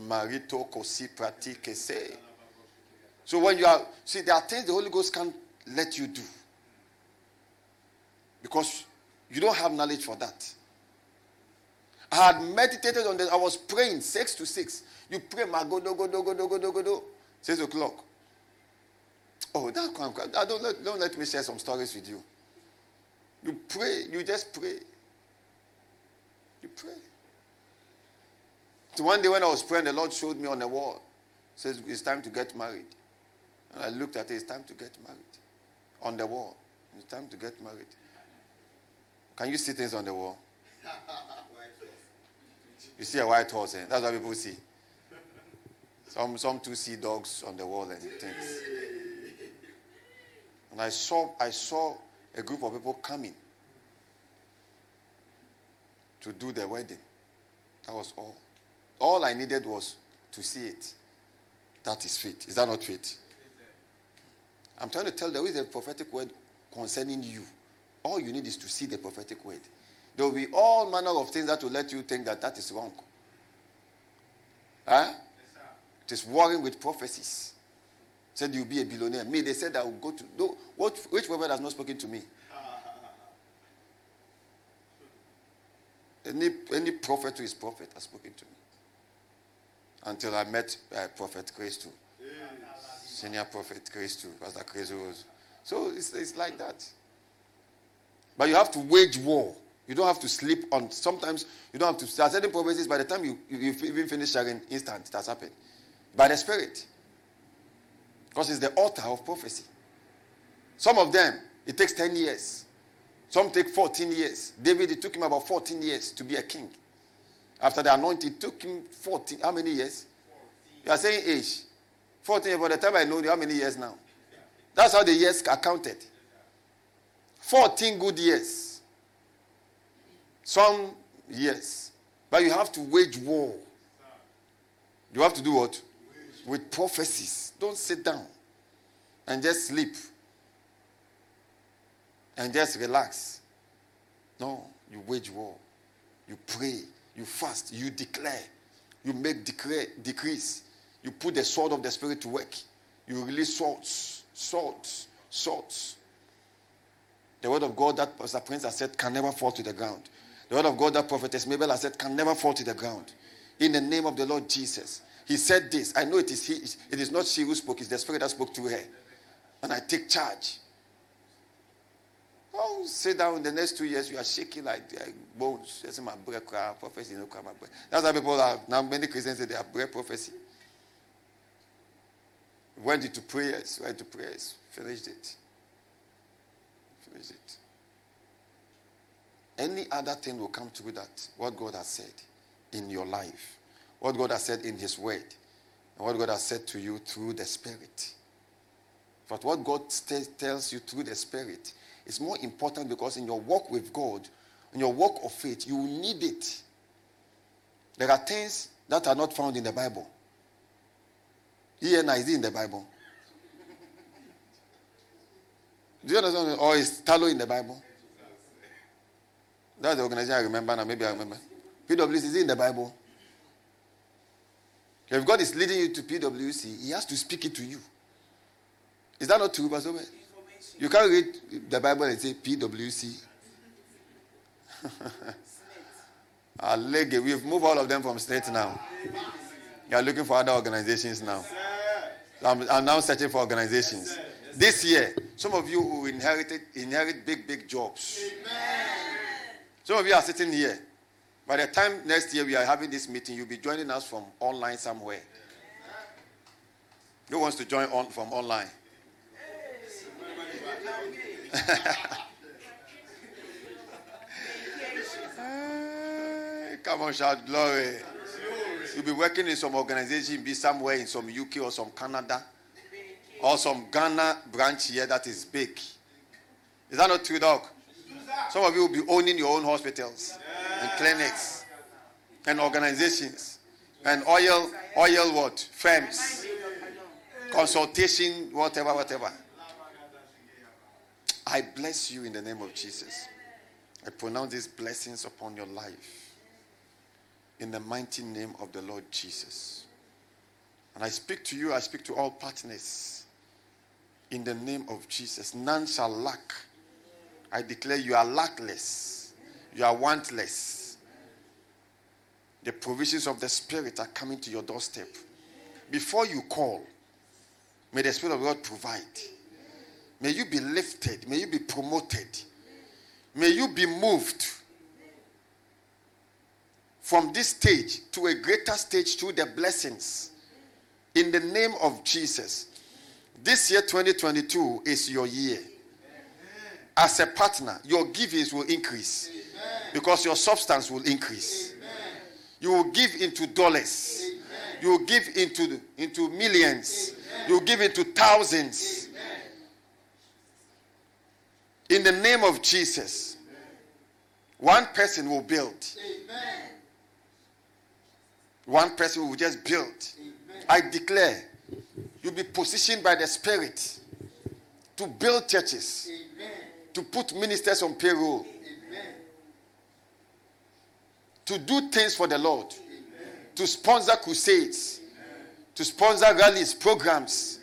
marito kosi pratique se. So when you are, see, there are things the Holy Ghost can't let you do. Because you don't have knowledge for that. I had meditated on this. I was praying six to six. You pray, magodo, godo, godo, godo, godo. Six o'clock. Oh, that don't let, don't let me share some stories with you. You pray, you just pray. You pray. So one day when I was praying, the Lord showed me on the wall, says it's time to get married. And I looked at it, it's time to get married. On the wall. It's time to get married. Can you see things on the wall? you see a white horse, eh? That's what people see. Some some two see dogs on the wall and things. And I saw I saw a group of people coming to do the wedding. That was all. All I needed was to see it. That is faith. Is that not faith? I'm trying to tell there is a prophetic word concerning you. All you need is to see the prophetic word. There will be all manner of things that will let you think that that is wrong. Huh? Yes, it is warring with prophecies. Said you'll be a billionaire. Me, they said I will go to. No, what, which prophet has not spoken to me? Any, any prophet who is prophet has spoken to me. Until I met uh, Prophet Grace too. Senior Prophet Grace too. Pastor Grace Rose. So it's, it's like that. But you have to wage war. You don't have to sleep on. Sometimes you don't have to start certain prophecies. By the time you, you, you even finish sharing, instant, it has happened. By the Spirit. Because it's the author of prophecy. Some of them, it takes 10 years. Some take 14 years. David, it took him about 14 years to be a king. After the anointing, took him 14. How many years? 14. You are saying age. 14. By the time I know you, how many years now? That's how the years are counted. 14 good years. Some years. But you have to wage war. You have to do what? With prophecies. Don't sit down and just sleep and just relax. No, you wage war. You pray. You fast. You declare. You make declare, decrease. You put the sword of the Spirit to work. You release swords, swords, swords. The word of God that Pastor Prince has said can never fall to the ground. The word of God that Prophetess Mabel has said can never fall to the ground. In the name of the Lord Jesus. He said this. I know it is he, it is not she who spoke, it's the spirit that spoke to her. And I take charge. Oh, sit down in the next two years, you are shaking like, like bones. That's my breath prophecy, no my breath. That's how people are now many Christians say they are breath prophecy. Went into prayers, went to prayers, finished it. Finished it. Any other thing will come through that. What God has said in your life, what God has said in His Word, and what God has said to you through the Spirit. But what God tells you through the Spirit is more important because in your walk with God, in your walk of faith, you will need it. There are things that are not found in the Bible. ENI is in the Bible. Do you understand? Or is Tullow in the Bible? That's the organization I remember now. Maybe I remember. PwC is in the Bible. If God is leading you to PwC, He has to speak it to you. Is that not true, Pastor? You can't read the Bible and say PwC. We've moved all of them from state now. You are looking for other organizations now. I'm, I'm now searching for organizations. This year, some of you who inherited inherit big, big jobs. Some of you are sitting here. By the time next year we are having this meeting, you'll be joining us from online somewhere. Who wants to join on from online? Come on, shout glory. You'll be working in some organization, be somewhere in some UK or some Canada or some Ghana branch here that is big. Is that not true, dog? Some of you will be owning your own hospitals clinics and organizations and oil, oil what? Firms, consultation, whatever, whatever. I bless you in the name of Jesus. I pronounce these blessings upon your life in the mighty name of the Lord Jesus. And I speak to you, I speak to all partners in the name of Jesus. None shall lack. I declare you are lackless, you are wantless. The provisions of the Spirit are coming to your doorstep. Before you call, may the Spirit of God provide. May you be lifted. May you be promoted. May you be moved from this stage to a greater stage through the blessings. In the name of Jesus. This year, 2022, is your year. As a partner, your givings will increase because your substance will increase. You will give into dollars. You will give into, into millions. You will give into thousands. In the name of Jesus, one person will build. One person will just build. I declare you'll be positioned by the Spirit to build churches, to put ministers on payroll, to do things for the Lord, to sponsor crusades, to sponsor rallies, programs,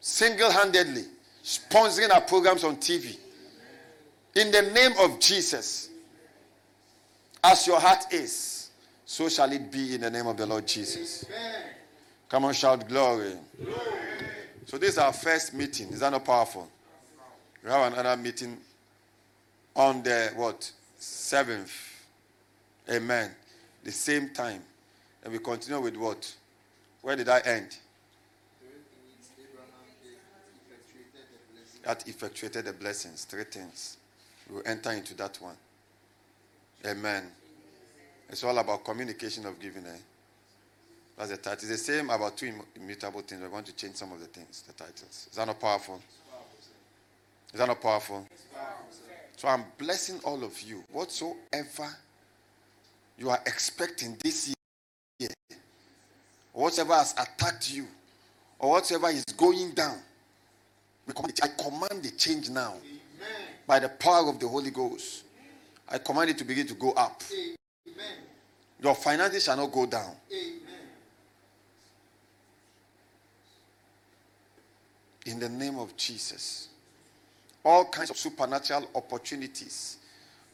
single handedly, sponsoring our programs on TV. In the name of Jesus, as your heart is, so shall it be in the name of the Lord Jesus. Come on, shout glory. glory. So, this is our first meeting. Is that not powerful? We have another meeting on the what? 7th. Amen. The same time. And we continue with what? Where did I end? That effectuated the blessings. Three things. We will enter into that one. Amen. It's all about communication of giving. Eh? That's the title. It's the same about two immutable things. We want to change some of the things, the titles. Is that not powerful? Is that not powerful? So I'm blessing all of you. Whatsoever you are expecting this year, whatever has attacked you, or whatever is going down, I command the change now by the power of the Holy Ghost. I command it to begin to go up. Amen. Your finances shall not go down. Amen. In the name of Jesus. All kinds of supernatural opportunities,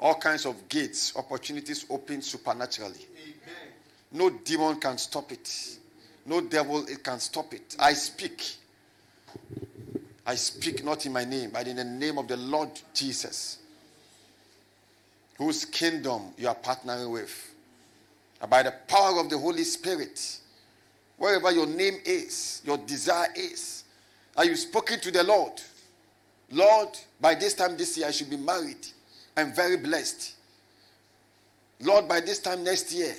all kinds of gates, opportunities open supernaturally. Amen. No demon can stop it. No devil it can stop it. I speak. I speak not in my name, but in the name of the Lord Jesus whose kingdom you are partnering with. And by the power of the Holy Spirit, wherever your name is, your desire is, are you spoken to the Lord? Lord, by this time this year, I should be married. I'm very blessed. Lord, by this time next year,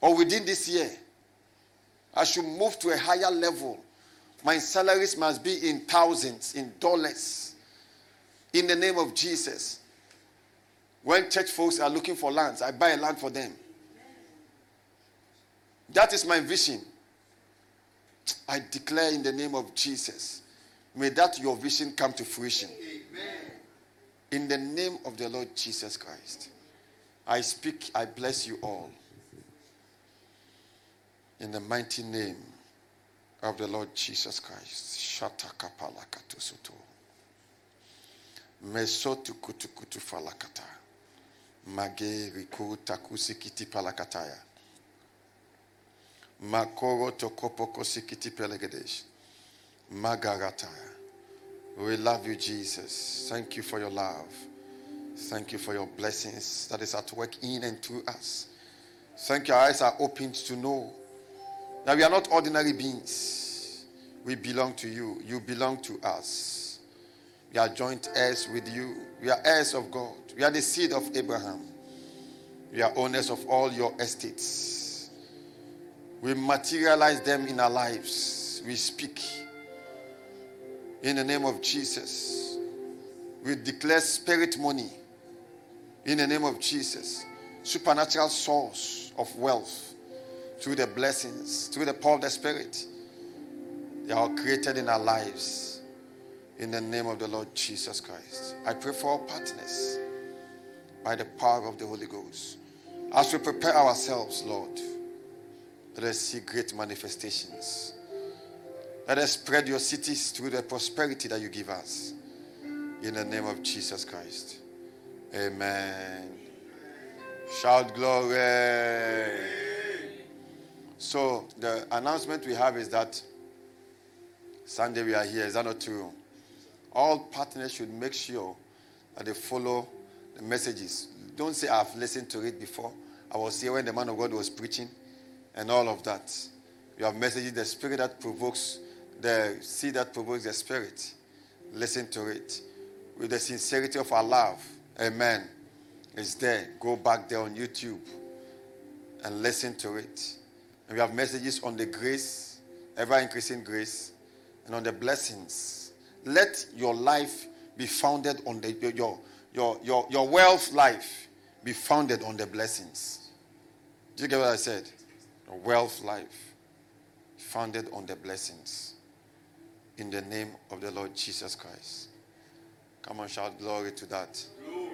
or within this year, I should move to a higher level. My salaries must be in thousands, in dollars. In the name of Jesus. When church folks are looking for lands, I buy a land for them. That is my vision. I declare in the name of Jesus, may that your vision come to fruition. Amen. In the name of the Lord Jesus Christ, I speak, I bless you all. In the mighty name of the Lord Jesus Christ. Shatakapalakatusutu. Mesotu kutukutu falakata. Mage riku takusikiti palakataya. Makoro tokopoko sikiti pelegedesh. Magarataya. We love you, Jesus. Thank you for your love. Thank you for your blessings that is at work in and through us. Thank you. Our eyes are opened to know that we are not ordinary beings. We belong to you. You belong to us. We are joint heirs with you. We are heirs of God. We are the seed of Abraham. We are owners of all your estates. We materialize them in our lives. We speak in the name of Jesus. We declare spirit money in the name of Jesus. Supernatural source of wealth through the blessings, through the power of the Spirit. They are created in our lives in the name of the Lord Jesus Christ. I pray for our partners by the power of the Holy Ghost. As we prepare ourselves, Lord, let us see great manifestations. Let us spread your cities through the prosperity that you give us. In the name of Jesus Christ. Amen. Shout glory. So, the announcement we have is that Sunday we are here. Is that not true? All partners should make sure that they follow the messages. Don't say, I've listened to it before. I was here when the man of God was preaching and all of that. We have messages, the spirit that provokes, the seed that provokes the spirit. Listen to it with the sincerity of our love. Amen. It's there. Go back there on YouTube and listen to it. And we have messages on the grace, ever increasing grace, and on the blessings. Let your life be founded on the your your your, your wealth life be founded on the blessings. Do you get what I said? Your wealth life founded on the blessings. In the name of the Lord Jesus Christ. Come on, shout glory to that. Glory.